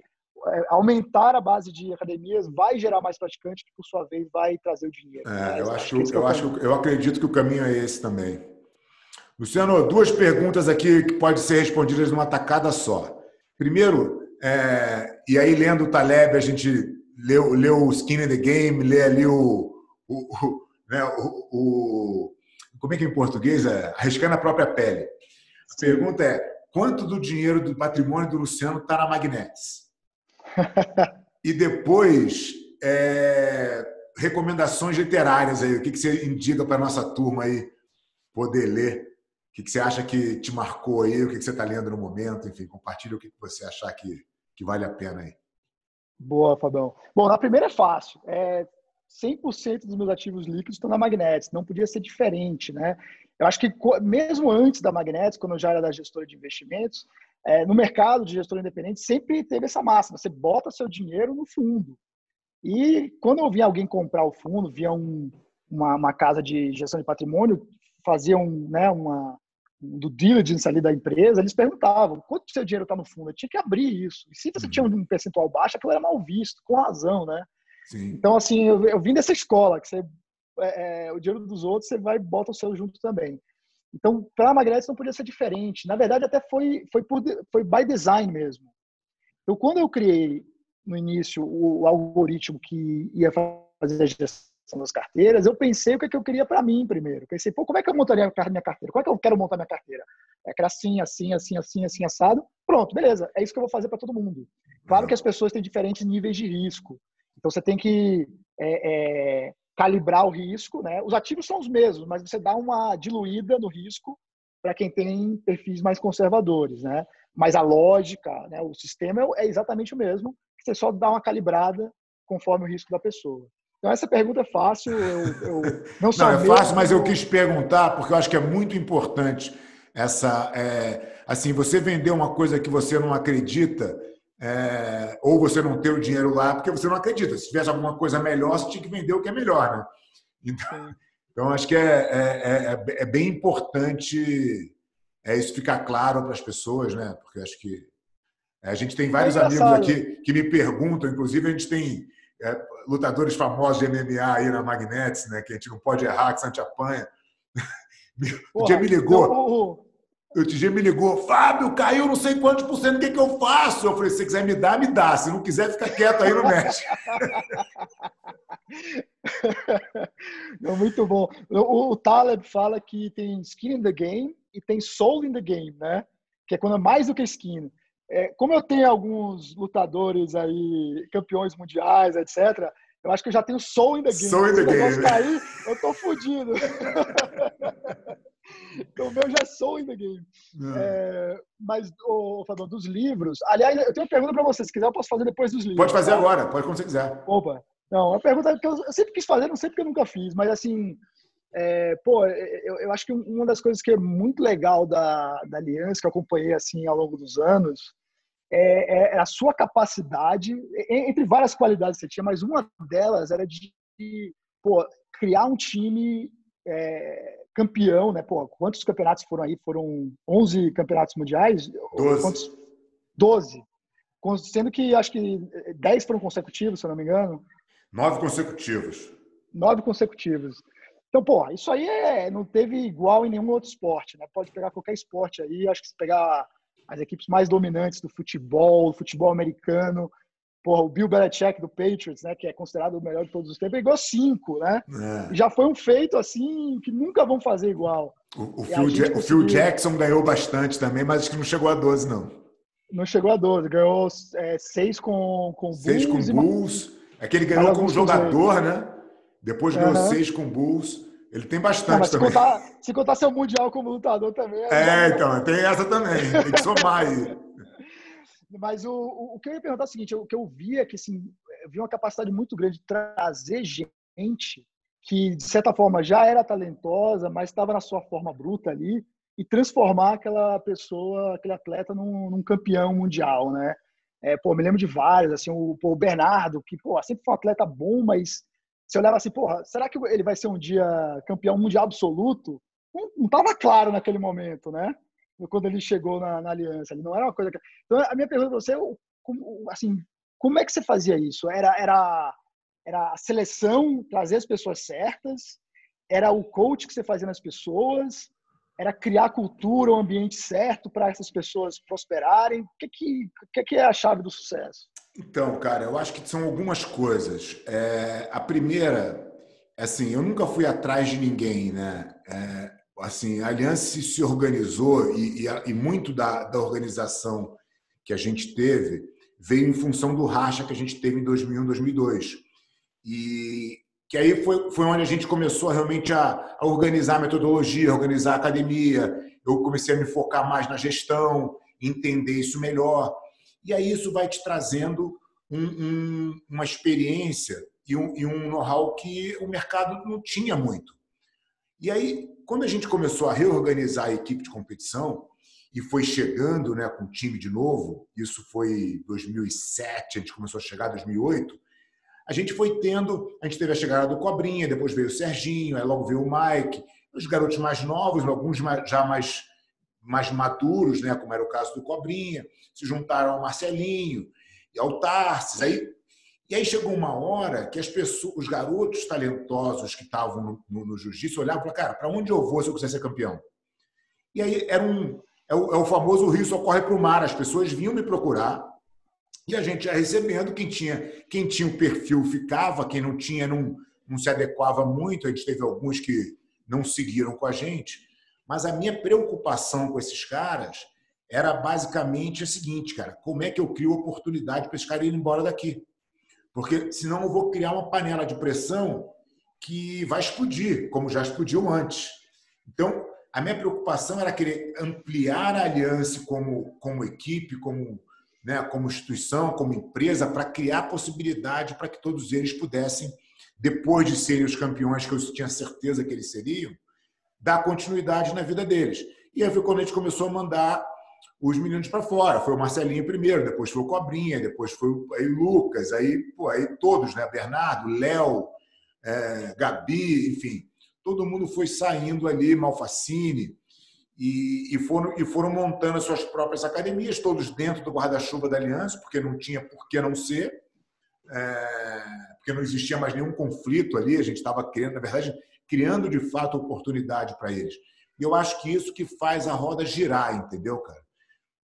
é, aumentar a base de academias vai gerar mais praticantes, que por sua vez vai trazer o dinheiro. É, eu acho, é eu, acho, eu acredito que o caminho é esse também. Luciano, duas perguntas aqui que podem ser respondidas numa tacada só. Primeiro, É, e aí, lendo o Taleb, a gente leu, leu o Skin in the Game, lê ali o. o, o, né, o, o como é que é em português? É, arriscando a própria pele. A pergunta é: quanto do dinheiro do patrimônio do Luciano está na Magnetes? *laughs* e depois, é, recomendações literárias aí. O que, que você indica para a nossa turma aí poder ler? Que, que você acha que te marcou aí? O que, que você está lendo no momento? Enfim, compartilha o que, que você achar que, que vale a pena aí. Boa, Fabão. Bom, na primeira é fácil. É 100% dos meus ativos líquidos estão na Magnetics. Não podia ser diferente, né? Eu acho que mesmo antes da Magnetics, quando eu já era da gestora de investimentos, é, no mercado de gestor independente sempre teve essa máxima. Você bota seu dinheiro no fundo. E quando eu via alguém comprar o fundo, via um, uma, uma, casa de gestão de patrimônio, fazia um, né, uma, do diligence ali da empresa, eles perguntavam quanto seu dinheiro está no fundo. Eu tinha que abrir isso. E se você uhum. tinha um percentual baixo, aquilo era mal visto, com razão, né? Sim. Então, assim, eu, eu, vim dessa escola, que você, é, é, o dinheiro dos outros, você vai e bota o seu junto também. Então, para a Magretes não podia ser diferente. Na verdade, até foi, foi, por, foi by design mesmo. Então, quando eu criei no início o, o algoritmo que ia fazer a gestão são das carteiras, eu pensei o que, é que eu queria para mim primeiro. Pensei, pô, como é que eu montaria minha carteira? Como é que eu quero montar minha carteira? É assim, assim, assim, assim, assim, assado. Pronto, beleza. É isso que eu vou fazer para todo mundo. Claro que as pessoas têm diferentes níveis de risco. Então você tem que é, é, calibrar o risco, né? Os ativos são os mesmos, mas você dá uma diluída no risco para quem tem perfis mais conservadores, né? Mas a lógica, né, o sistema é, é exatamente o mesmo. Você só dá uma calibrada conforme o risco da pessoa. Então, essa pergunta é fácil. Eu, eu *laughs* não, não é fácil, mas eu quis perguntar, porque eu acho que é muito importante essa. É, assim, você vender uma coisa que você não acredita, é, ou você não ter o dinheiro lá porque você não acredita. Se tivesse alguma coisa melhor, você tinha que vender o que é melhor, né? Então, então acho que é, é, é, é bem importante é, isso ficar claro para as pessoas, né? Porque acho que a gente tem vários amigos aqui que me perguntam, inclusive a gente tem é, lutadores famosos de MMA aí na Magnets, né? Que a gente não pode errar, que Santi apanha. *laughs* o dia me ligou. O TG me ligou, Fábio, caiu não sei quantos por cento, o que, que eu faço? Eu falei, se você quiser me dar, me dá. Se não quiser, fica quieto aí no mexe. *laughs* Não, muito bom. O, o, Taleb fala que tem skin in the game e tem soul in the game, né? Que é quando é mais do que skin. É, como eu tenho alguns lutadores aí, campeões mundiais, etc., eu acho que eu já tenho soul in the game. Soul in the game. cair, eu tô fodido. *laughs* então, o meu já é soul in the game. É. é, mas, ô, dos livros... Aliás, eu tenho uma pergunta para você. Se quiser, eu posso fazer depois dos livros. Pode fazer tá? agora. Pode quando você quiser. Opa. Não, uma pergunta que eu, eu sempre quis fazer, não sei porque eu nunca fiz. Mas, assim... É, pô, eu, eu, acho que uma das coisas que é muito legal da, da Aliança, que eu acompanhei assim ao longo dos anos, é, é, é a sua capacidade, entre várias qualidades que você tinha, mas uma delas era de, de pô, criar um time é, campeão, né? Pô, quantos campeonatos foram aí? Foram 11 campeonatos mundiais? 12. Quantos? 12. Sendo que acho que 10 foram consecutivos, se eu não me engano. Nove consecutivos. Nove consecutivos. Então, pô, isso aí é, não teve igual em nenhum outro esporte, né? Pode pegar qualquer esporte aí, acho que se pegar as equipes mais dominantes do futebol, do futebol americano, porra, o Bill Belichick do Patriots, né, que é considerado o melhor de todos os tempos, igual cinco, né? É. Já foi um feito assim que nunca vão fazer igual. O, o, Phil, conseguiu... o Phil, Jackson ganhou bastante também, mas acho que não chegou a 12, não. Não chegou a 12, ganhou é, seis com, com Bulls. Seis com Bulls. É que ele ganhou como jogador, né? Depois ganhou uhum. seis com Bulls. Ele tem bastante Não, se também. Contar, se contar seu mundial como lutador também. É, é então, tem essa também. Tem que somar aí. *laughs* Mas o, o, o, que eu ia perguntar é o seguinte: o que eu vi é que assim, eu vi uma capacidade muito grande de trazer gente que, de certa forma, já era talentosa, mas estava na sua forma bruta ali, e transformar aquela pessoa, aquele atleta, num, num campeão mundial, né? É, pô, me lembro de vários, assim, o, o Bernardo, que pô, sempre foi um atleta bom, mas você olhava assim, porra, será que ele vai ser um dia campeão mundial absoluto? Não estava claro naquele momento, né? Quando ele chegou na, na, aliança, ele não era uma coisa. Que... Então a minha pergunta para você, assim, como é que você fazia isso? Era era era a seleção, trazer as pessoas certas? Era o coach que você fazia nas pessoas? Era criar cultura, o ambiente certo para essas pessoas prosperarem? O que, que, que é a chave do sucesso? Então, cara, eu acho que são algumas coisas. É, a primeira, assim, eu nunca fui atrás de ninguém, né? É, assim, a Aliança se organizou e, e, e muito da, da organização que a gente teve veio em função do racha que a gente teve em 2001, 2002. E que aí foi, foi onde a gente começou realmente a, a organizar a metodologia, organizar a academia. Eu comecei a me focar mais na gestão, entender isso melhor. E aí isso vai te trazendo um, um, uma experiência e um, e um know-how que o mercado não tinha muito. E aí, quando a gente começou a reorganizar a equipe de competição e foi chegando né, com o time de novo, isso foi 2007, a gente começou a chegar em 2008, a gente foi tendo, a gente teve a chegada do Cobrinha, depois veio o Serginho, aí logo veio o Mike, os garotos mais novos, alguns já mais, mais maduros, né, como era o caso do Cobrinha, se juntaram ao Marcelinho e ao Tarsis. Aí, e aí chegou uma hora que as pessoas, os garotos talentosos que estavam no, no, no jiu-jitsu olhavam e falaram, cara, para onde eu vou se eu quiser ser campeão? E aí era um, é o, é o famoso rio só corre para o mar. As pessoas vinham me procurar e a gente ia recebendo. Quem tinha, quem tinha o perfil ficava, quem não tinha não, não se adequava muito. A gente teve alguns que não seguiram com a gente. Mas a minha preocupação com esses caras era basicamente a seguinte, cara: como é que eu crio oportunidade para esses caras irem embora daqui? Porque senão eu vou criar uma panela de pressão que vai explodir, como já explodiu antes. Então, a minha preocupação era querer ampliar a aliança como, como equipe, como, né, como instituição, como empresa, para criar possibilidade para que todos eles pudessem, depois de serem os campeões que eu tinha certeza que eles seriam, dar continuidade na vida deles. E aí foi quando a gente começou a mandar os meninos para fora. Foi o Marcelinho primeiro, depois foi o Cobrinha, depois foi o aí Lucas, aí, pô, aí todos, né? Bernardo, Léo, é, Gabi, enfim todo mundo foi saindo ali, Malfacine, e, e, foram, e foram montando as suas próprias academias, todos dentro do guarda-chuva da Aliança, porque não tinha por que não ser, é, porque não existia mais nenhum conflito ali, a gente estava criando, na verdade, criando de fato oportunidade para eles. E eu acho que isso que faz a roda girar, entendeu, cara?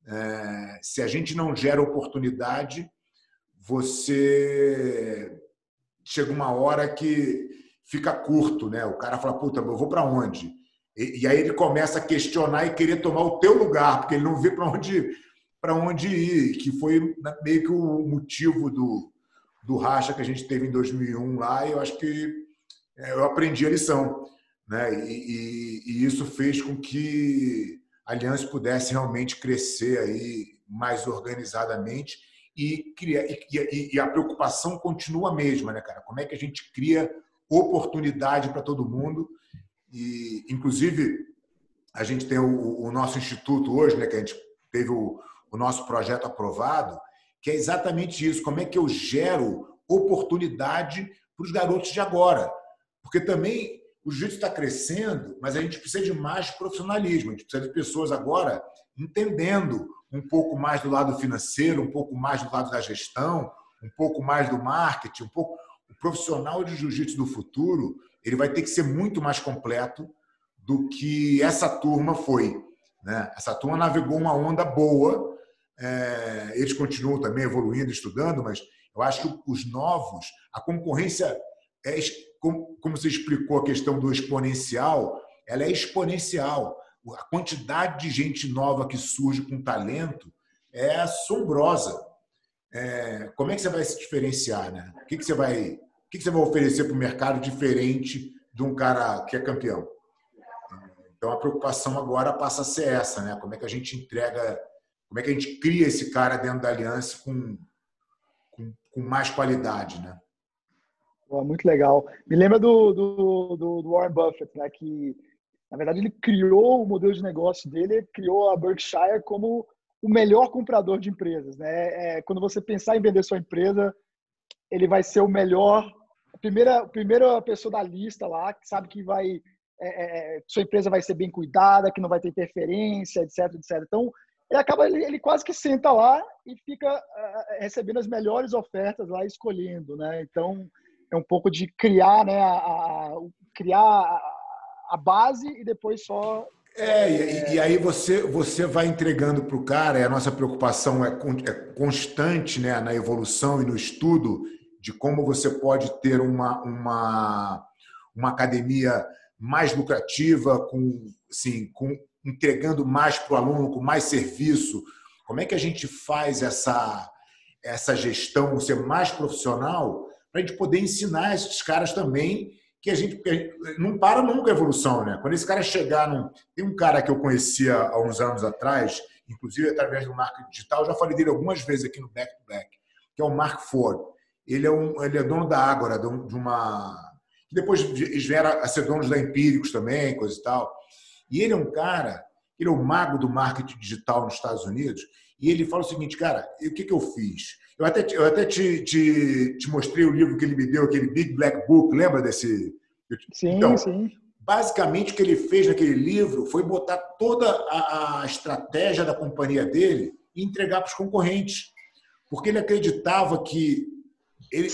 É, se a gente não gera oportunidade, você chega uma hora que fica curto, né? O cara fala, puta, eu vou para onde? E, e, aí ele começa a questionar e querer tomar o teu lugar, porque ele não vê para onde para onde ir, que foi meio que o motivo do, do racha que a gente teve em 2001 lá, e eu acho que eu aprendi a lição, né? E, e, e isso fez com que a Aliança pudesse realmente crescer aí mais organizadamente e, criar, e, e, a preocupação continua a mesma, né, cara? Como é que a gente cria oportunidade para todo mundo. E, inclusive, a gente tem o, o, nosso instituto hoje, né, que a gente teve o, o nosso projeto aprovado, que é exatamente isso: como é que eu gero oportunidade para os garotos de agora? Porque também o jiu-jitsu está crescendo, mas a gente precisa de mais profissionalismo, a gente precisa de pessoas agora entendendo um pouco mais do lado financeiro, um pouco mais do lado da gestão, um pouco mais do marketing, um pouco o profissional de jiu-jitsu do futuro ele vai ter que ser muito mais completo do que essa turma foi. Né? Essa turma navegou uma onda boa, é, eles continuam também evoluindo, estudando, mas eu acho que os novos, a concorrência, é, como, como você explicou a questão do exponencial, ela é exponencial. A quantidade de gente nova que surge com talento é assombrosa é, como é que você vai se diferenciar, né? O que, que você vai, o que, que você vai oferecer para o mercado diferente de um cara que é campeão? Então a preocupação agora passa a ser essa, né? Como é que a gente entrega, como é que a gente cria esse cara dentro da aliança com, com, com mais qualidade, né? Muito legal. Me lembra do, do, do, Warren Buffett, né? Que na verdade ele criou o modelo de negócio dele, criou a Berkshire como o melhor comprador de empresas. Né? É, é, quando você pensar em vender sua empresa, ele vai ser o melhor, a primeira, a primeira pessoa da lista lá, que sabe que vai é, é, sua empresa vai ser bem cuidada, que não vai ter interferência, etc, etc. Então, ele acaba, ele, ele quase que senta lá e fica uh, recebendo as melhores ofertas lá, escolhendo, né? Então, é um pouco de criar, né, a, a criar a, base e depois só É, e, e aí você, você vai entregando para o cara, e a nossa preocupação é, é constante né, na evolução e no estudo de como você pode ter uma, uma, uma academia mais lucrativa, com, assim, com entregando mais para o aluno, com mais serviço. Como é que a gente faz essa, essa gestão ser mais profissional para a gente poder ensinar esses caras também que a gente, não para nunca a evolução, né? Quando esse cara chegar num, tem um cara que eu conhecia há uns anos atrás, inclusive através do marketing digital, já falei dele algumas vezes aqui no Back to Back, que é o Mark Ford. Ele é um, ele é dono da Ágora, de uma que depois esvera a ser dono da Empíricos também, coisa e tal. E ele é um cara, ele é o mago do marketing digital nos Estados Unidos, e ele fala o seguinte, cara, o que, que eu fiz? Eu até, eu até te, te, te, mostrei o livro que ele me deu, aquele Big Black Book, lembra desse? Sim, então, sim. Basicamente, o que ele fez naquele livro foi botar toda a, a estratégia da companhia dele e entregar para os concorrentes. Porque ele acreditava que ele,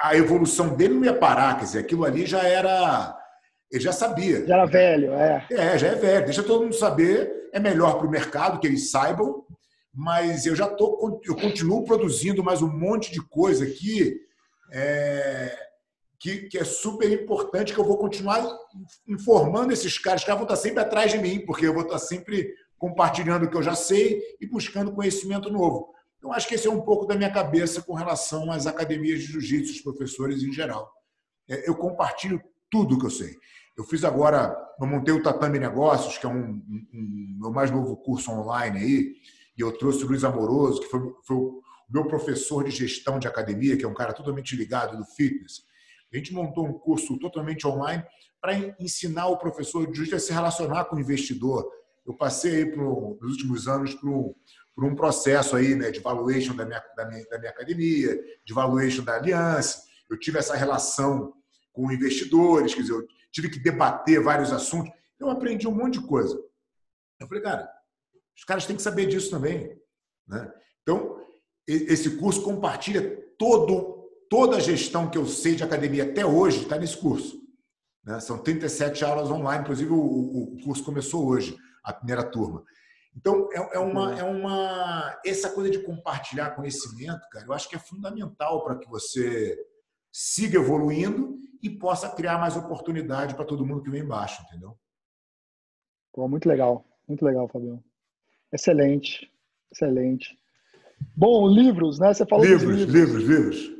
a evolução dele não ia parar, quer dizer, aquilo ali já era. Ele já sabia. Já era velho, é. É, já é velho. Deixa todo mundo saber. É melhor para o mercado que eles saibam mas eu já tô, eu continuo produzindo mais um monte de coisa aqui é, que, que, é super importante, que eu vou continuar informando esses caras. Caras vão estar sempre atrás de mim, porque eu vou estar sempre compartilhando o que eu já sei e buscando conhecimento novo. Então, acho que esse é um pouco da minha cabeça com relação às academias de jiu-jitsu, os professores em geral. É, eu compartilho tudo que eu sei. Eu fiz agora, eu montei o Tatame Negócios, que é um, um, um meu mais novo curso online aí, e eu trouxe o Luiz Amoroso, que foi, foi o meu professor de gestão de academia, que é um cara totalmente ligado do fitness. A gente montou um curso totalmente online para ensinar o professor de a se relacionar com o investidor. Eu passei aí pro, nos últimos anos por um, por um processo aí, né, de valuation da minha, da, minha, da minha academia, de valuation da aliança. Eu tive essa relação com investidores, quer dizer, eu tive que debater vários assuntos. Eu aprendi um monte de coisa. Eu falei, cara, os caras têm que saber disso também. Né? Então, esse curso compartilha todo, toda a gestão que eu sei de academia até hoje, está nesse curso. Né? São 37 aulas online, inclusive o, o, curso começou hoje, a primeira turma. Então, é, é, uma, é uma. Essa coisa de compartilhar conhecimento, cara, eu acho que é fundamental para que você siga evoluindo e possa criar mais oportunidade para todo mundo que vem embaixo, entendeu? Pô, muito legal, muito legal, Fabião. Excelente, excelente. Bom, livros, né? Você falou livros, livros, livros, livros.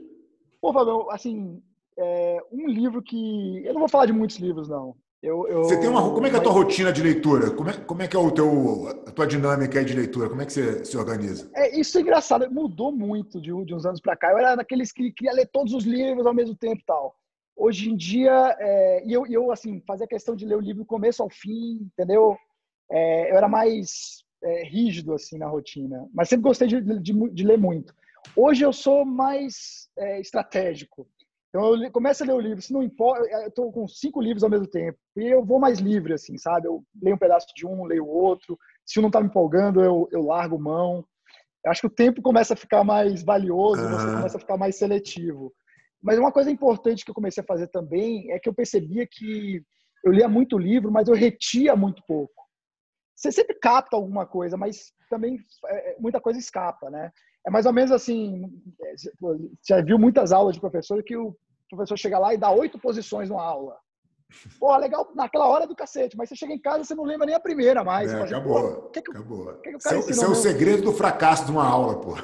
Pô, Fabio, assim, é um livro que eu não vou falar de muitos livros, não. Eu, eu... Você tem uma, como é que é a tua rotina de leitura? Como é, como é que é o teu, a tua dinâmica de leitura? Como é que você se organiza? É, isso é engraçado, mudou muito de, de uns anos para cá. Eu era daqueles que queria ler todos os livros ao mesmo tempo e tal. Hoje em dia, é, e eu, eu, assim, fazia questão de ler o livro do começo ao fim, entendeu? É, eu era mais é, rígido assim na rotina, mas sempre gostei de, de, de ler muito. Hoje eu sou mais é, estratégico. Então eu começo a ler o livro, se não importa, eu estou com cinco livros ao mesmo tempo e eu vou mais livre assim, sabe? Eu leio um pedaço de um, leio outro. Se um não está me empolgando, eu, eu largo mão. Eu acho que o tempo começa a ficar mais valioso, uhum. você começa a ficar mais seletivo. Mas uma coisa importante que eu comecei a fazer também é que eu percebia que eu lia muito livro, mas eu retia muito pouco você sempre capta alguma coisa, mas também é, é, muita coisa escapa, né? É mais ou menos assim, é, já viu muitas aulas de professor que o professor chega lá e dá oito posições numa aula. Pô, legal naquela hora do cacete, mas você chega em casa você não lembra nem a primeira mais. É, acabou. Que que, acabou. Que que isso, isso é o segredo do fracasso de uma aula, pô.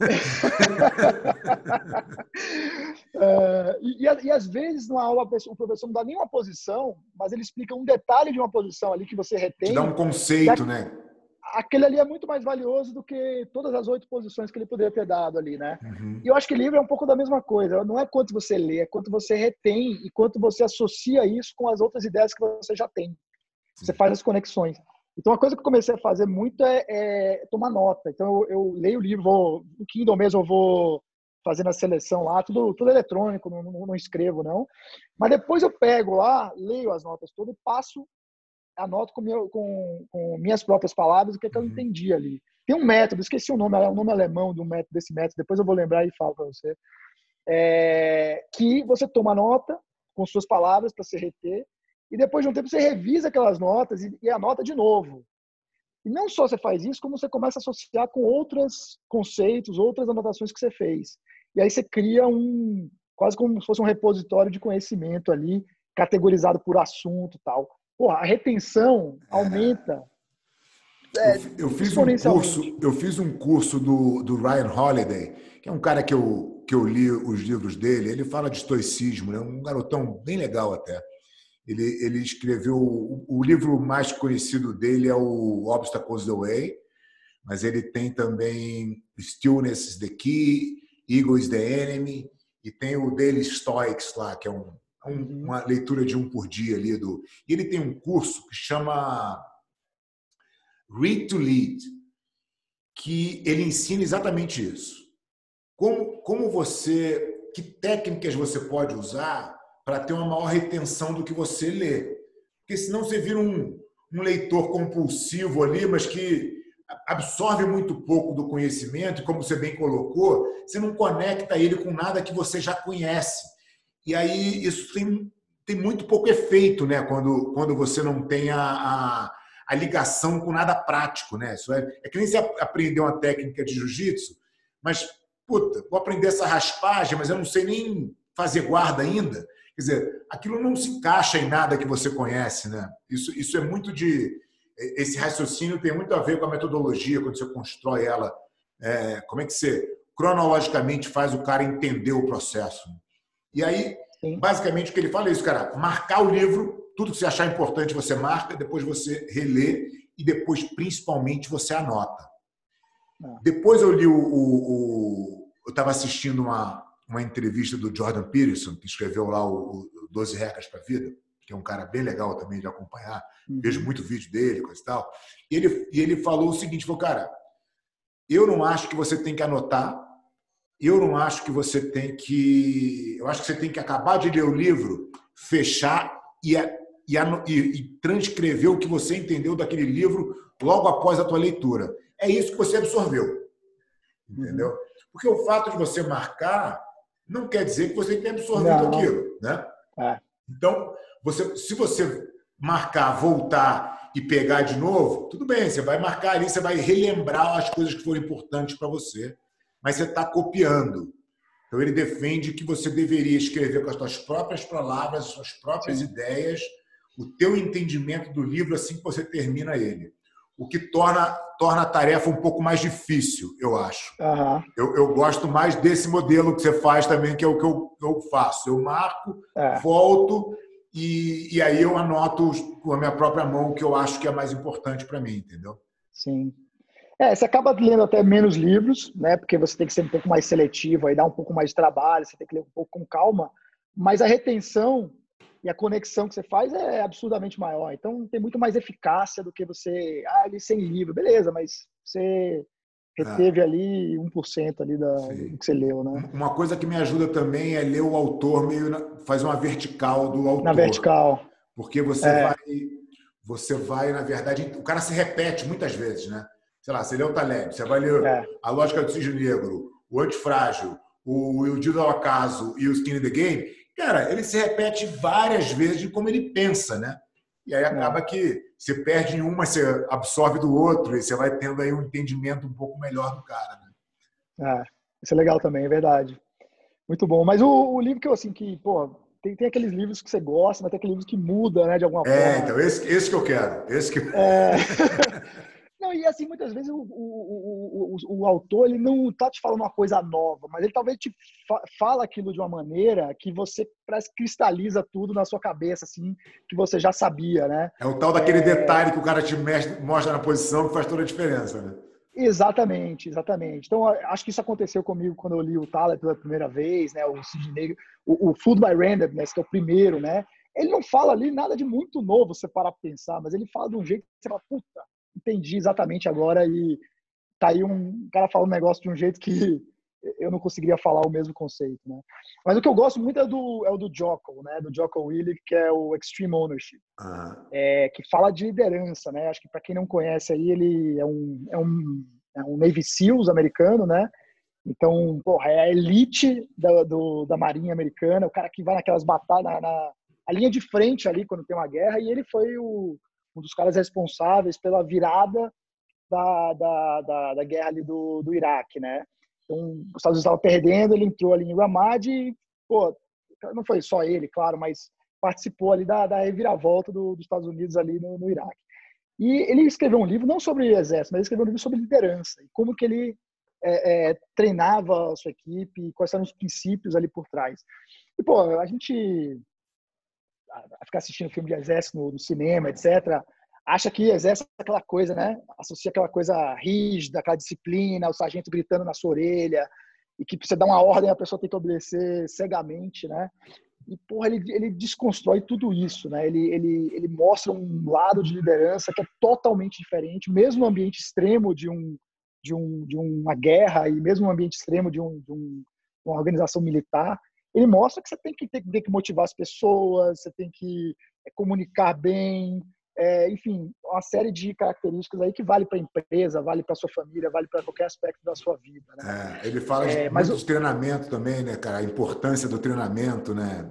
*laughs* é, e, e, às vezes, numa aula, o professor não dá nenhuma posição, mas ele explica um detalhe de uma posição ali que você retém. Te dá um conceito, né? Aquele ali é muito mais valioso do que todas as oito posições que ele poderia ter dado ali, né? Uhum. E eu acho que livro é um pouco da mesma coisa. Não é quanto você lê, é quanto você retém e quanto você associa isso com as outras ideias que você já tem. Você faz as conexões. Então, uma coisa que eu comecei a fazer muito é, é tomar nota. Então, eu, eu, leio o livro, vou, no Kindle mesmo eu vou fazendo a seleção lá, tudo, tudo eletrônico, não, não, não, escrevo, não. Mas depois eu pego lá, leio as notas todas e passo, anoto com, meu, com, com minhas próprias palavras o que, é que eu uhum. entendi ali. Tem um método, esqueci o nome, é um nome alemão do método, desse método, depois eu vou lembrar e falo para você. É, que você toma nota com suas palavras para se reter e depois de um tempo você revisa aquelas notas e, e anota de novo. E não só você faz isso, como você começa a associar com outros conceitos, outras anotações que você fez. E aí você cria um quase como se fosse um repositório de conhecimento ali, categorizado por assunto tal. Porra, a retenção é. aumenta. É, eu, eu, fiz um curso, eu fiz um curso do, do Ryan Holiday, que é um cara que eu, que eu li os livros dele. Ele fala de estoicismo, né? um garotão bem legal até. Ele, ele escreveu o, o livro mais conhecido dele é o Obstacles the Way, mas ele tem também Stillness is the Key, Ego is the Enemy, e tem o dele Stoics lá, que é um, um, uhum. uma leitura de um por dia ali. Do, e ele tem um curso que chama Read to Lead, que ele ensina exatamente isso. Como, como você, que técnicas você pode usar para ter uma maior retenção do que você lê. Porque senão você vira um, um leitor compulsivo ali, mas que absorve muito pouco do conhecimento, como você bem colocou, você não conecta ele com nada que você já conhece. E aí isso tem, tem muito pouco efeito, né? Quando, quando você não tem a, a, a ligação com nada prático, né? Isso é, é que nem você aprender uma técnica de jiu-jitsu, mas, puta, vou aprender essa raspagem, mas eu não sei nem fazer guarda ainda. Quer dizer, aquilo não se encaixa em nada que você conhece, né? Isso, isso é muito de. Esse raciocínio tem muito a ver com a metodologia, quando você constrói ela. É, como é que você cronologicamente faz o cara entender o processo? E aí, Sim. basicamente, o que ele fala é isso, cara: marcar o livro, tudo que você achar importante você marca, depois você relê e depois, principalmente, você anota. Ah. Depois eu li o. o, o eu estava assistindo uma, uma entrevista do Jordan Peterson, que escreveu lá o, o 12 Regras para a Vida, que é um cara bem legal também de acompanhar. Uhum. Vejo muito vídeo dele, coisa e tal. E ele, e ele falou o seguinte: falou, cara, eu não acho que você tem que anotar, eu não acho que você tem que. Eu acho que você tem que acabar de ler o livro, fechar e, e, e transcrever o que você entendeu daquele livro logo após a tua leitura. É isso que você absorveu. Entendeu? Uhum. Porque o fato de você marcar não quer dizer que você tenha absorvido não. aquilo. Né? É. Então, você, se você marcar, voltar e pegar de novo, tudo bem, você vai marcar ali, você vai relembrar as coisas que foram importantes para você, mas você está copiando. Então, ele defende que você deveria escrever com as suas próprias palavras, as suas próprias Sim. ideias, o teu entendimento do livro assim que você termina ele o que torna, torna a tarefa um pouco mais difícil, eu acho. Uhum. Eu, eu, gosto mais desse modelo que você faz também, que é o que eu, eu faço. Eu marco, é. volto e, e aí eu anoto com a minha própria mão o que eu acho que é mais importante para mim, entendeu? Sim. É, você acaba lendo até menos livros, né? Porque você tem que ser um pouco mais seletivo, aí dá um pouco mais de trabalho, você tem que ler um pouco com calma. Mas a retenção e a conexão que você faz é absurdamente maior. Então tem muito mais eficácia do que você, ah, ali sem livro, beleza, mas você reteve é. ali 1% ali da, do que você leu, né? Uma coisa que me ajuda também é ler o autor meio na, faz uma vertical do autor. Na vertical. Porque você é. vai você vai, na verdade, o cara se repete muitas vezes, né? Sei lá, você lê o Taleb, você vai ler é. A Lógica do Cisne Negro, O Antifrágil, o Ildido ao Acaso e o Skin in the Game, Cara, ele se repete várias vezes de como ele pensa, né? E aí acaba que você perde em uma, você absorve do outro, e você vai tendo aí um entendimento um pouco melhor do cara, né? É, isso é legal também, é verdade. Muito bom. Mas o, o livro que eu, assim, que, pô, tem, tem aqueles livros que você gosta, mas tem aqueles livros que muda, né, de alguma é, forma. É, então, esse, esse que eu quero. Esse que... É... *laughs* Não, e assim, muitas vezes o, o, o, o, autor ele não tá te falando uma coisa nova, mas ele talvez te fa fala aquilo de uma maneira que você parece cristaliza tudo na sua cabeça, assim, que você já sabia, né? É o tal daquele é... detalhe que o cara te mostra na posição que faz toda a diferença, né? Exatamente, exatamente. Então, acho que isso aconteceu comigo quando eu li o Thaler pela primeira vez, né? O Sidney, o, o Food by Randomness, que é o primeiro, né? Ele não fala ali nada de muito novo, você parar para pensar, mas ele fala de um jeito que você fala, puta, entendi exatamente agora e tá aí um cara falando um negócio de um jeito que eu não conseguiria falar o mesmo conceito, né? Mas o que eu gosto muito é do é o do Jocko, né? Do Jocko Willig, que é o Extreme Ownership, é, que fala de liderança, né? Acho que para quem não conhece aí, ele é um é um, é um Navy SEALs americano, né? Então, porra, é a elite da, do, da marinha americana, o cara que vai naquelas batalhas, na, na a linha de frente ali quando tem uma guerra e ele foi o, um dos caras responsáveis pela virada da, da, da, da guerra ali do, do Iraque, né? Então, os Estados Unidos estavam perdendo, ele entrou ali em Ramad e, pô, não foi só ele, claro, mas participou ali da, da reviravolta do, dos Estados Unidos ali no, no Iraque. E ele escreveu um livro, não sobre exército, mas ele escreveu um livro sobre liderança e como que ele é, é, treinava a sua equipe, quais eram os princípios ali por trás. E, pô, a gente a ficar assistindo filme de exército no, no, cinema, etc., acha que exército é aquela coisa, né? Associa aquela coisa rígida, aquela disciplina, o sargento gritando na sua orelha, e que você dá uma ordem a pessoa tem que obedecer cegamente, né? E, porra, ele, ele desconstrói tudo isso, né? Ele, ele, ele mostra um lado de liderança que é totalmente diferente, mesmo no ambiente extremo de, um, de, um, de uma guerra e mesmo no ambiente extremo de, um, de um, uma organização militar, ele mostra que você tem que, ter, tem que motivar as pessoas, você tem que é, comunicar bem, é, enfim, uma série de características aí que vale para a empresa, vale para sua família, vale para qualquer aspecto da sua vida. Né? É, ele fala é, mas de treinamento também, né, cara? A importância do treinamento, né?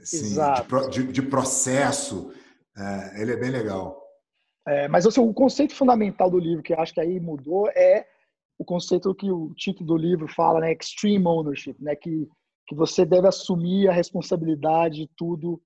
Assim, de, de, de, processo. É, ele é bem legal. É, mas assim, o conceito fundamental do livro, que acho que aí mudou, é o conceito que o título do livro fala, né? Extreme ownership, né? Que que você deve assumir a responsabilidade de tudo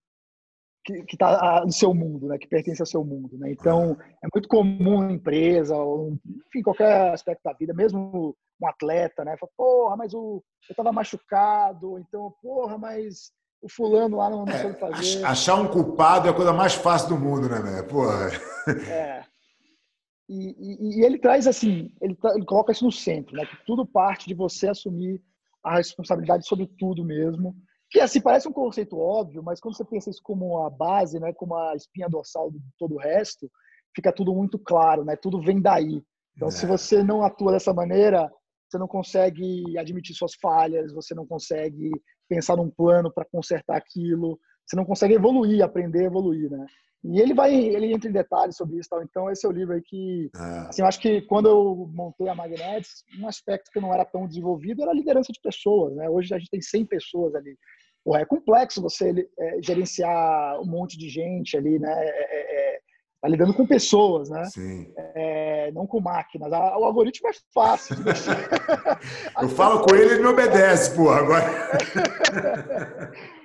que está no seu mundo, né, que pertence ao seu mundo. Né? Então, é muito comum na empresa, ou, enfim, qualquer aspecto da vida, mesmo um atleta, né? Fala, porra, mas o, eu estava machucado, então, porra, mas o fulano lá não, não é, soube fazer. Achar um culpado é a coisa mais fácil do mundo, né, né? Porra. É. E, e, e, ele traz assim, ele, ele coloca isso no centro, né? Que tudo parte de você assumir a responsabilidade sobre tudo mesmo. Que assim parece um conceito óbvio, mas quando você pensa isso como a base, né, como a espinha dorsal de todo o resto, fica tudo muito claro, né? Tudo vem daí. Então, é. se você não atua dessa maneira, você não consegue admitir suas falhas, você não consegue pensar num plano para consertar aquilo, você não consegue evoluir, aprender a evoluir, né? E ele vai, ele entra em detalhes sobre isso, tal. Então esse é o livro aí que, é. assim, eu acho que quando eu montei a Magnetics, um aspecto que não era tão desenvolvido era a liderança de pessoas, né? Hoje a gente tem 100 pessoas ali. Pô, é complexo você é, gerenciar um monte de gente ali, né? É, é, é tá lidando com pessoas, né? Sim. É, não com máquinas. O algoritmo é fácil. *laughs* eu falo com ele, ele me obedece, porra, agora. *laughs*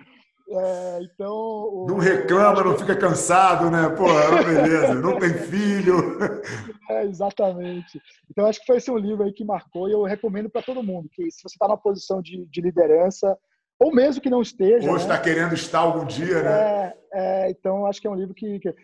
É, então, o... Não reclama, não fica cansado, né? Pô, beleza, não tem filho. *laughs* É, exatamente. Então, acho que foi esse um livro aí que marcou e eu recomendo para todo mundo, que se você está na posição de, de, liderança, ou mesmo que não esteja... Ou está né? querendo estar algum dia, né? É, é, então, acho que é um livro que... que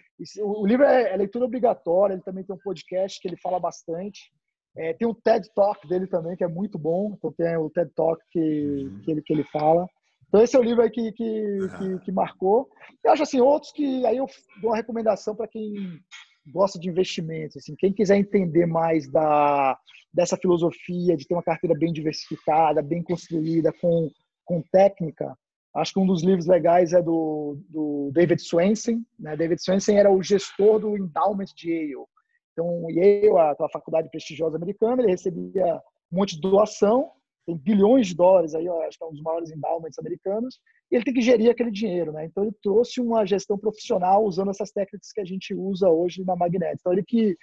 o livro é, é, leitura obrigatória, ele também tem um podcast que ele fala bastante. É, tem o TED Talk dele também, que é muito bom. Então, tem o TED Talk que, uhum. que, ele, que ele fala. Então, esse é o livro aí que, que, que, que marcou. Eu acho assim, outros que aí eu dou uma recomendação para quem gosta de investimentos, assim, quem quiser entender mais da, dessa filosofia de ter uma carteira bem diversificada, bem construída, com, com técnica, acho que um dos livros legais é do, do David Swensen. Né? David Swensen era o gestor do Endowment de Yale. Então, Yale, aquela faculdade prestigiosa americana, ele recebia um monte de doação tem bilhões de dólares aí, acho que é um dos maiores endowments americanos, e ele tem que gerir aquele dinheiro, né? Então ele trouxe uma gestão profissional usando essas técnicas que a gente usa hoje na Magnet. Então ele que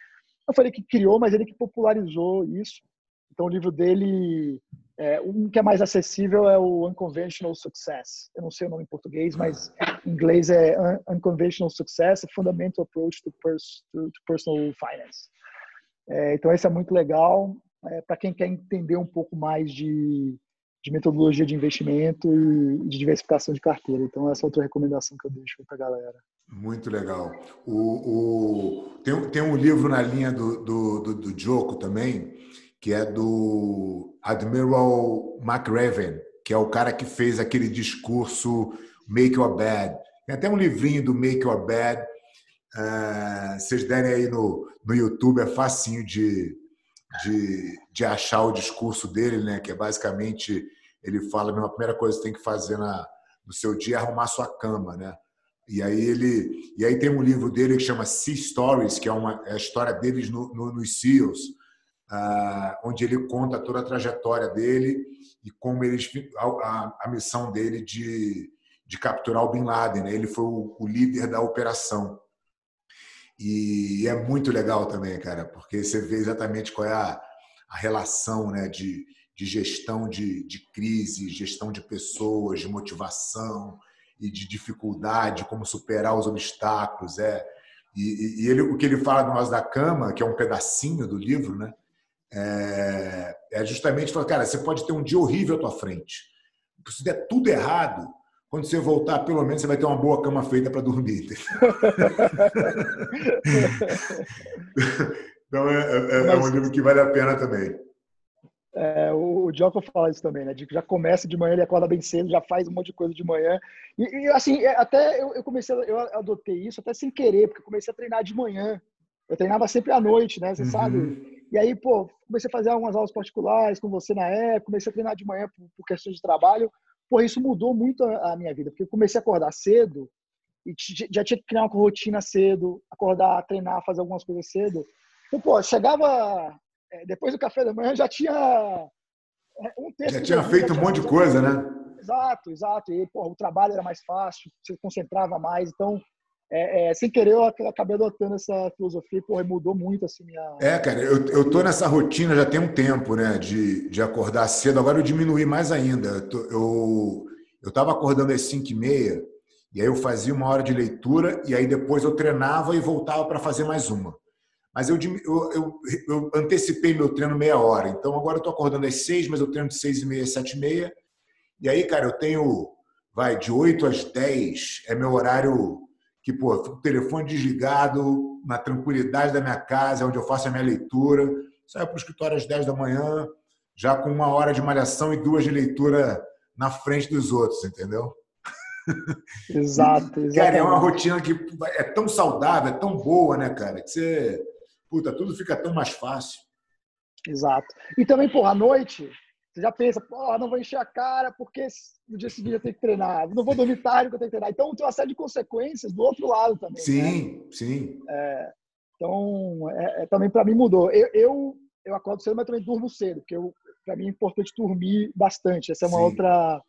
não foi ele que criou, mas ele que popularizou isso. Então o livro dele, é, um que é mais acessível é o Unconventional Success. Eu não sei o nome em português, mas em inglês é Unconventional Success, a Fundamental Approach to, pers to Personal Finance. É, então esse é muito legal é, para quem quer entender um pouco mais de, de metodologia de investimento e de diversificação de carteira. Então, essa é outra recomendação que eu deixo para a galera. Muito legal. O, o, tem, tem um livro na linha do, do, do, do Joko também, que é do Admiral McRaven, que é o cara que fez aquele discurso Make or Bad. Tem até um livrinho do Make or Bad. Uh, vocês derem aí no, no YouTube, é facinho de, de, de achar o discurso dele, né? Que é basicamente ele fala a primeira coisa que tem que fazer na, no seu dia é arrumar sua cama, né? E aí ele e aí tem um livro dele que chama Sea Stories, que é uma é a história deles no, no, nos SEALs, uh, onde ele conta toda a trajetória dele e como eles a, a missão dele de, de capturar o Bin Laden. Né? Ele foi o, o líder da operação. E é muito legal também, cara, porque você vê exatamente qual é a, a relação né, de, de gestão de, de crise, gestão de pessoas, de motivação e de dificuldade, como superar os obstáculos. É. E, e ele, o que ele fala no Nós da Cama, que é um pedacinho do livro, né? É, é justamente falar, cara, você pode ter um dia horrível à tua frente. Se der tudo errado, quando você voltar, pelo menos você vai ter uma boa cama feita para dormir. *laughs* então é, é, é, um livro que vale a pena também. É, o, Diogo fala isso também, né? De que já começa de manhã, ele acorda bem cedo, já faz um monte de coisa de manhã. E, e assim, é, até eu, eu, comecei, eu adotei isso até sem querer, porque comecei a treinar de manhã. Eu treinava sempre à noite, né? Você uhum. sabe? E aí, pô, comecei a fazer algumas aulas particulares com você na época, comecei a treinar de manhã por, por questões de trabalho. Pô, isso mudou muito a, a minha vida, porque eu comecei a acordar cedo e já tinha que criar uma rotina cedo, acordar, treinar, fazer algumas coisas cedo. Então, pô, chegava é, depois do café da manhã, já tinha é, um tempo. Já tinha feito um monte de coisa, né? Exato, exato. E, pô, o trabalho era mais fácil, você concentrava mais. Então, é, é, sem querer, eu acabei adotando essa filosofia, porra, mudou muito assim minha. É, cara, eu, eu tô nessa rotina já tem um tempo, né, de, de acordar cedo. Agora eu diminuí mais ainda. Eu, tô, eu, eu tava acordando às 5 e meia, e aí eu fazia uma hora de leitura, e aí depois eu treinava e voltava para fazer mais uma. Mas eu, eu, eu, eu, antecipei meu treino meia hora. Então agora eu tô acordando às 6, mas eu treino de 6 e meia, 7 e meia. E aí, cara, eu tenho, vai, de 8 às 10 é meu horário que, pô, fico com o telefone desligado, na tranquilidade da minha casa, onde eu faço a minha leitura, saio para o escritório às 10 da manhã, já com uma hora de malhação e duas de leitura na frente dos outros, entendeu? Exato, exato. *laughs* Cara, é uma rotina que é tão saudável, é tão boa, né, cara? Que você, puta, tudo fica tão mais fácil. Exato. E também, pô, à noite, você já pensa, pô, não vou encher a cara porque no dia seguinte eu tenho que treinar, não vou dormir tarde porque eu tenho que treinar. Então tem uma série de consequências do outro lado também. Sim, né? sim. É, então, é, é, também para mim mudou. Eu, eu, eu, acordo cedo, mas também durmo cedo, porque para mim é importante dormir bastante. Essa é uma sim. outra.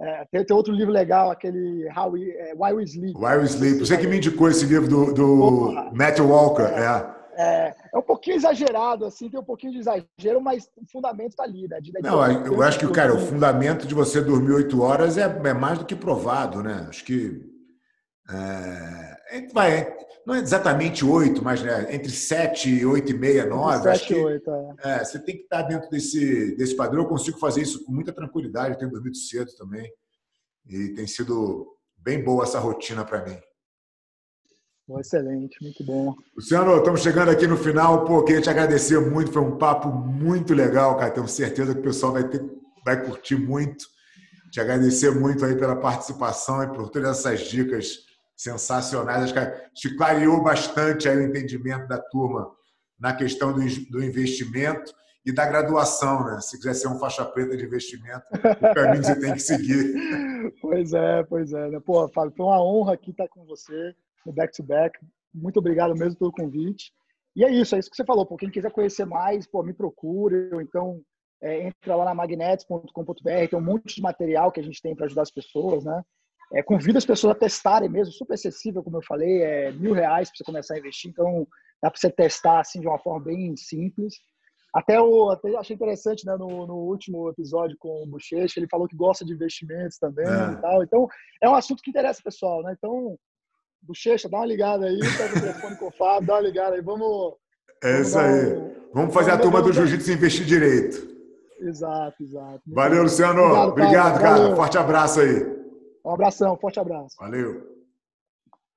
É, tem, tem, outro livro legal, aquele How We, é, Why We Sleep. Why We Sleep. Você que me indicou esse livro do, do Matthew Walker. é. É, é um pouquinho exagerado, assim, tem um pouquinho de exagero, mas o fundamento está ali, né? De, não, eu acho que, cara, o fundamento de você dormir oito horas é, é, mais do que provado, né? Acho que é, vai, não é exatamente oito, mas né, entre sete, oito e meia, nove. Acho que oito, é. é. você tem que estar dentro desse, desse padrão. Eu consigo fazer isso com muita tranquilidade. Eu tenho dormido cedo também e tem sido bem boa essa rotina para mim. Excelente, muito bom. Luciano, estamos chegando aqui no final. Pô, queria te agradecer muito. Foi um papo muito legal, cara. Tenho certeza que o pessoal vai, ter, vai curtir muito. Te agradecer muito aí pela participação e por todas essas dicas sensacionais. Acho que te clareou bastante aí o entendimento da turma na questão do, do investimento e da graduação, né? Se quiser ser um faixa preta de investimento, o caminho que você tem que seguir. *laughs* Pois é, pois é. Né? Pô, Fábio, foi uma honra aqui estar com você no back-to-back. Muito obrigado mesmo pelo convite. E é isso, é isso que você falou. Por quem quiser conhecer mais, pô, me procure, ou então é, entra lá na magnetes.com.br, tem um monte de material que a gente tem para ajudar as pessoas, né? É, convido as pessoas a testarem mesmo, super acessível, como eu falei, é mil reais para você começar a investir, então dá para você testar assim de uma forma bem simples. Até, o, até achei interessante né, no, no último episódio com o Bochecha, ele falou que gosta de investimentos também é. e tal. Então, é um assunto que interessa pessoal, né? Então, Bochecha, dá uma ligada aí, pega o telefone com o Fábio, dá uma ligada aí, vamos. É isso aí. Um, vamos fazer vamos a turma do Jiu-Jitsu investir direito. Exato, exato. Valeu, Luciano. Obrigado, Obrigado cara. Valeu. Forte abraço aí. Um abração, forte abraço. Valeu.